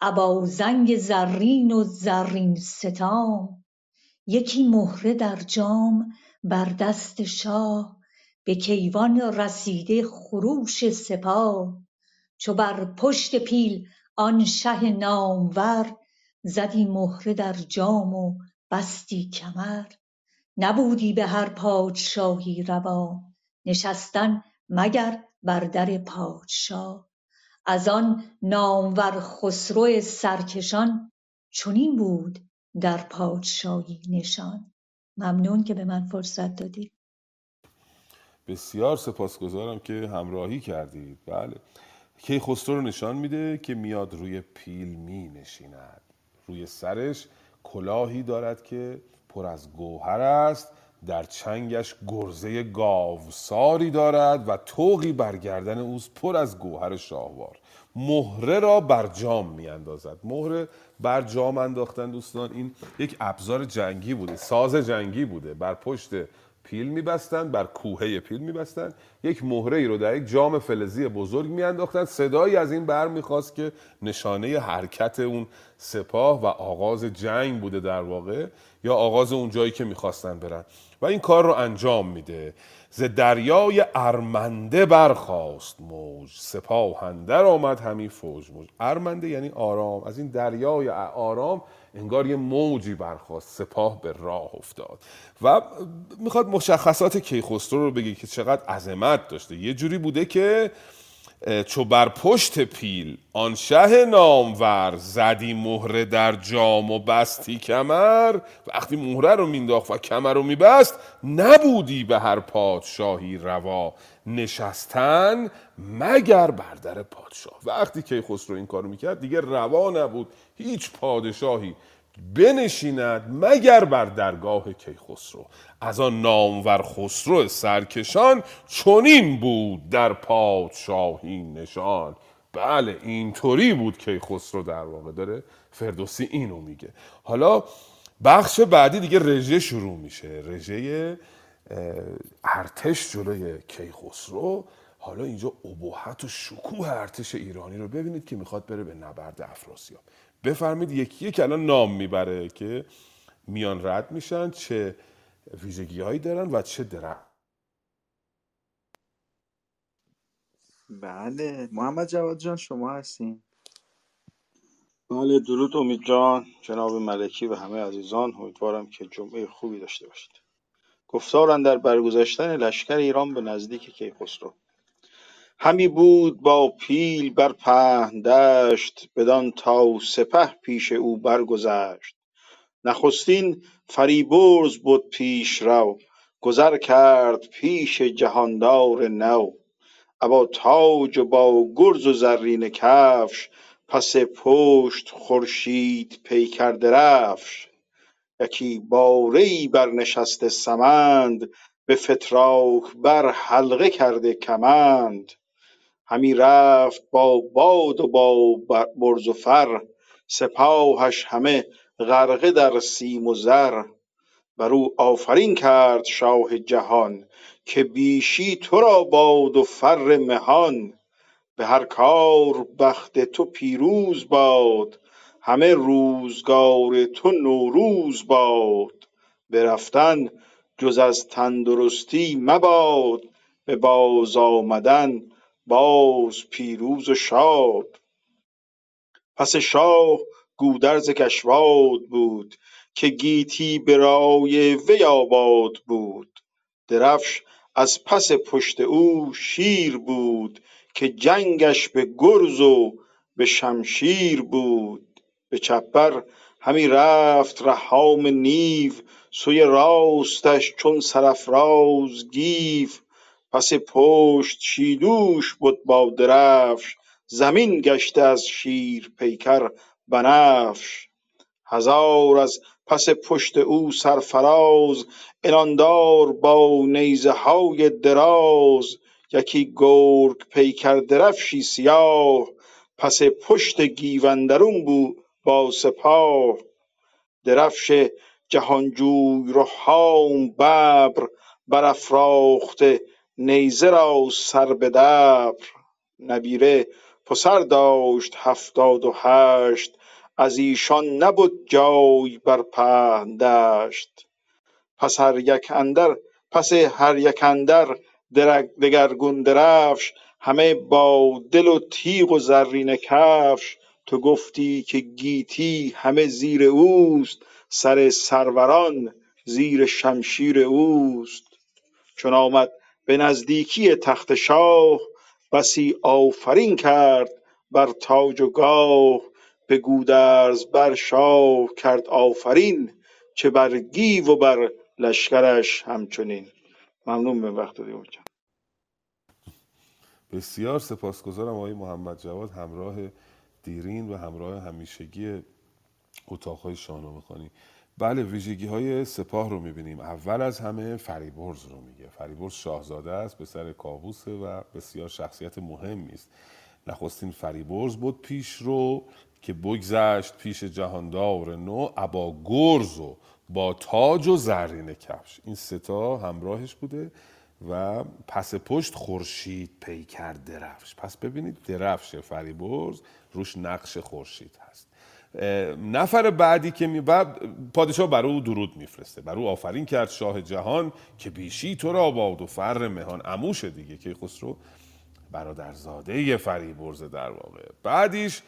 ابا زنگ زرین و زرین ستام. یکی مهره در جام بر دست شاه به کیوان رسیده خروش سپاه. چو بر پشت پیل آن شه نامور زدی مهره در جام و بستی کمر. نبودی به هر پادشاهی روا نشستن مگر بر در پادشاه از آن نامور خسرو سرکشان چنین بود در پادشاهی نشان. ممنون که به من فرصت دادید. بسیار سپاسگزارم که همراهی کردید. بله. کیخسرو رو نشان میده که میاد روی پیل می نشیند روی سرش کلاهی دارد که پر از گوهر است در چنگش گرزه گاوساری دارد و توقی بر اوست پر از گوهر شاهوار. مهره را بر جام می اندازد مهره بر جام انداختن دوستان این یک ابزار جنگی بوده ساز جنگی بوده. بر پشت پیل میبستن بر کوهه پیل میبستن. یک مهره ای رو در یک جام فلزی بزرگ میانداختن. صدایی از این بر می‌خواست که نشانه حرکت اون سپاه و آغاز جنگ بوده در واقع یا آغاز اون جایی که می‌خواستن برن. و این کار رو انجام میده. ز دریای ارمنده برخاست موج. سپاهندر آمد همی فوج موج. ارمنده یعنی آرام. از این دریای آرام انگار یه موجی برخواست سپاه به راه افتاد. و می‌خواد مشخصات کیخسرو رو بگه که چقدر عظمت داشته. یه جوری بوده که چو بر پشت پیل آن شه نامور زدی مهره در جام و بستی کمر. وقتی مهره رو مینداخت و کمر رو میبست نبودی به هر پادشاهی روا. نشستن مگر بر در پادشاه. وقتی که خسرو این کارو می‌کرد دیگه روا نبود. هیچ پادشاهی بنشیند مگر بر درگاه کیخسرو. از آن نامور خسرو سرکشان چنین بود در پادشاهی نشان. بله اینطوری بود کیخسرو در واقع. داره فردوسی اینو میگه. حالا بخش بعدی دیگه رژه شروع میشه. رژه ارتش جلوی کیخسرو. حالا اینجا ابهت و شکوه ارتش ایرانی رو ببینید که می‌خواد بره به نبرد افراسیاب. بفرمید یکی یک الان نام می‌بره که میان رد میشن چه ویژگی هایی دارن و چه درن. بله. محمد جواد جان شما هستین؟ بله درود امید جان جناب ملکی و همه عزیزان. امیدوارم که جمعه خوبی داشته باشید. گفتار در برگذشتن لشکر ایران به نزدیک کیخسرو. همی بود با پیل بر پهن دشت بدان تا سپه پیش او برگذشت. نخستین فریبرز بد پیشرو گذر کرد پیش جهاندار نو. ابا تاج و با گرز و زرین کفش پس پشت خورشید پیکر درفش. یکی باره ای برنشسته سمند به فتراک بر حلقه کرده کمند. همی رفت با باد و با برز و فر سپاهش همه غرقه در سیم و زر. بر او آفرین کرد شاه جهان که بیشی تو را باد و فر مهان. به هر کار بخت تو پیروز باد همه روزگار تو نوروز باد. به رفتن جز از تندرستی مباد. به باز آمدن باز پیروز و شاد. پس شاه گودرز کشواد بود که گیتی به رای وی آباد بود. درفش از پس پشت او شیر بود که جنگش به گرز و به شمشیر بود. به چپ همی رفت رهام نیو سوی راستش چون سرافراز گیو. پس پشت شیدوش بد با درفش زمین گشته از شیر پیکر بنفش. هزار از پس پشت او سرفراز عناندار با نیزه های دراز. یکی گرگ پیکر درفشی سیاه پس پشت گیو اندرون بود با سپاه درفش جهانجوی رهام ببر برافراخته نیزه را سر به دبر. نبیره پسر داشت هفتاد و هشت از ایشان نبد جای بر پهن پس هر یک اندر پس هر یک اندر دگرگون درفش همه با دل و تیغ و زرینه کفش تو گفتی که گیتی همه زیر اوست سر سروران زیر شمشیر اوست. چون آمد به نزدیکی تخت شاه بسی آفرین کرد بر تاج و گاه. به گودرز بر شاه کرد آفرین چه بر گیو و بر لشکرش همچنین. ممنون به وقت دیگه بسیار سپاسگزارم آقای محمد جواد همراه دیرین و همراه همیشگی اتاقهای شاهنامه خانی بله ویژگی های سپاه رو می‌بینیم. اول از همه فریبرز رو میگه. فریبرز شاهزاده است پسر کاووسه و بسیار شخصیت مهمی است. نخستین فریبرز بود پیش رو که بگذشت پیش جهاندار نو ابا گرز و با تاج و زرین کفش. این ستا همراهش بوده. و پس پشت خورشید پیکر درفش. پس ببینید درفش فریبرز روش نقش خورشید هست. نفر بعدی که می پادشاه بر او درود میفرسته. بر او آفرین کرد شاه جهان که بیشی تو را باد و فر مهان. عموش دیگه که خسرو برادرزاده فریبرز در واقع. بعدیش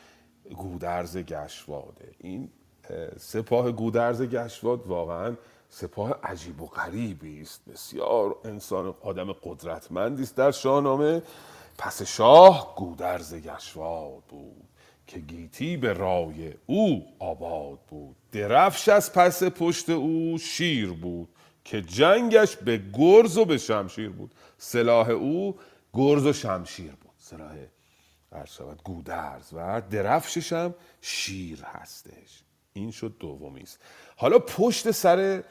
گودرز گشواده این اه، سپاه گودرز گشواد واقعا سپاه عجیب و غریبی است. بسیار انسان آدم قدرتمندی است در شاهنامه. پس شاه گودرز گشواد بود که گیتی به رای او آباد بود. درفش از پس پشت او شیر بود که جنگش به گرز و به شمشیر بود. سلاح او گرز و شمشیر بود. سلاح شود گودرز و درفشش هم شیر هستش. این شد دومی است. حالا پشت سر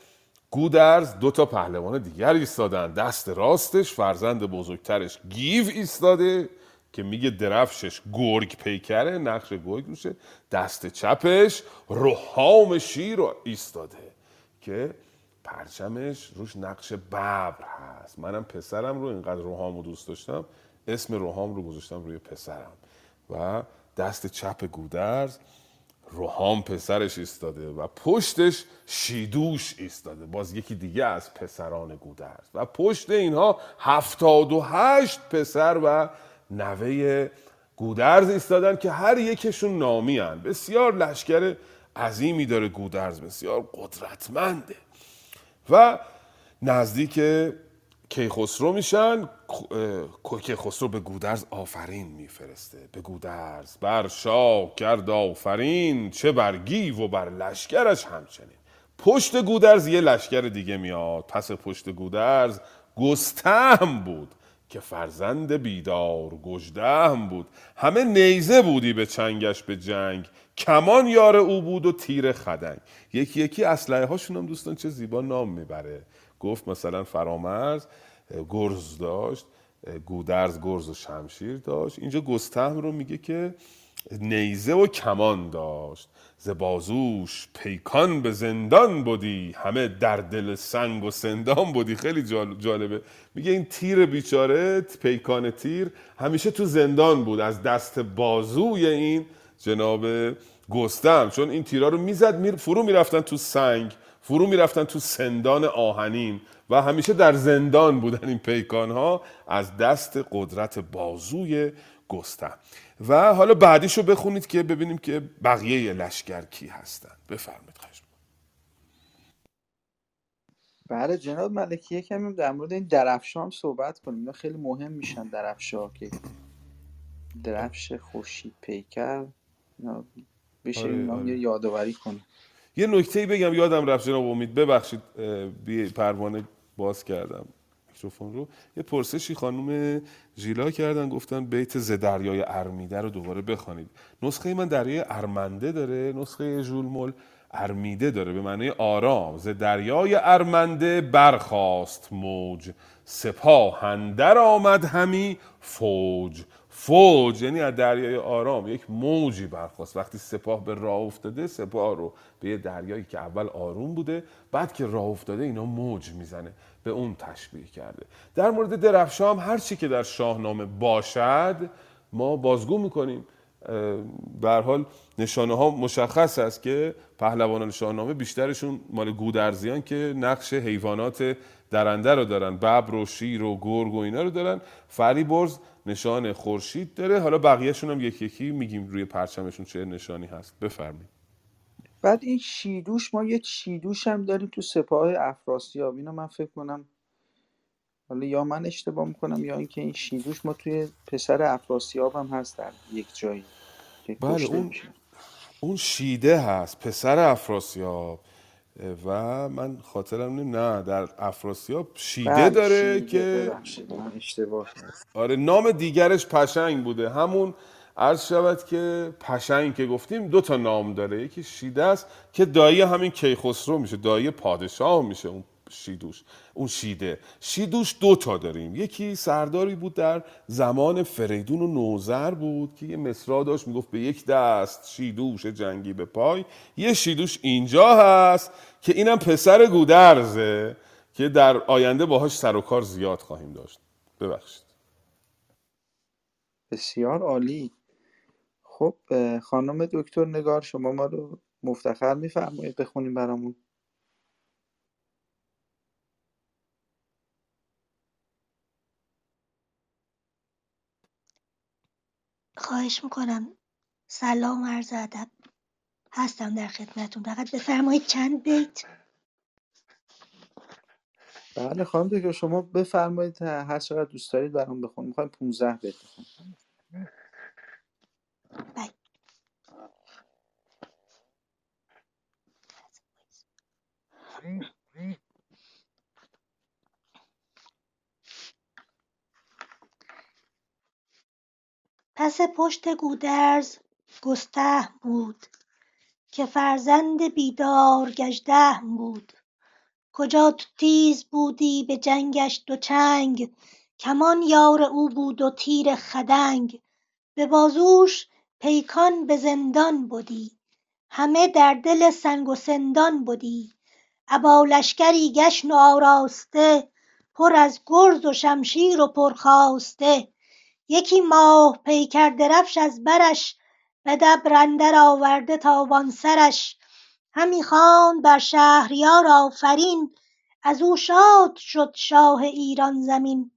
گودرز دو تا پهلوان دیگر ایستادن. دست راستش فرزند بزرگترش گیو ایستاده که میگه درفشش گرگ پیکره نقش گرگ روشه دست چپش روحام شیر رو ایستاده که پرچمش روش نقش ببر هست. منم پسرم رو اینقدر روحام رو دوست داشتم اسم روحام رو گذاشتم روی پسرم. و دست چپ گودرز روحام پسرش ایستاده و پشتش شیدوش ایستاده. باز یکی دیگه از پسران گودرز. و پشت اینها هفتاد و هشت پسر و نوه گودرز ایستادن که هر یکشون نامی هن. بسیار لشکر عظیمی داره گودرز. بسیار قدرتمنده. و نزدیک کیخسرو میشن کیخسرو به گودرز آفرین میفرسته. به گودرز بر شاه کرد آفرین چه بر گیو و بر لشکرش همچنین. پشت گودرز یه لشکر دیگه میاد. پس پشت گودرز گستهم بود که فرزند بیدار گژدهم بود. همه نیزه بودی به چنگش به جنگ. کمان یار او بود و تیر خدنگ. یکی یکی اسلحه هاشون هم دوستان چه زیبا نام می‌بره. گفت مثلا فرامرز گرز داشت گودرز گرز و شمشیر داشت. اینجا گستهم رو میگه که نیزه و کمان داشت. ز بازوش پیکان به زندان بودی. همه در دل سنگ و سندان بودی. خیلی جال- جالبه. میگه این تیر بیچاره پیکان تیر همیشه تو زندان بود. از دست بازوی این جناب گستم چون این تیرا رو می‌زد فرو می‌رفتن تو سنگ. فرو می‌رفتن تو سندان آهنین و همیشه در زندان بودن این پیکان ها از دست قدرت بازوی گستم. و حالا بعدیشو بخونید که ببینیم که بقیه لشکر کی هستن. بفرمایید خواهش. بله جناب ملکی یکم در مورد این درفشا هم صحبت کنیم. اینا خیلی مهم میشن درفشا که درفش خورشید پیکر. بشه آره، اینا آره. یه یادآوری کنیم. یه نکته بگم یادم رفت جناب امید. ببخشید بی پروانه باز کردم میکروفون رو. یه پرسشی خانم ژیلا کردن گفتن بیت ز دریای ارمیده رو دوباره بخوانید. نسخه من دریای ارمنده داره نسخه ژولمل ارمیده داره. به معنی آرام. ز دریای ارمنده برخاست موج. سپاه اندر آمد همی فوج. فوج یعنی از دریای آرام یک موجی برخواست وقتی سپاه به راه افتاده سپاه رو به یه دریایی که اول آروم بوده بعد که راه افتاده اینا موج می‌زنه به اون تشبیه کرده. در مورد درفشام هر چی که در شاهنامه باشد ما بازگو می‌کنیم. به حال نشانه ها مشخص است که پهلوانان شاهنامه بیشترشون مال گودرزیان که نقش حیوانات درنده رو دارن. ببر و شیر و گرگ و اینا رو دارن. فریبرز نشان خورشید داره. حالا بقیهشون هم یکی یکی میگیم روی پرچمشون چه نشانی هست. بفرمایید. بعد این شیدوش ما یه شیدوش هم داریم تو سپاه افراسیاب. اینو من فکر کنم حالا یا من اشتباه می‌کنم یا اینکه این شیدوش ما توی پسر افراسیاب هم هست در یک جایی بله اون اون شیده هست پسر افراسیاب. و من خاطرم نیم نه در افراسیاب شیده بله داره شیده که اشتباه آره نام دیگرش پشنگ بوده. همون عرض شود که پشنگ که گفتیم دو تا نام داره. یکی شیده است که دایی همین کیخسرو میشه دایی پادشاه میشه اون شیدوش. اون شیده. شیدوش دو تا داریم. یکی سرداری بود در زمان فریدون و نوذر بود که یه مصرا داشت می‌گفت به یک دست شیدوش جنگی به پای یه شیدوش اینجا هست که اینم پسر گودرزه که در آینده باهاش سر و کار زیاد خواهیم داشت. ببخشید. بسیار عالی. خب خانم دکتر نگار شما ما رو مفتخر میفرمایید. بخونیم برامون. خواهش می‌کنم. سلام عرض ادب. هستم در خدمتون فقط بفرمایید چند بیت؟ بله خانم دکتر شما بفرمایید هر چقدر دوست دارید برام بخونیم می‌خوایم 15 بیت بخونیم. بله. پس پشت گودرز گستهم بود که فرزند بیدار گژدهم بود. کجا تو تیز بودی به جنگش دو چنگ کمان یار او بود و تیر خدنگ. به بازوش پیکان به زندان بدی همه در دل سنگ و سندان بدی. ابا لشکری گشن و آراسته پر از گرز و شمشیر و پرخاسته یکی ماه پیکر درفش از برش به دبر اندر آورده تابان سرش. همی خواند بر شهریار آفرین از او شاد شد شاه ایران زمین.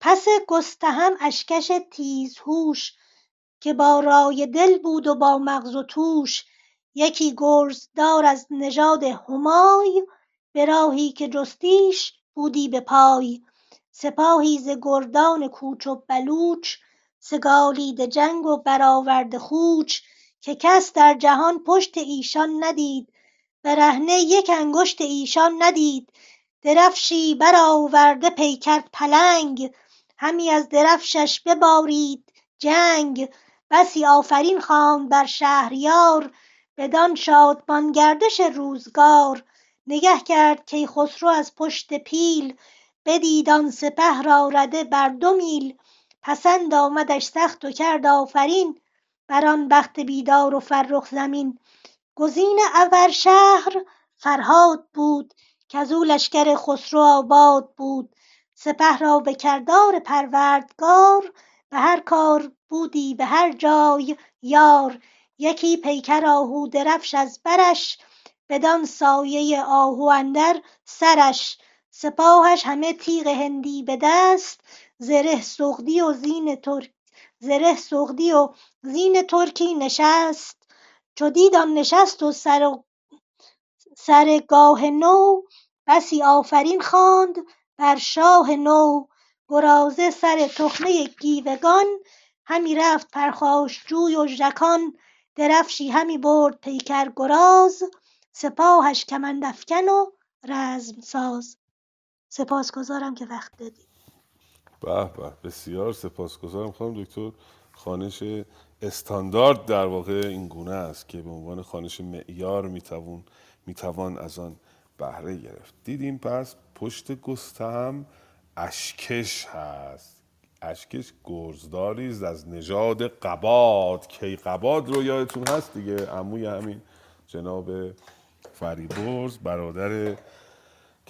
پس گستهم اشکش تیزهوش که با رای دل بود و با مغز و توش. یکی گرزدار از نژاد همای به راهی که جستیش بودی به پای. سپاهی ز گردان کوچ و بلوچ سگالیده جنگ و برآورده خوچ که کس در جهان پشت ایشان ندید برهنه یک انگشت ایشان ندید. درفشی برآورده پیکر پلنگ همی از درفشش ببارید جنگ. بسی آفرین خواند بر شهریار بدان شادمان گردش روزگار. نگه کرد کیخسرو از پشت پیل بدید آن سپه را رده بر دو میل. پسند آمدش سخت و کرد آفرین بر آن بخت بیدار و فرخ زمین. گزین ابرشهر فرهاد بود کزو لشکر خسرو آباد بود. سپه را به کردار پروردگار به هر کار بودی به هر جای یار. یکی پیکر آهو درفش از برش بدان سایه آهو اندر سرش. سپاهش همه تیغ هندی به دست زره سغدی و زین ترک زره سغدی و زین ترکی نشست. چو دید آن نشست و سر سر گاه نو بسی آفرین خواند بر شاه نو. گرازه سر تخمه گیوگان همی رفت پرخاشجوی و ژکان. درفشی همی برد پیکر گراز سپاهش کمند افکن و رزم ساز سپاسگزارم که وقت دادید به به بسیار سپاسگزارم خانم دکتر. خانش استاندارد در واقع این گونه است که به عنوان خانش معیار می‌توان می‌توان از آن بهره گرفت. دیدیم پس پشت گستهم اشکش هست. اشکش گرزداری است از نژاد قباد. کی قباد رو یادتون هست دیگه؟ عموی همین جناب فریبرز برادر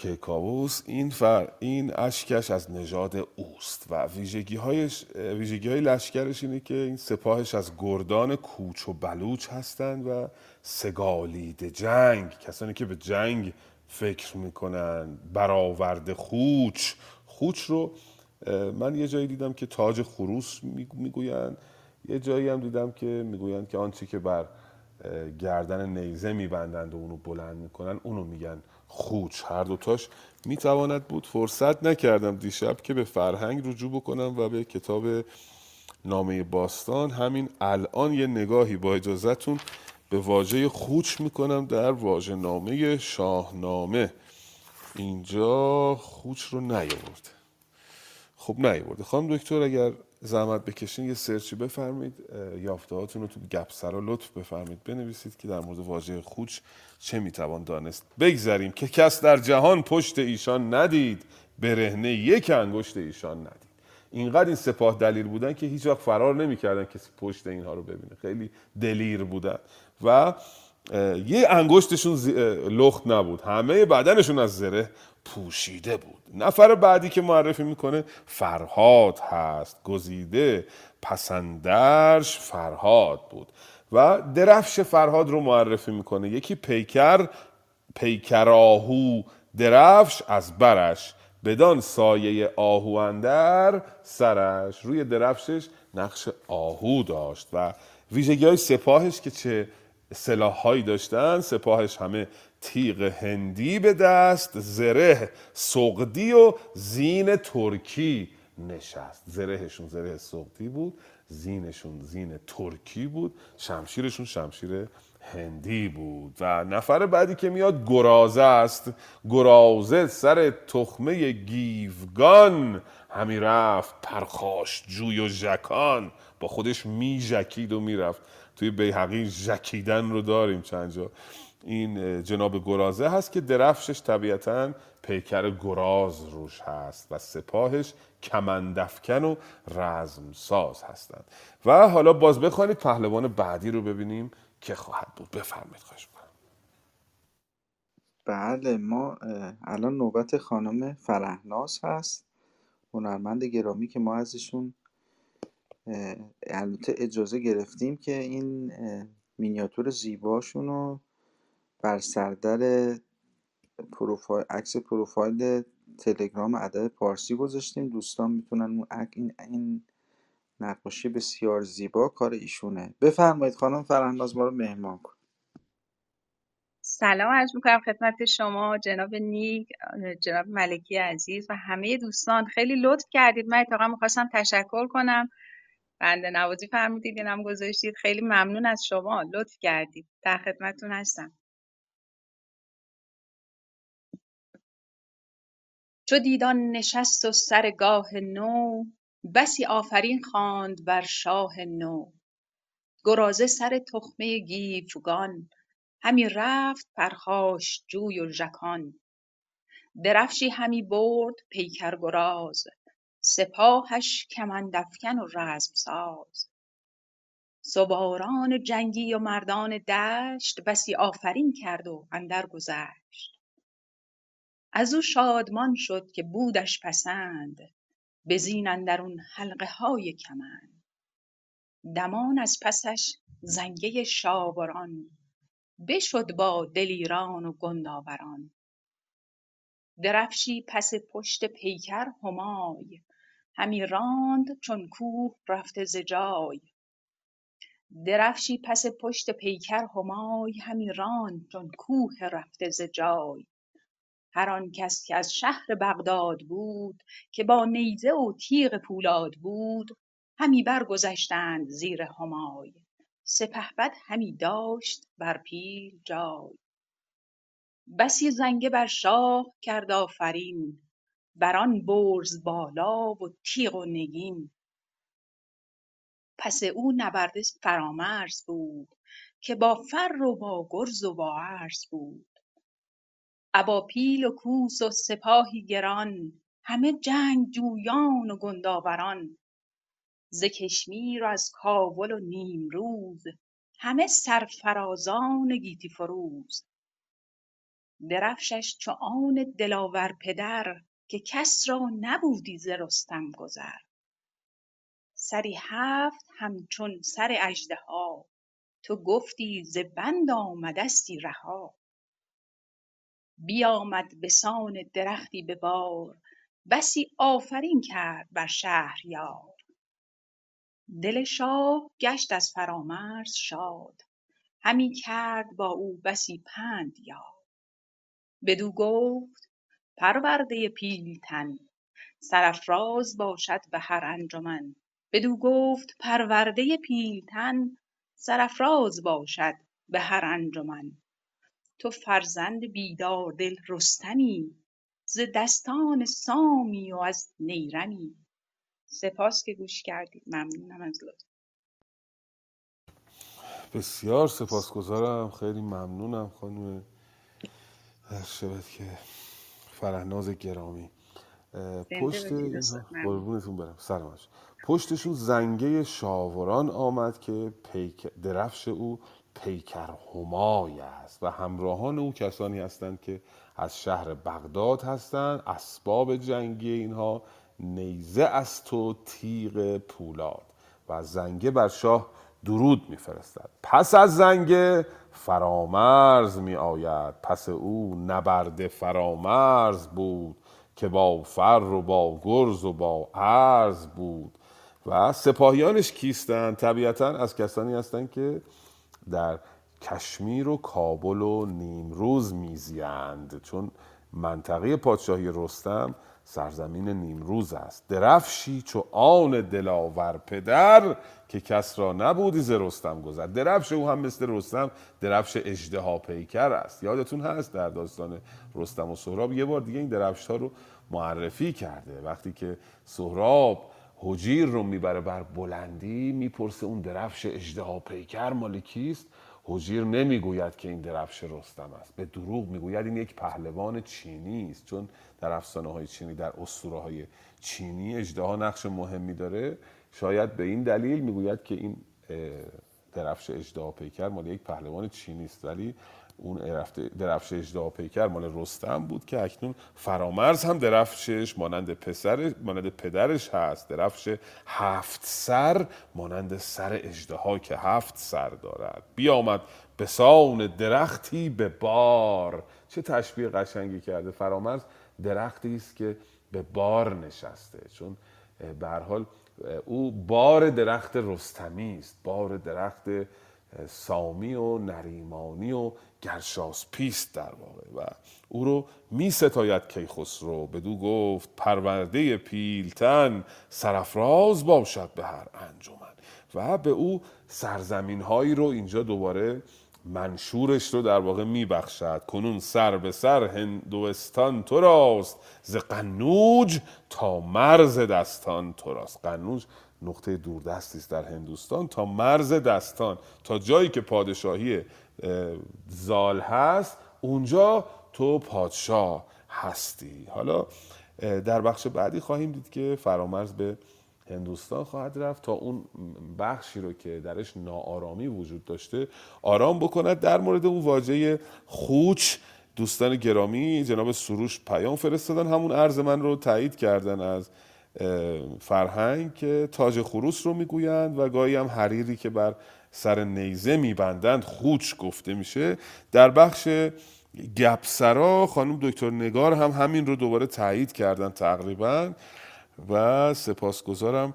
کیکاووس این فر این اشکش از نژاد اوست و ویژگی هایش ویژگی های لشکرش اینه که این سپاهش از گردان کوچ و بلوچ هستند و سگالید جنگ. کسانی که به جنگ فکر می‌کنن برآورد خوچ. خوچ رو من یه جایی دیدم که تاج خروس می‌گویند. یه جایی هم دیدم که می‌گویند که آنچه که بر گردن نیزه میبندند و اونو بلند می‌کنن اونو میگن خوچ هر دوتاش می‌تواند بود. فرصت نکردم دیشب که به فرهنگ رجوع بکنم و به کتاب نامه باستان. همین الان یه نگاهی با اجازهتون به واژه خوچ می‌کنم در واژه نامه شاهنامه. اینجا خوچ رو نیاورده خب نیورده خانم دکتر اگر زحمت بکشین یه سرچی بفرمید یافته هاتون رو تو گپسرا لطف بفرمید بنویسید که در مورد واژه خوچ چه می‌توان دانست. بگذریم که کس در جهان پشت ایشان ندید برهنه یک انگشت ایشان ندید. اینقدر این سپاه دلیر بودن که هیچ وقت فرار نمی‌کردن کسی پشت اینها رو ببینه. خیلی دلیر بودن. و یه انگشتشون لخت نبود. همه بدنشون از زره پوشیده بود. نفر بعدی که معرفی می‌کنه فرهاد هست. گزیده پسندرش فرهاد بود. و درفش فرهاد رو معرفی می‌کنه. یکی پیکر پیکر آهو درفش از برش. بدان سایه آهو اندر سرش. روی درفشش نقش آهو داشت و ویژگی های سپاهش که چه سلاحهایی داشتن سپاهش همه تیغ هندی به دست زره سقدی و زین ترکی نشست. زرهشون زره سقدی بود زینشون زین ترکی بود شمشیرشون شمشیر هندی بود. و نفر بعدی که میاد گرازه است. گرازه سر تخمه گیوگان. همی رفت پرخاش جوی و ژکان. با خودش می ژکید و می‌رفت. توی بیهقی ژکیدن رو داریم چند جا. این جناب گرازه هست که درفشش طبیعتا پیکر گراز روش هست و سپاهش کمندفکن و رزمساز هستند. و حالا باز بخوانید پهلوان بعدی رو ببینیم که خواهد بود. بفرمایید خواهش می‌کنم. بله ما الان نوبت خانم فرهناز هست هنرمند گرامی که ما ازشون البته اجازه گرفتیم که این مینیاتور زیباشون رو بر سردر پروفایل عکس پروفایل تلگرام ادب پارسی گذاشتیم. دوستان می‌تونن این این نقاشی بسیار زیبا کار ایشونه. بفرمایید خانم فرهناز ما رو مهمان کن. سلام عرض می‌کنم خدمت شما جناب نیک جناب ملکی عزیز و همه دوستان. خیلی لطف کردید. من اتفاقا می‌خواستم تشکر کنم. بنده نوازی فرمودید اینم گذاشتید. خیلی ممنون از شما. لطف کردید. در خدمتتون هستم. چو دیدان نشست و سر گاه نو بسی آفرین خواند بر شاه نو. گرازه سر تخمه گیوگان همی رفت پرخاشجوی و ژکان. درفشی همی برد پیکر گراز سپاهش کمندافکن و رزم ساز. سواران جنگی و مردان دشت بسی آفرین کرد و اندر گذشت. از او شادمان شد که بودش پسند به زین اندرون حلقه های کمند. دمان از پسش زنگه شاوران بشد با دلیران و گندآوران درفشی پس پشت پیکر همای همی راند چون کوه رفته ز جای. درفشی پس پشت پیکر همای همی راند چون کوه رفته ز جای. هر آن کس که از شهر بغداد بود که با نیزه و تیغ پولاد بود همی برگذشتند زیر همای. سپهبد همی داشت بر پیل جای. بسی زنگه بر شاه کرد آفرین بران برز بالا و تیغ و نگین. پس او نبرده فرامرز بود که با فر و با گرز و با ارز بود. ابا پیل و کوس و سپاهی گران همه جنگجویان و گندآوران ز کشمیر و از کابل و نیمروز همه سرفرازان گیتی فروز. درفشش چو آن دلاور پدر که کس را نبودی ز رستم گذر. سری هفت همچون سر اژدها تو گفتی ز بند آمدستی رها. بیامد بسان درختی به بار بسی آفرین کرد بر شهریار. دل شاه گشت از فرامرز شاد همی کرد با او بسی پند یاد بدو گفت پرورده پیلتن. سرافراز باشد به هر انجمن. بدو گفت پرورده پیلتن سرافراز باشد به هر انجمن. تو فرزند بیداردل رستمی ز دستان سامی و از نیرمی سپاس که گوش کردید. ممنونم از لطف. بسیار سپاسگزارم. خیلی ممنونم خانم شبت که فرهناز گرامی. پشت قربونتون برم. سلامش پشتشون زنگه شاوران آمد که پیک درفش او پیکر همای است و همراهان او کسانی هستند که از شهر بغداد هستند. اسباب جنگی اینها نیزه است و تیغ پولاد و زنگه بر شاه درود میفرستد. پس از زنگه فرامرز می آید پس او نبرد فرامرز بود که با فر و با گرز و با ارز بود. و سپاهیانش کیستند؟ طبیعتا از کسانی هستند که در کشمیر و کابل و نیمروز میزیند. چون منطقه پادشاهی رستم سرزمین نیمروز است. درفشی چو آن دلاور پدر که کس را نبودی ز رستم گذر. درفش او هم مثل رستم درفش اژدها پیکر است. یادتون هست در داستان رستم و سهراب؟ یه بار دیگه این درفش ها رو معرفی کرده. وقتی که سهراب حجیر رو می‌بره بر بلندی می‌پرسه اون درفش اژدها پیکر مال کیست حجیر نمی‌گوید که این درفش رستم است. به دروغ می‌گوید این یک پهلوان چینی است. چون در افسانه های چینی در اسطوره های چینی اژدها نقش مهمی داره. شاید به این دلیل می‌گوید که این درفش اژدها پیکر مال یک پهلوان چینی است. ولی اون درفت- درفش اژدها پیکر مال رستم بود که اکنون فرامرز هم درفشش مانند پسر مانند پدرش هست. درفش هفت سر مانند سر اژدها که هفت سر دارد. بیامد به سان درختی به بار. چه تشبیه قشنگی کرده. فرامرز درختی است که به بار نشسته. چون به حال او بار درخت رستمی است. بار درخت سامی و نریمانی و گرشاس پیست در واقع و او رو می ستاید کیخسرو. بدو گفت پرورده پیلتن سرفراز باشد به هر انجمن. و به او سرزمین هایی رو اینجا دوباره منشورش رو در واقع میبخشد. کنون سر به سر هندوستان تو راست ز قنوج تا مرز دستان تو راست. قنوج نقطه دوردستی است در هندوستان تا مرز دستان تا جایی که پادشاهی اه، زال هست اونجا تو پادشاه هستی. حالا در بخش بعدی خواهیم دید که فرامرز به هندوستان خواهد رفت تا اون بخشی رو که درش ناآرامی وجود داشته آرام بکند. در مورد اون واژه خوچ دوستان گرامی جناب سروش پیام فرستادن. همون عرض من رو تایید کردن از فرهنگ که تاج خروس رو می‌گویند و گاهی هم حریری که بر سر نیزه میبندند. خوچ گفته میشه. در بخش گپسرا خانم دکتر نگار هم همین رو دوباره تایید کردن تقریبا. و سپاسگزارم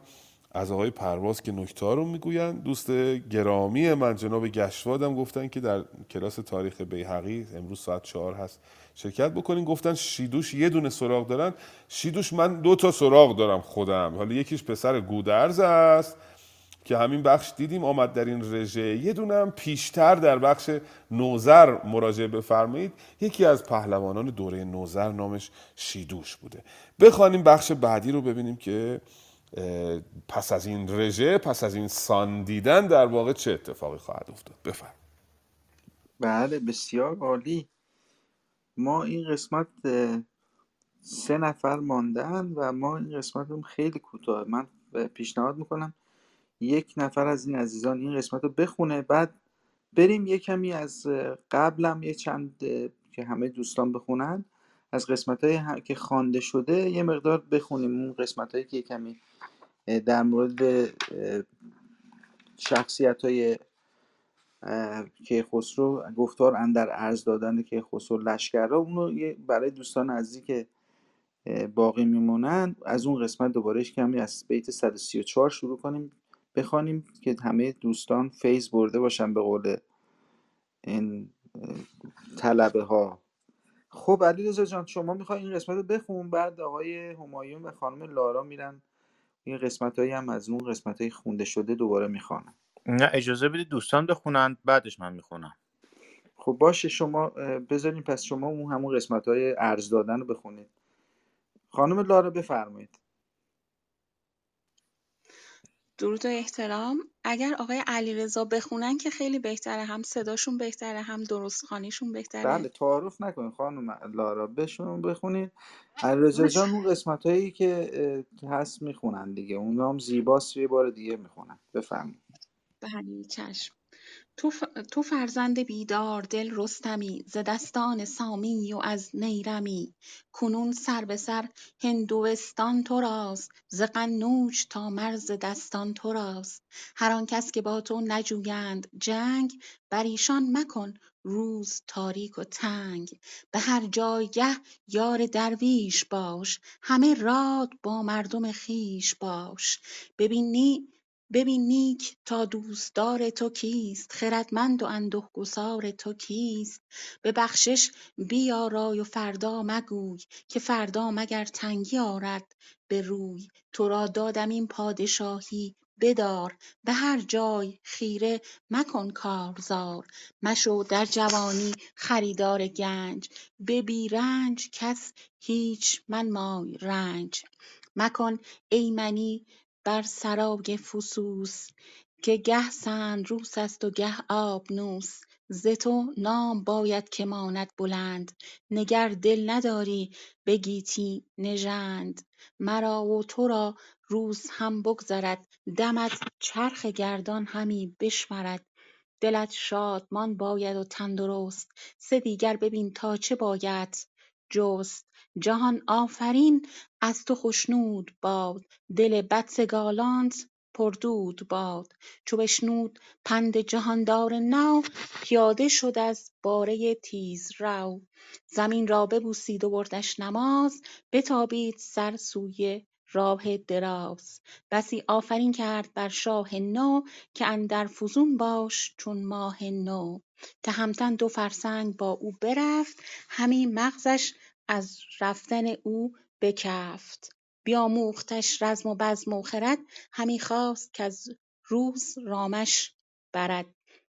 از آقای پرواز که نکته رو می‌گویند. دوست گرامی من جناب گشوادم گفتن که در کلاس تاریخ بیهقی امروز ساعت چهار هست. شرکت بکنین. گفتن شیدوش یه دونه سراغ دارن. شیدوش من دو تا سراغ دارم خودم. حالا یکیش پسر گودرز است. که همین بخش دیدیم آمد در این رژه. یه دونم پیشتر در بخش نوزر مراجعه بفرمایید. یکی از پهلوانان دوره نوزر نامش شیدوش بوده. بخوانیم بخش بعدی رو ببینیم که پس از این رژه پس از این ساندیدن در واقع چه اتفاقی خواهد افتاد؟ بفرم بله بسیار عالی. ما این قسمت سه نفر ماندن و ما این قسمت هم خیلی کوتاه. من پیشنهاد می‌کنم یک نفر از این عزیزان این قسمت رو بخونه. بعد بریم یه کمی از قبلم یه چند که همه دوستان بخونن از قسمت های که خوانده شده یه مقدار بخونیم. اون قسمت هایی که کمی در مورد شخصیت های کیخسرو گفتار اندر ارز دادن کیخسرو لشکر را اونو برای دوستان عزیزی که باقی میمونن از اون قسمت دوباره کمی از بیت 134 شروع کنیم. بخوانیم که همه دوستان فیض برده باشن به قول این طلبه ها خب علیرضا جان شما می‌خوای این قسمت رو بخون بعد آقای همایون و خانم لارا میرن. این قسمت هایی هم از اون قسمت های خونده شده دوباره می‌خوانن. نه اجازه بدید دوستان بخونن بعدش من می‌خونم. خب باشه شما بذارین پس شما اون همون قسمت های ارز دادن رو بخونید. خانم لارا بفرمایید. درود و احترام. اگر آقای علیرضا بخونن که خیلی بهتره هم صداشون بهتره هم درست خانیشون بهتره. بله تعارف نکنید خانم لارا. بشون بخونید علیرضا جان اون قسمت هایی که هست می‌خونن دیگه. اونا هم زیباست یه بار دیگه می‌خونن. بفرمایید. بله چشم. تو, تو فرزند بیدار دل رستمی ز دستان سامی و از نیرمی. کنون سر به سر هندوستان تو راست ز قنوج تا مرز دستان تو راست. هر آن کس که با تو نجویند جنگ بر ایشان مکن روز تاریک و تنگ. به هر جایگه یار درویش باش همه راد با مردم خویش باش. ببینی ببین نیک تا دوستدار تو کیست؟ خردمند و اندوه گسار تو کیست؟ به بخشش بیارای و فردا مگوی که فردا مگر تنگی آرد به روی. تو را دادم این پادشاهی بدار به هر جای خیره مکن کارزار. مشو در جوانی خریدار گنج به بیرنج کس هیچ منمای رنج. مکن ای منی بر سرای فسوس که گه سندروس است و گه آبنوس. ز تو نام باید که ماند بلند. نگر دل نداری به گیتی نژند. مرا و تو را روز هم بگذرد. دمت چرخ گردان همی بشمرد. دلت شادمان باید و تندرست. سه دیگر ببین تا چه بایدت جست. جهان آفرین از تو خشنود باد. دل بدسگالانت پردود باد. چو بشنود پند جهاندار نو پیاده شد از باره تیزرو زمین را ببوسید و بردش نماز بتابید سر سوی راه دراز. بسی آفرین کرد بر شاه نو که اندر فزون باش چون ماه نو. تهمتن دو فرسنگ با او برفت همی مغزش از رفتن او بکفت. بیاموختش رزم و بزم و خرد همی خواست از روز رامش برد.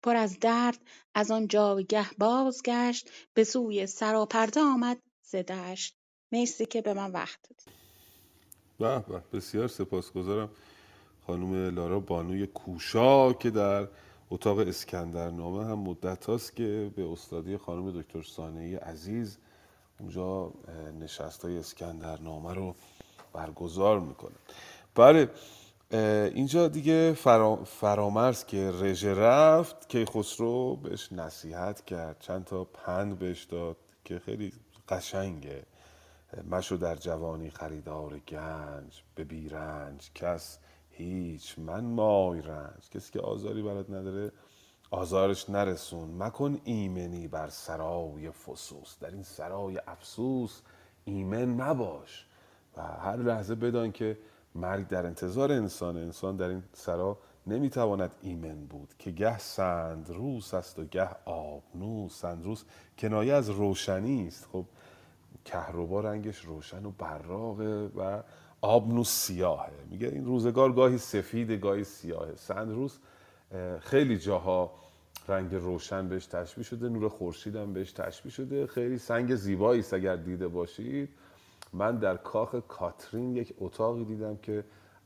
پر از درد از آن جایگه بازگشت به سوی سراپرده آمد ز دشت. مرسی که به من وقت دادید. به به بسیار سپاسگزارم. خانم لارا بانوی کوشا که در اتاق اسکندرنامه هم مدت هاست که به استادی خانم دکتر سانهی عزیز اونجا نشست های اسکندرنامه رو برگزار می‌کنن بله اینجا دیگه فرامرز که رژه رفت که خسرو بهش نصیحت کرد. چند تا پند بهش داد که خیلی قشنگه. مشو در جوانی خریدار گنج به بیرنج کس هیچ من مای رنج. کسی که آزاری برات نداره آزارش نرسون مکن ایمنی بر سرای فسوس. در این سرای افسوس ایمن مباش و هر لحظه بدان که مرگ در انتظار انسان انسان در این سرا نمی‌تواند ایمن بود که گه سندروس است و گه آبنوس. سندروس کنایه از روشنی است. خب کهربا رنگش روشن و براغه و آبنوس سیاهه. میگه این روزگار گاهی سفید گاهی سیاهه. سندروس خیلی جاها رنگ روشن بهش تشبیه شده نور خورشید هم بهش تشبیه شده. خیلی سنگ زیبایی است اگر دیده باشید. من در کاخ کاترین یک اتاقی دیدم که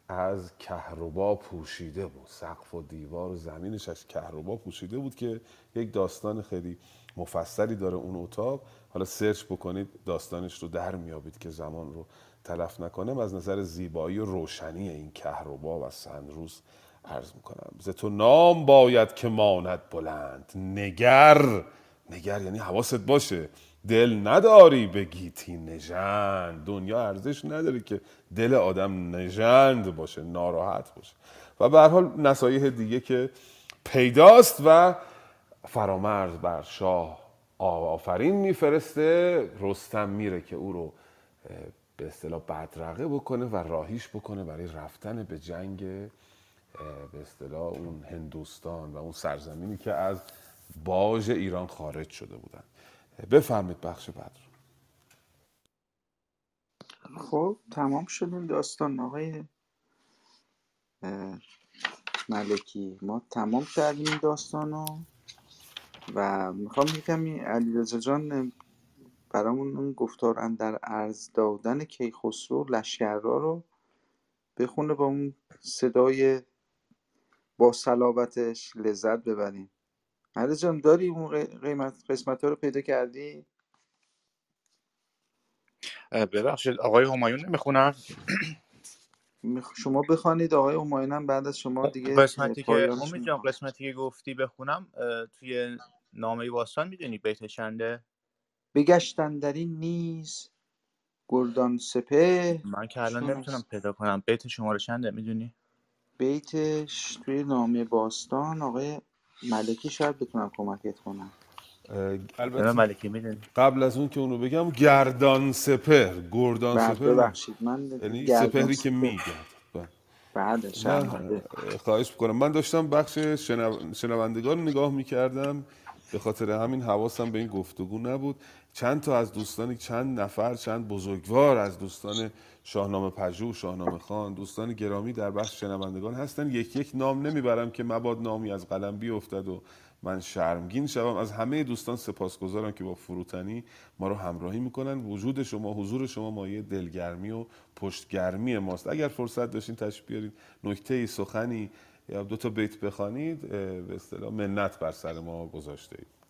از کهربا پوشیده بود. سقف و دیوار و زمینش از کهربا پوشیده بود که یک داستان خیلی مفصلی داره اون اتاق. حالا سرچ بکنید داستانش رو در میابید که زمان رو تلف نکنم. از نظر زیبایی و روشنی این کهربا و سنروس عرض می‌کنم. ز تو نام باید که ماند بلند. نگر. نگر یعنی حواست باشه. دل نداری به گیتی نژند. دنیا ارزش نداره که دل آدم نژند باشه ناراحت باشه. و به هر حال نصایح دیگه که پیداست و فرامرز بر شاه آفرین میفرسته. رستم میره که او رو به اصطلاح بدرقه بکنه و راهیش بکنه برای رفتن به جنگ به اصطلاح اون هندوستان و اون سرزمینی که از باج ایران خارج شده بودن. بفرمید بخش بعد رو. خب تمام شد این داستان آقای ملکی. ما تمام کردیم این داستان رو و می‌خوام یکم علیرضا جان برامون اون گفتار اندر ارز دادن کیخسرو لشکرها رو بخونه با اون صدای با صلابتش لذت ببریم. علیرضا جان داری اون قی- قیمت قسمت ها رو پیدا کردی؟ اه، ببخشید آقای همایون نمی‌خونن میخ- شما بخوانید آقای همایونم بعد از شما دیگه اه، قسمتی که پایانش امید جان قسمتی که گفتی بخونم اه، توی نامه باستان می‌دونی بیت چنده؟ بگشتن در این نیز گردان سپهر. من که الان چون نمی‌تونم پیدا کنم. بیت شماره چنده می‌دونی؟ بیتش توی نامه باستان آقای ملکی شاید بتونم کمکت کنم. البته ملکی می‌دونی؟ قبل از اون که اونو بگم گردان سپر گردان بعد سپر ببخشید من یعنی سپهری که سپر میگرد. بعد نه شرمنده. خواهش می‌کنم. من داشتم بخش شنو... شنوندگان نگاه می‌کردم. به خاطر همین حواسم به این گفتگو نبود. چند تا از دوستانی چند نفر چند بزرگوار از دوستان شاهنامه پژوه شاهنامه خان دوستان گرامی در بخش شنوندگان هستن. یک یک نام نمی‌برم که مباد نامی از قلم بیفتد و من شرمگین شوم. از همه دوستان سپاسگزارم که با فروتنی ما رو همراهی می‌کنن. وجود شما حضور شما مایه دلگرمی و پشتگرمی ماست. اگر فرصت داشتین تشریف بیارید نکته سخنی یا دو تا بیت بخوانید به اصطلاح منت بر سر ما گذاشته اید.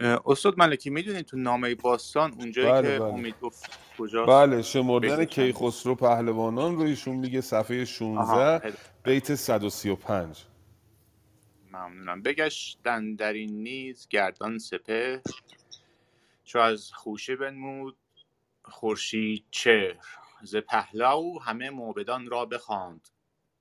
استاد ملکی می‌دونی تو نامه باستان اونجایی بله که بله. امید گفت کجاست؟ بله شمردن کیخسرو پهلوانان رو ایشون میگه صفحه آها 16 پیدا بیت 135 ممنونم. بگشتن در این نیز گردان سپهر. چو از خوشه بنمود خورشید چهر. ز پهلو همه موبدان را بخواند.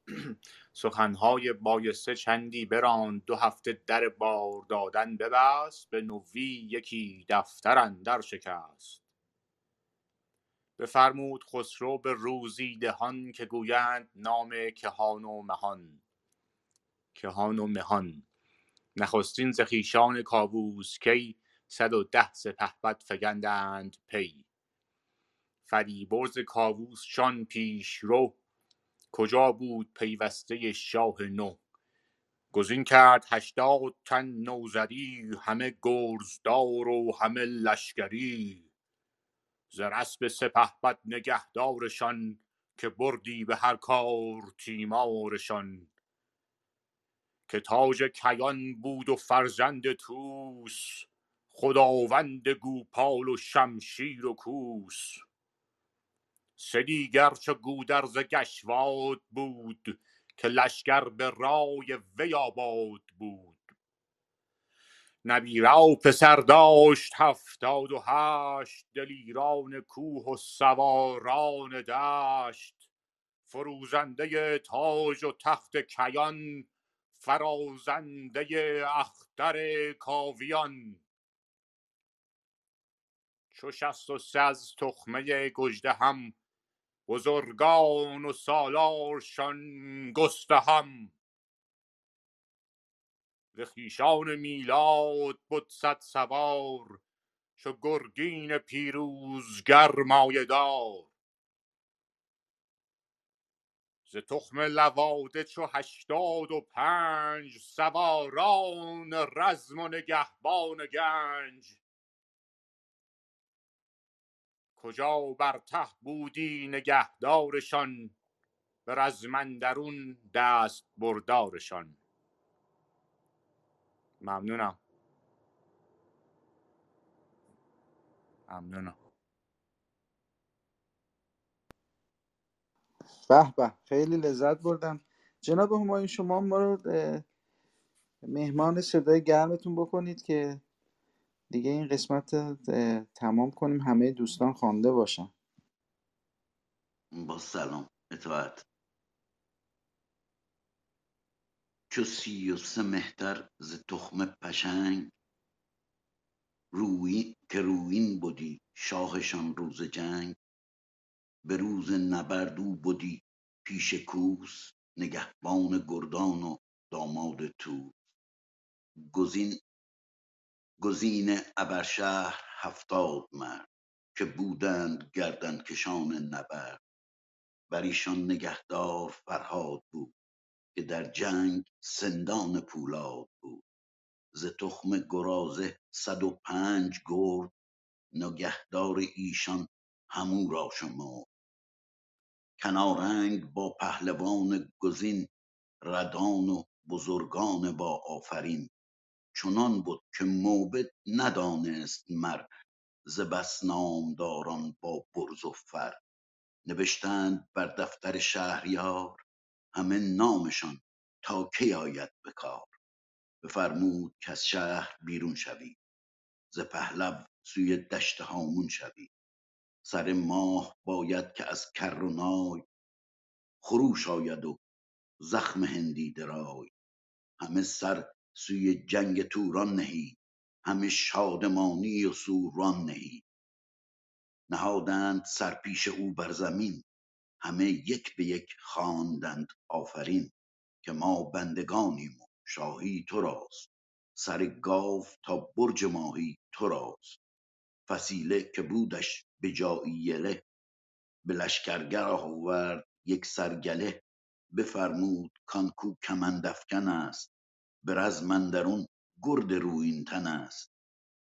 سخنهای بایسته چندی براند. دو هفته در بار دادن ببست. به نوی یکی دفتر اندر شکست. بفرمود خسرو به روزی دهان که گویند نام کهان و مهان. کهان و مهان. نخستین ز خویشان کاووس کی صد و ده سپهبد فگندند پی. فریبرز پیش رو کجا بود پیوسته شاه نو؟ گزین کرد هشتاد تن نوذری همه گرزدار و همه لشکری. ز رسم سپهبد نگهدارشان که بردی به هر کار تیمارشان. که تاج کیان بود و فرزند توس خداوند گوپال و شمشیر و کوس. سه دیگر چو گودرز گشواد بود که لشکر به رای وی آباد بود. نبیره و پسر داشت هفتاد و هشت دلیران کوه و سواران دشت. فروزنده تاج و تخت کیان فرازنده اختر کاویان. چو شست و سه تخمه گژده هم بزرگان و سالارشان گستهم. ز خویشان میلاد بد صد سوار چو گرگین پیروزگر مایه ز تخم لواده چو هشتاد و پنج سواران رزم و نگهبان گنج. کجا بر ته بودی نگهدارشان؟ به رزم اندرون دست بردارشان. ممنونم. ممنونم. به به خیلی لذت بردم. جناب همایون شما ما رو مهمان صدای گرمتون بکنید که دیگه این قسمت تمام کنیم همه دوستان خوانده باشن. با سلام اطاعت. چو سی و سه مهتر ز تخم پشنگ روی که رویین بدی شاهشان روز جنگ. به روز نبرد او بدی پیش کوس نگهبان گردان و داماد تو گزین گزین ابرشهر هفتاد مرد که بودند گردن کشان نبرد. بر ایشان نگهدار فرهاد بود که در جنگ سندان پولاد بود. ز تخم گرازه صد و پنج گرد نگهدار ایشان همو را شمرد. کنارنگ با پهلوان گزین ردان و بزرگان با آفرین. چنان بد که موبد ندانست مر ز بس نامداران با برز و فر. نوشتند بر دفتر شهریار همه نامشان تا کی آید به کار. بفرمود کز شهر بیرون شوید ز پهلو سوی دشت هامون شوید سر ماه باید که از کر خروش آید و زخم هندی درای همه سر سوی جنگ توران نهید همه شادمانی و سوران نهید نهادند سر پیش او بر زمین. همه یک به یک خواندند آفرین که ما بندگانیم و شاهی تو راست. سر گاو تا برج ماهی تو راست. فسیله که بودش به جایی یله به آورد یک سر گله بفرمود کان کو کمند افکن است. به رزم اندرون گرد رویین تن است.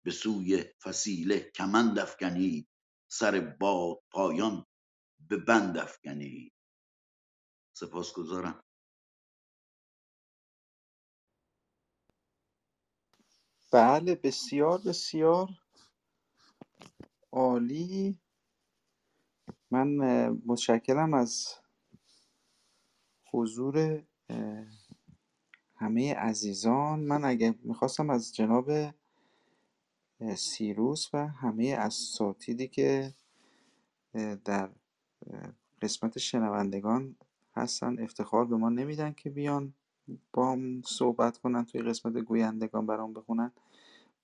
به سوی فسیله کمند افگنید سر بادپایان به بند افگنید سپاسگزارم. بله بسیار بسیار. عالی. من متشکرم از حضور همه عزیزان من اگه می‌خواستم از جناب سیروس و همه اساتیدی که در قسمت شنوندگان هستن افتخار به ما نمیدن که بیان با صحبت کنن توی قسمت گویندگان برام بخونن.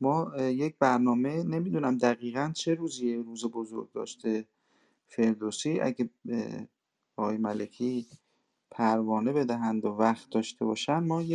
ما یک برنامه نمی‌دونم دقیقا چه روزیه روز بزرگ داشته فردوسی؟ اگه آقای ملکی پروانه بدهند و وقت داشته باشن ما